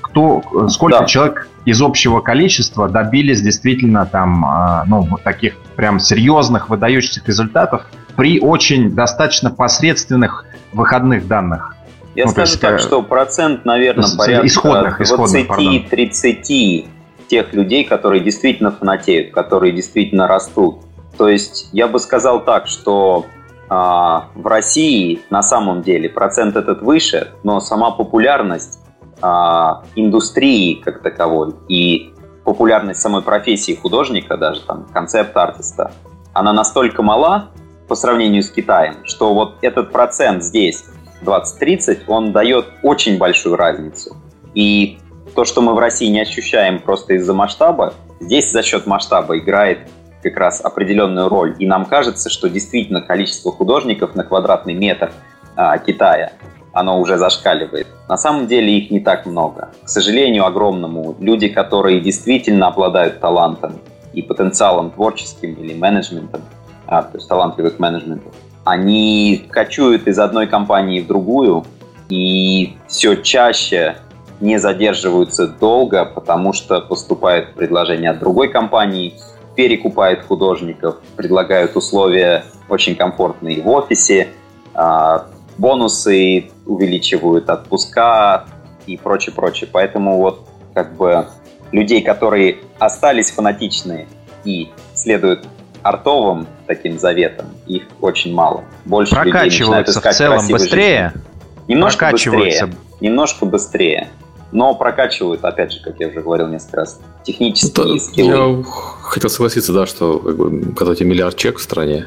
кто, сколько да. человек из общего количества добились действительно там, а, ну, таких прям серьезных, выдающихся результатов при очень достаточно посредственных выходных данных. Я ну, скажу есть, так, что процент, наверное, порядка исходных, 20-30 тех людей, которые действительно фанатеют, которые действительно растут. То есть я бы сказал так, что а, в России на самом деле процент этот выше, но сама популярность а, индустрии как таковой и популярность самой профессии художника, даже там концепт-артиста, она настолько мала по сравнению с Китаем, что вот этот процент здесь 20-30, он дает очень большую разницу. И то, что мы в России не ощущаем просто из-за масштаба, здесь за счет масштаба играет как раз определенную роль. И нам кажется, что действительно количество художников на квадратный метр а, Китая, оно уже зашкаливает. На самом деле их не так много. К сожалению, огромному. Люди, которые действительно обладают талантом и потенциалом творческим или менеджментом, а, то есть талантливых менеджментов, они кочуют из одной компании в другую и все чаще не задерживаются долго, потому что поступает предложение от другой компании, перекупают художников, предлагают условия очень комфортные в офисе, а, бонусы увеличивают, отпуска и прочее, прочее. Поэтому вот как бы людей, которые остались фанатичные и следуют артовым таким заветам, их очень мало. Больше искать в целом быстрее? Жизни. Немножко быстрее. Немножко быстрее но прокачивают, опять же, как я уже говорил несколько раз, технические Это, скиллы. Я хотел согласиться, да, что как бы, когда у тебя миллиард чек в стране,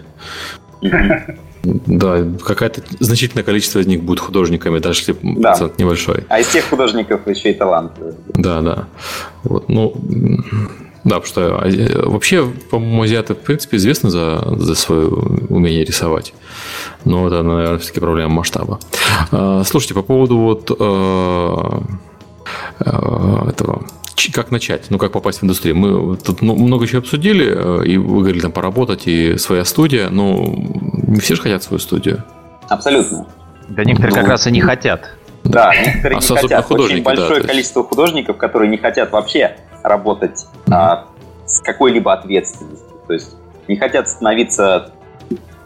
да, какое-то значительное количество из них будет художниками, даже если да. процент небольшой. А из тех художников еще и талант. Да, да. Вот, ну, да, потому что вообще, по-моему, азиаты, в принципе, известны за, за свое умение рисовать. Но это, наверное, все-таки проблема масштаба. А, слушайте, по поводу вот э, Э, этого как начать, ну, как попасть в индустрию. Мы тут ну, много чего обсудили, э, и вы говорили там поработать, и своя студия, но не все же хотят свою студию. Абсолютно. Да некоторые ну, как раз и не хотят. Да, некоторые а не хотят. Очень большое да, количество художников, которые не хотят вообще работать а, с какой-либо ответственностью. То есть не хотят становиться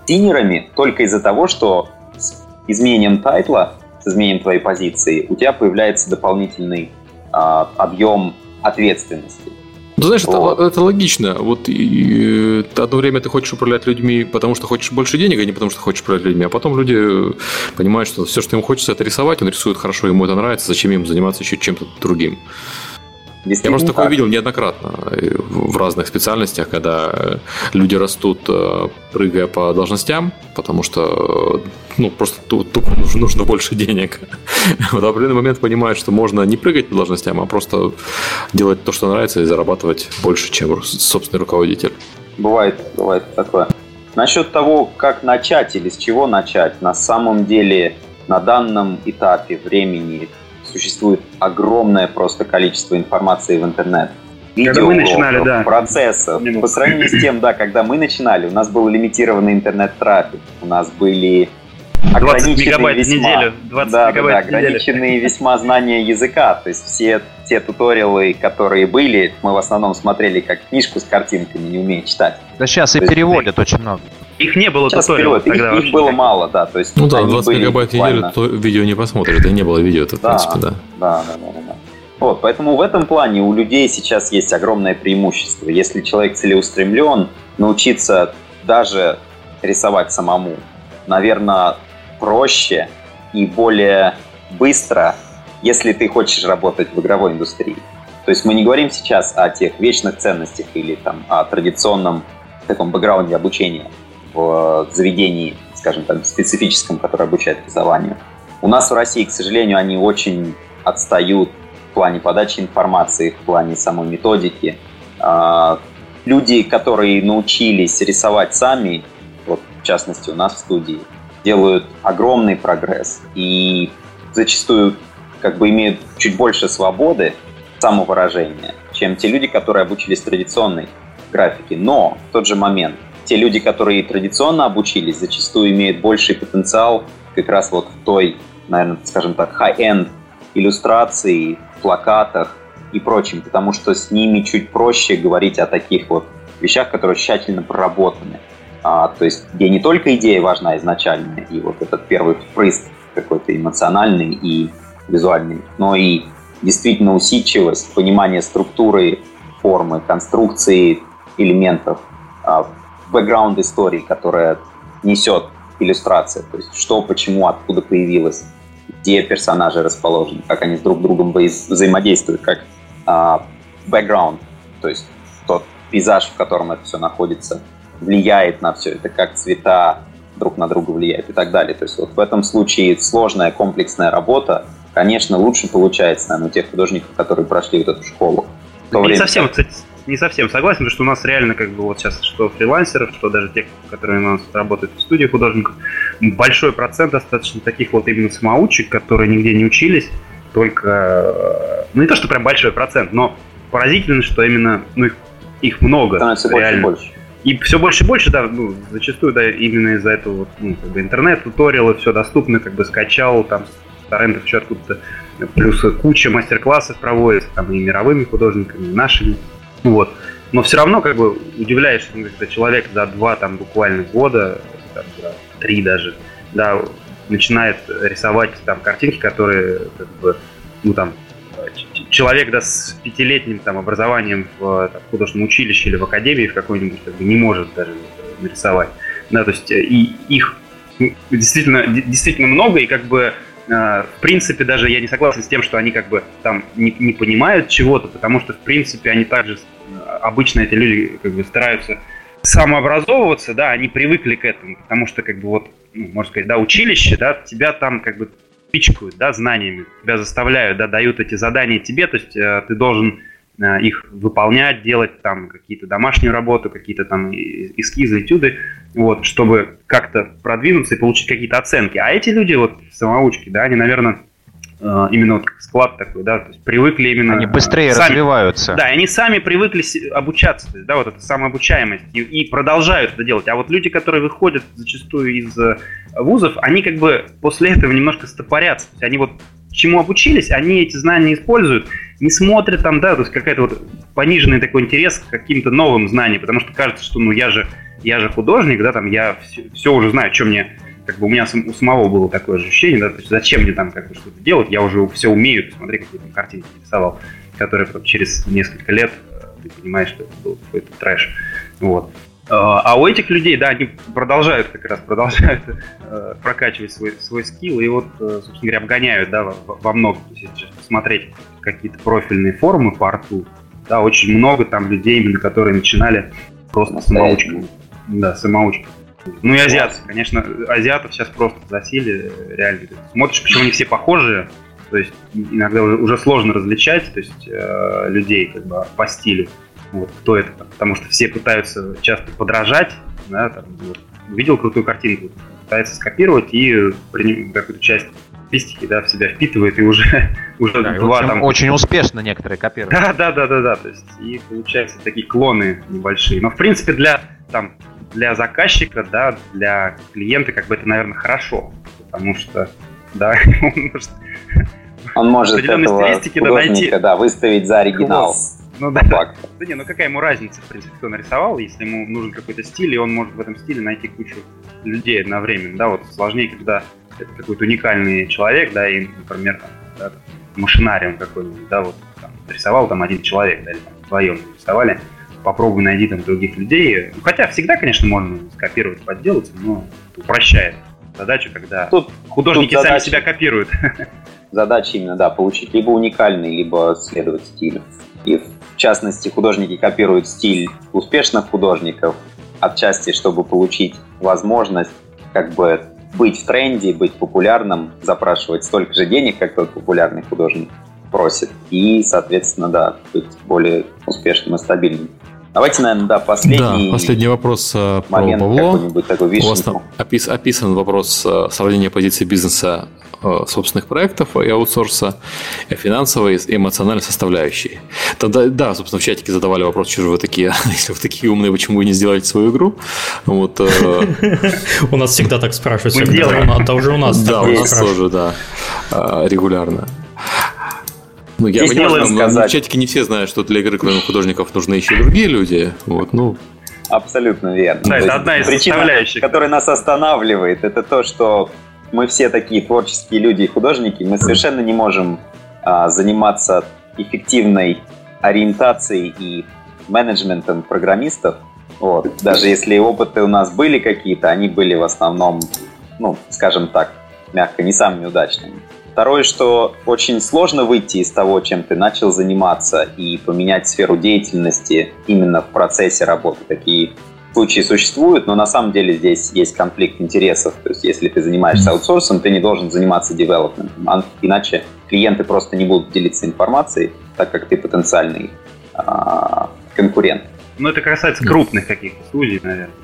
синерами только из-за того, что с изменением тайтла с изменением твоей позиции, у тебя появляется дополнительный э, объем ответственности. Ну, знаешь, вот. это, это логично. Вот и, и, одно время ты хочешь управлять людьми, потому что хочешь больше денег, а не потому что хочешь управлять людьми. А потом люди понимают, что все, что им хочется, это рисовать, он рисует хорошо, ему это нравится, зачем им заниматься еще чем-то другим. Я просто такое видел неоднократно э, в разных специальностях, когда люди растут, э, прыгая по должностям, потому что э, ну, просто тупо нужно больше денег. В определенный момент понимают, что можно не прыгать по должностям, а просто делать то, что нравится, и зарабатывать больше, чем собственный руководитель. Бывает, бывает такое. Насчет того, как начать или с чего начать, на самом деле на данном этапе времени существует огромное просто количество информации в интернет. Видео, когда мы начинали, да. процессов. По сравнению с тем, да, когда мы начинали, у нас был лимитированный интернет-трафик, у нас были 20 мегабайт весьма, в неделю. 20 да, мегабайт да, да, ограниченные весьма знания языка. То есть все те туториалы, которые были, мы в основном смотрели как книжку с картинками, не умея читать. Да сейчас то и переводят очень много. Их не было туториалов тогда. Их, их было мало, да. То есть ну да, 20 мегабайт неделю то видео не посмотришь, да не было видео, это в принципе, да. Да, да, да, да. Вот, поэтому в этом плане у людей сейчас есть огромное преимущество. Если человек целеустремлен, научиться даже рисовать самому, наверное, проще и более быстро, если ты хочешь работать в игровой индустрии. То есть мы не говорим сейчас о тех вечных ценностях или там, о традиционном таком бэкграунде обучения в заведении, скажем так, специфическом, которое обучает рисованию. У нас в России, к сожалению, они очень отстают в плане подачи информации, в плане самой методики. А, люди, которые научились рисовать сами, вот в частности у нас в студии, делают огромный прогресс и зачастую как бы имеют чуть больше свободы самовыражения, чем те люди, которые обучились традиционной графике. Но в тот же момент те люди, которые традиционно обучились, зачастую имеют больший потенциал как раз вот в той, наверное, скажем так, high-end иллюстрации, плакатах и прочем, потому что с ними чуть проще говорить о таких вот вещах, которые тщательно проработаны. А, то есть, где не только идея важна изначально, и вот этот первый впрыск какой-то эмоциональный и визуальный, но и действительно усидчивость, понимание структуры, формы, конструкции элементов, а, бэкграунд истории, которая несет иллюстрация, то есть что, почему, откуда появилось, где персонажи расположены, как они с друг другом взаимодействуют, как бэкграунд, то есть тот пейзаж, в котором это все находится, влияет на все это, как цвета друг на друга влияют и так далее. То есть вот в этом случае сложная комплексная работа, конечно, лучше получается, наверное, у тех художников, которые прошли вот эту школу. Не время, совсем, кстати, не совсем согласен, потому что у нас реально как бы вот сейчас что фрилансеров, что даже тех, которые у нас работают в студии художников, большой процент достаточно таких вот именно самоучек, которые нигде не учились, только, э, ну не то, что прям большой процент, но поразительно, что именно, ну их, их много. Становится реально. больше и больше. И все больше и больше, да, ну, зачастую, да, именно из-за этого вот, ну, как бы интернет, туториалы, все доступно, как бы скачал, там, с торрентов еще откуда-то, плюс куча мастер-классов проводится, там, и мировыми художниками, и нашими, вот. Но все равно, как бы, удивляешься, ну, когда человек за два, там, буквально года, там, за три даже, да, начинает рисовать, там, картинки, которые, как бы, ну, там, человек да, с пятилетним там, образованием в там, художественном училище или в академии в какой-нибудь как бы, не может даже нарисовать. Да, то есть э, и их действительно, действительно много, и как бы в принципе, даже я не согласен с тем, что они как бы там не, не понимают чего-то, потому что, в принципе, они также, э, обычно эти люди как бы стараются самообразовываться, да, они привыкли к этому, потому что, как бы, вот, ну, можно сказать, да, училище, да, тебя там, как бы, пичкают, да, знаниями, тебя заставляют, да, дают эти задания тебе, то есть э, ты должен их выполнять, делать там какие-то домашнюю работу, какие-то там эскизы, этюды, вот, чтобы как-то продвинуться и получить какие-то оценки. А эти люди, вот, самоучки, да, они, наверное, Э, именно вот склад такой, да, то есть привыкли именно... Они быстрее сами, развиваются. Да, они сами привыкли обучаться, то есть, да, вот эта самообучаемость, и, и продолжают это делать. А вот люди, которые выходят зачастую из э, вузов, они как бы после этого немножко стопорятся. То есть они вот чему обучились, они эти знания используют, не смотрят там, да, то есть какая-то вот пониженный такой интерес к каким-то новым знаниям, потому что кажется, что ну я же, я же художник, да, там я все, все уже знаю, что мне как бы у меня у самого было такое ощущение, да, то есть зачем мне там как бы что-то делать, я уже все умею, посмотри, какие там картинки рисовал, которые потом через несколько лет э, ты понимаешь, что это был какой-то трэш. Вот. А, а у этих людей, да, они продолжают как раз, продолжают э, прокачивать свой, свой скилл и вот, э, собственно говоря, обгоняют, да, во, во многом. То есть, если посмотреть какие-то профильные форумы по арту, да, очень много там людей, именно которые начинали просто самоучками. Да, самоучками. Ну и азиаты, конечно, азиатов сейчас просто засили, реально. Смотришь, почему они все похожие, то есть иногда уже сложно различать, то есть э, людей как бы по стилю. Вот кто это, потому что все пытаются часто подражать, да, там, вот, увидел крутую картинку, пытается скопировать и какую-то часть стилистики, да, в себя впитывает и уже, уже да, два очень, там... Очень успешно некоторые копируют. Да, да, да, да, да, то есть и получаются такие клоны небольшие. Но в принципе для там для заказчика, да, для клиента, как бы это, наверное, хорошо, потому что, да, он может... Он может этого стилистики, да, найти... да, выставить за оригинал. Ну да, да. Да не, ну какая ему разница, в принципе, кто нарисовал, если ему нужен какой-то стиль, и он может в этом стиле найти кучу людей одновременно, да, вот сложнее, когда это какой-то уникальный человек, да, и, например, там, да, машинариум какой-нибудь, да, вот там, рисовал там один человек, да, или там вдвоем рисовали, попробуй найди там других людей. Хотя всегда, конечно, можно скопировать, подделать, но упрощает задачу, когда тут, художники тут задача, сами себя копируют. Задача именно, да, получить либо уникальный, либо следовать стилю. И в частности, художники копируют стиль успешных художников, отчасти, чтобы получить возможность как бы быть в тренде, быть популярным, запрашивать столько же денег, как тот популярный художник просит. И, соответственно, да, быть более успешным и стабильным. Давайте, наверное, да, последний, да, последний вопрос э, про Павло. Такой У вас там опис, описан вопрос э, сравнения позиции бизнеса э, собственных проектов и аутсорса, финансовой и эмоциональной составляющей. Тогда, да, собственно, в чатике задавали вопрос, что же вы такие, если вы такие умные, почему вы не сделаете свою игру? Вот, у нас всегда так спрашивают. Мы делаем. Это уже у нас Да, у нас тоже, да, регулярно. Ну, я Здесь понимаю, сказать... в чатике не все знают, что для игры, кроме художников, нужны еще другие люди. Вот, ну, Абсолютно верно. Да, это одна из причина, которая нас останавливает, это то, что мы все такие творческие люди и художники, мы совершенно не можем а, заниматься эффективной ориентацией и менеджментом программистов. Вот. Даже если опыты у нас были какие-то, они были в основном, ну, скажем так, мягко, не самыми удачными. Второе, что очень сложно выйти из того, чем ты начал заниматься, и поменять сферу деятельности именно в процессе работы. Такие случаи существуют, но на самом деле здесь есть конфликт интересов. То есть если ты занимаешься аутсорсом, ты не должен заниматься девелопментом, а иначе клиенты просто не будут делиться информацией, так как ты потенциальный а, конкурент. Ну, это касается крупных каких-то случаев, наверное.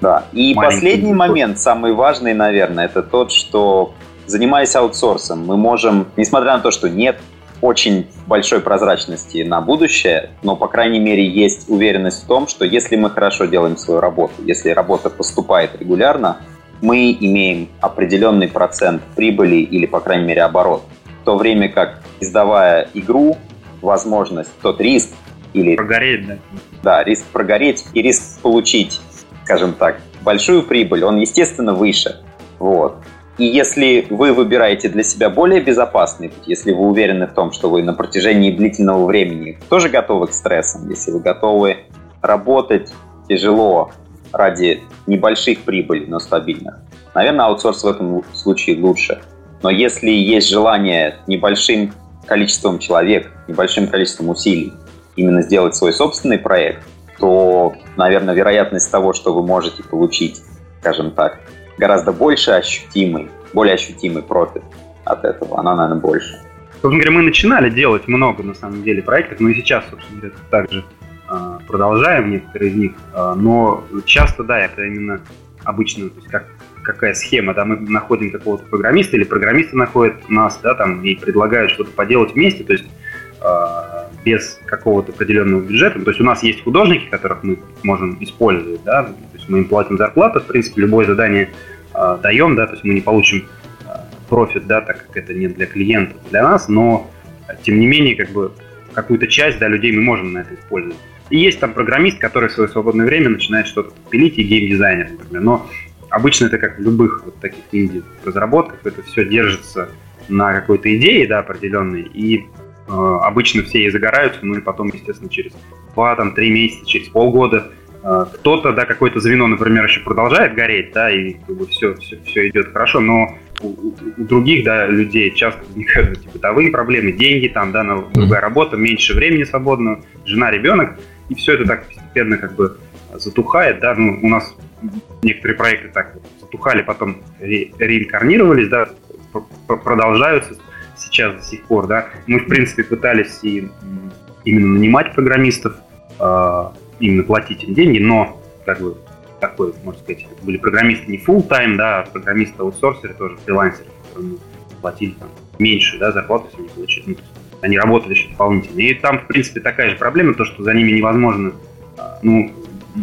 Да. И Маленький последний момент, самый важный, наверное, это тот, что занимаясь аутсорсом, мы можем, несмотря на то, что нет очень большой прозрачности на будущее, но, по крайней мере, есть уверенность в том, что если мы хорошо делаем свою работу, если работа поступает регулярно, мы имеем определенный процент прибыли или, по крайней мере, оборот. В то время как, издавая игру, возможность, тот риск или... Прогореть, да. Да, риск прогореть и риск получить, скажем так, большую прибыль, он, естественно, выше. Вот. И если вы выбираете для себя более безопасный путь, если вы уверены в том, что вы на протяжении длительного времени тоже готовы к стрессам, если вы готовы работать тяжело ради небольших прибылей, но стабильных, наверное, аутсорс в этом случае лучше. Но если есть желание небольшим количеством человек, небольшим количеством усилий именно сделать свой собственный проект, то, наверное, вероятность того, что вы можете получить, скажем так, гораздо больше ощутимый, более ощутимый профит от этого, она, наверное, больше. Собственно говоря, мы начинали делать много, на самом деле, проектов, но и сейчас, собственно говоря, также э, продолжаем некоторые из них, э, но часто, да, это именно обычно, то есть как, какая схема, да, мы находим какого-то программиста или программисты находят нас, да, там, и предлагают что-то поделать вместе, то есть э, без какого-то определенного бюджета, то есть у нас есть художники, которых мы можем использовать, да, есть мы им платим зарплату, в принципе, любое задание э, даем, да, то есть мы не получим э, профит, да, так как это не для клиента, для нас, но тем не менее, как бы какую-то часть, да, людей мы можем на это использовать. И есть там программист, который в свое свободное время начинает что-то пилить, и геймдизайнер, например. Но обычно это как в любых вот таких инди-разработках, это все держится на какой-то идее, да, определенной, и э, обычно все и загораются, ну и потом, естественно, через 2-3 месяца, через полгода а, кто-то, да, какое-то звено, например, еще продолжает гореть, да, и как бы все, все, все идет хорошо, но у, у других, да, людей часто возникают эти бытовые проблемы, деньги там, да, на другая работа, меньше времени свободного, жена, ребенок, и все это так постепенно как бы затухает, да, ну, у нас некоторые проекты так затухали, потом ре реинкарнировались, да, продолжаются сейчас до сих пор, да. Мы, в принципе, пытались и именно нанимать программистов, а, именно платить им деньги, но как бы такой, можно сказать, это были программисты не full time, да, а программисты аутсорсеры, тоже фрилансеры, которым платили там меньше, да, зарплату, если они получили. Ну, они работали еще дополнительно. И там, в принципе, такая же проблема, то, что за ними невозможно, а, ну,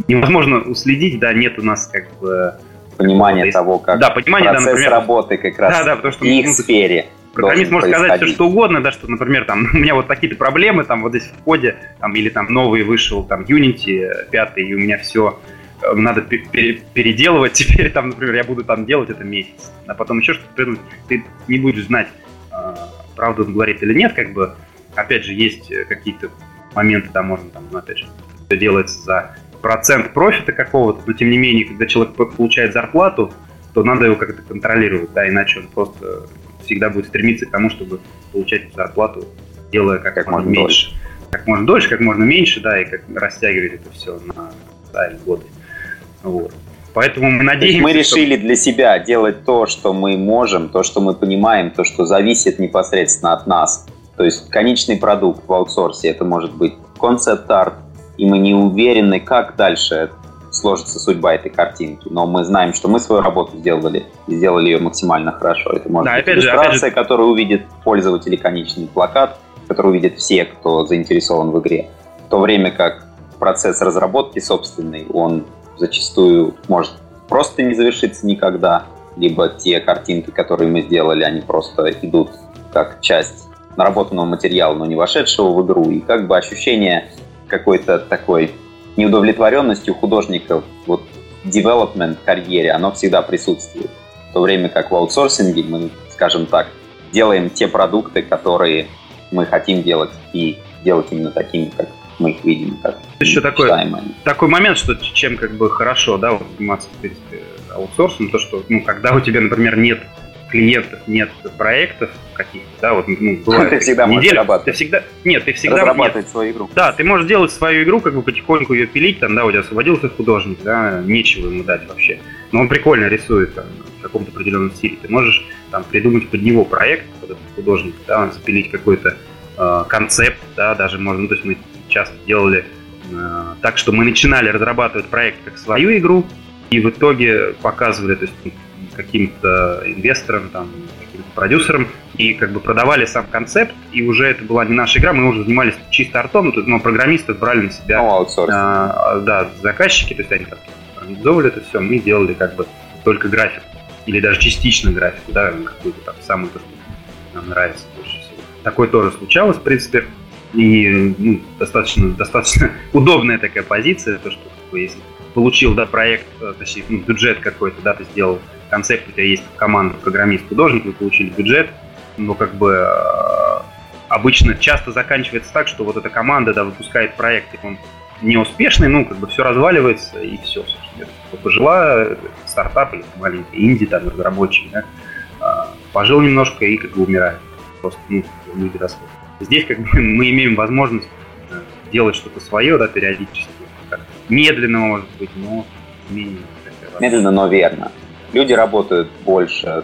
невозможно уследить, да, нет у нас как бы понимание того, как да, понимание, процесс да, например, работы как раз да, да, потому что, в их ну, сфере. Программист может сказать все, что угодно, да, что, например, там, у меня вот такие-то проблемы, там, вот здесь в коде, там, или там новый вышел, там, Unity пятый, и у меня все э, надо переделывать, теперь там, например, я буду там делать это месяц, а потом еще что-то ты не будешь знать, а, правду он говорит или нет, как бы, опять же, есть э, какие-то моменты, да, можно там, ну, опять же, это делается за процент профита какого-то, но тем не менее, когда человек получает зарплату, то надо его как-то контролировать, да, иначе он просто всегда будет стремиться к тому, чтобы получать зарплату, делая как, как можно меньше. Дольше. Как можно дольше, как можно меньше, да, и как растягивать это все на годы. Вот. Поэтому мы надеемся... Мы решили что... для себя делать то, что мы можем, то, что мы понимаем, то, что зависит непосредственно от нас. То есть конечный продукт в аутсорсе, это может быть концепт-арт, и мы не уверены, как дальше сложится судьба этой картинки. Но мы знаем, что мы свою работу сделали и сделали ее максимально хорошо. Это может да, быть опять иллюстрация, же, опять которую увидит пользователь, конечный плакат, который увидят все, кто заинтересован в игре. В то время как процесс разработки собственный, он зачастую может просто не завершиться никогда, либо те картинки, которые мы сделали, они просто идут как часть наработанного материала, но не вошедшего в игру. И как бы ощущение какой-то такой неудовлетворенности у художников вот development карьере, оно всегда присутствует. В то время как в аутсорсинге мы, скажем так, делаем те продукты, которые мы хотим делать, и делать именно такими, как мы их видим. Как Еще такой, такой момент, что чем как бы хорошо да, вот, заниматься, в принципе, аутсорсом, то, что ну, когда у тебя, например, нет клиентов, нет проектов каких-то, да, вот, ну, бывает, ты всегда можешь. Ты всегда, нет, ты всегда... Разрабатывать нет, свою игру. Да, ты можешь делать свою игру, как бы потихоньку ее пилить, там, да, у тебя освободился художник, да, нечего ему дать вообще. Но он прикольно рисует там, в каком-то определенном стиле. Ты можешь там придумать под него проект, под этот художник, да, запилить какой-то э, концепт, да, даже можно, ну, то есть мы часто делали э, так, что мы начинали разрабатывать проект как свою игру, и в итоге показывали, то есть каким-то инвесторам, там, каким-то продюсерам, и как бы продавали сам концепт, и уже это была не наша игра, мы уже занимались чисто артом, но программистов брали на себя. Ну, а, да, заказчики, то есть они как организовывали это все, мы делали как бы только график, или даже частично графику, да, какую-то там самую, то, что нам нравится больше всего. Такое тоже случалось, в принципе, и ну, достаточно, достаточно удобная такая позиция, то, что как бы, если получил, да, проект, э, точнее, ну, бюджет какой-то, да, ты сделал концепт, у тебя есть команда, программист, художник, вы получили бюджет, но как бы э, обычно часто заканчивается так, что вот эта команда, да, выпускает проект, и он неуспешный, ну, как бы все разваливается, и все, собственно. Пожила стартап или маленький инди, там, разработчик, да, а, пожил немножко и как бы умирает. Просто, ну, люди расходят. Здесь как бы мы имеем возможность э, делать что-то свое, да, периодически. Медленно, может быть, но менее. Медленно, но верно люди работают больше,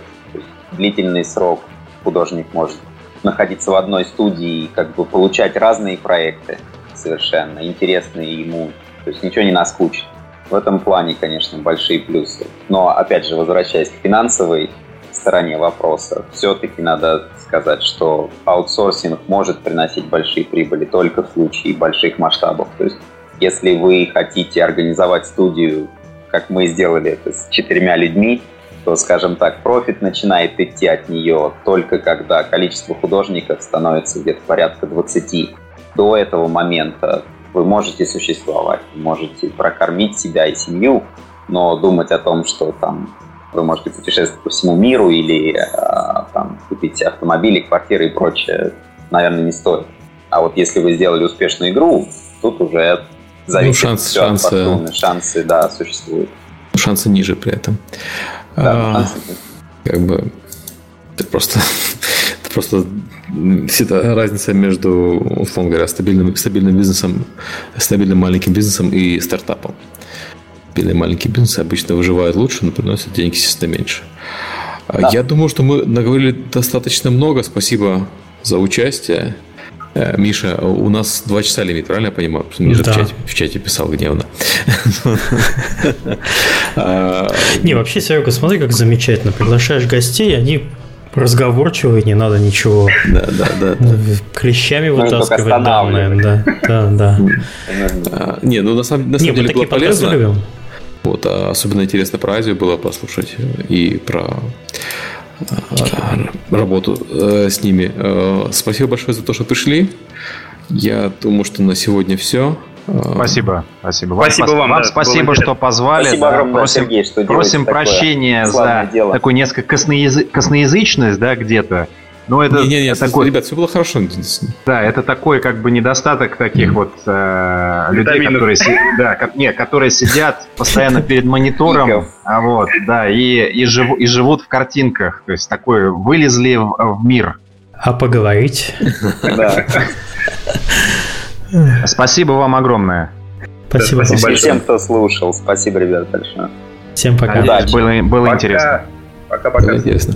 длительный срок художник может находиться в одной студии и как бы получать разные проекты совершенно интересные ему, то есть ничего не наскучит. В этом плане, конечно, большие плюсы. Но, опять же, возвращаясь к финансовой стороне вопроса, все-таки надо сказать, что аутсорсинг может приносить большие прибыли только в случае больших масштабов. То есть, если вы хотите организовать студию как мы сделали это с четырьмя людьми, то, скажем так, профит начинает идти от нее только когда количество художников становится где-то порядка 20. До этого момента вы можете существовать, можете прокормить себя и семью, но думать о том, что там вы можете путешествовать по всему миру или э, там, купить автомобили, квартиры и прочее, наверное, не стоит. А вот если вы сделали успешную игру, тут уже Зависит ну, шанс, все шансы, от фортуны. Шансы, да, существуют. Шансы ниже при этом. Да, а, как бы это просто, это просто всегда разница между, условно говоря, стабильным, стабильным бизнесом, стабильным маленьким бизнесом и стартапом. Стабильные маленькие бизнесы обычно выживают лучше, но приносят денег, естественно, меньше. Да. Я думаю, что мы наговорили достаточно много. Спасибо за участие. Э, Миша, у нас два часа лимит, правильно я понимаю? Миша да. в, чате, в чате писал гневно. Не, вообще, Серега, смотри, как замечательно. Приглашаешь гостей, они разговорчивые, не надо ничего да, да, да, клещами вытаскивать данные. Да, да, да. А, не, ну на самом, на самом деле было полезно. Вот, а особенно интересно про Азию было послушать и про работу э, с ними. Э, спасибо большое за то, что пришли. Я думаю, что на сегодня все. Спасибо, спасибо. Вам, спасибо вам, вам да, спасибо, что позвали. Спасибо да, огромное, просим, Сергей, что просим прощения за дело. такую несколько косноязы... косноязычность, да, где-то. Ну, это, не, не, не, такой... ребят, все было хорошо. Да, это такой как бы недостаток таких вот э, людей, которые, да, как, не, которые сидят постоянно перед монитором, а вот, да, и, и, жив, и живут в картинках. То есть такое вылезли в, в мир. А поговорить? Да. Спасибо вам огромное. Спасибо, Спасибо большое. всем, кто слушал. Спасибо, ребят, большое. Всем пока. Да, было, было интересно. Пока-пока. Интересно.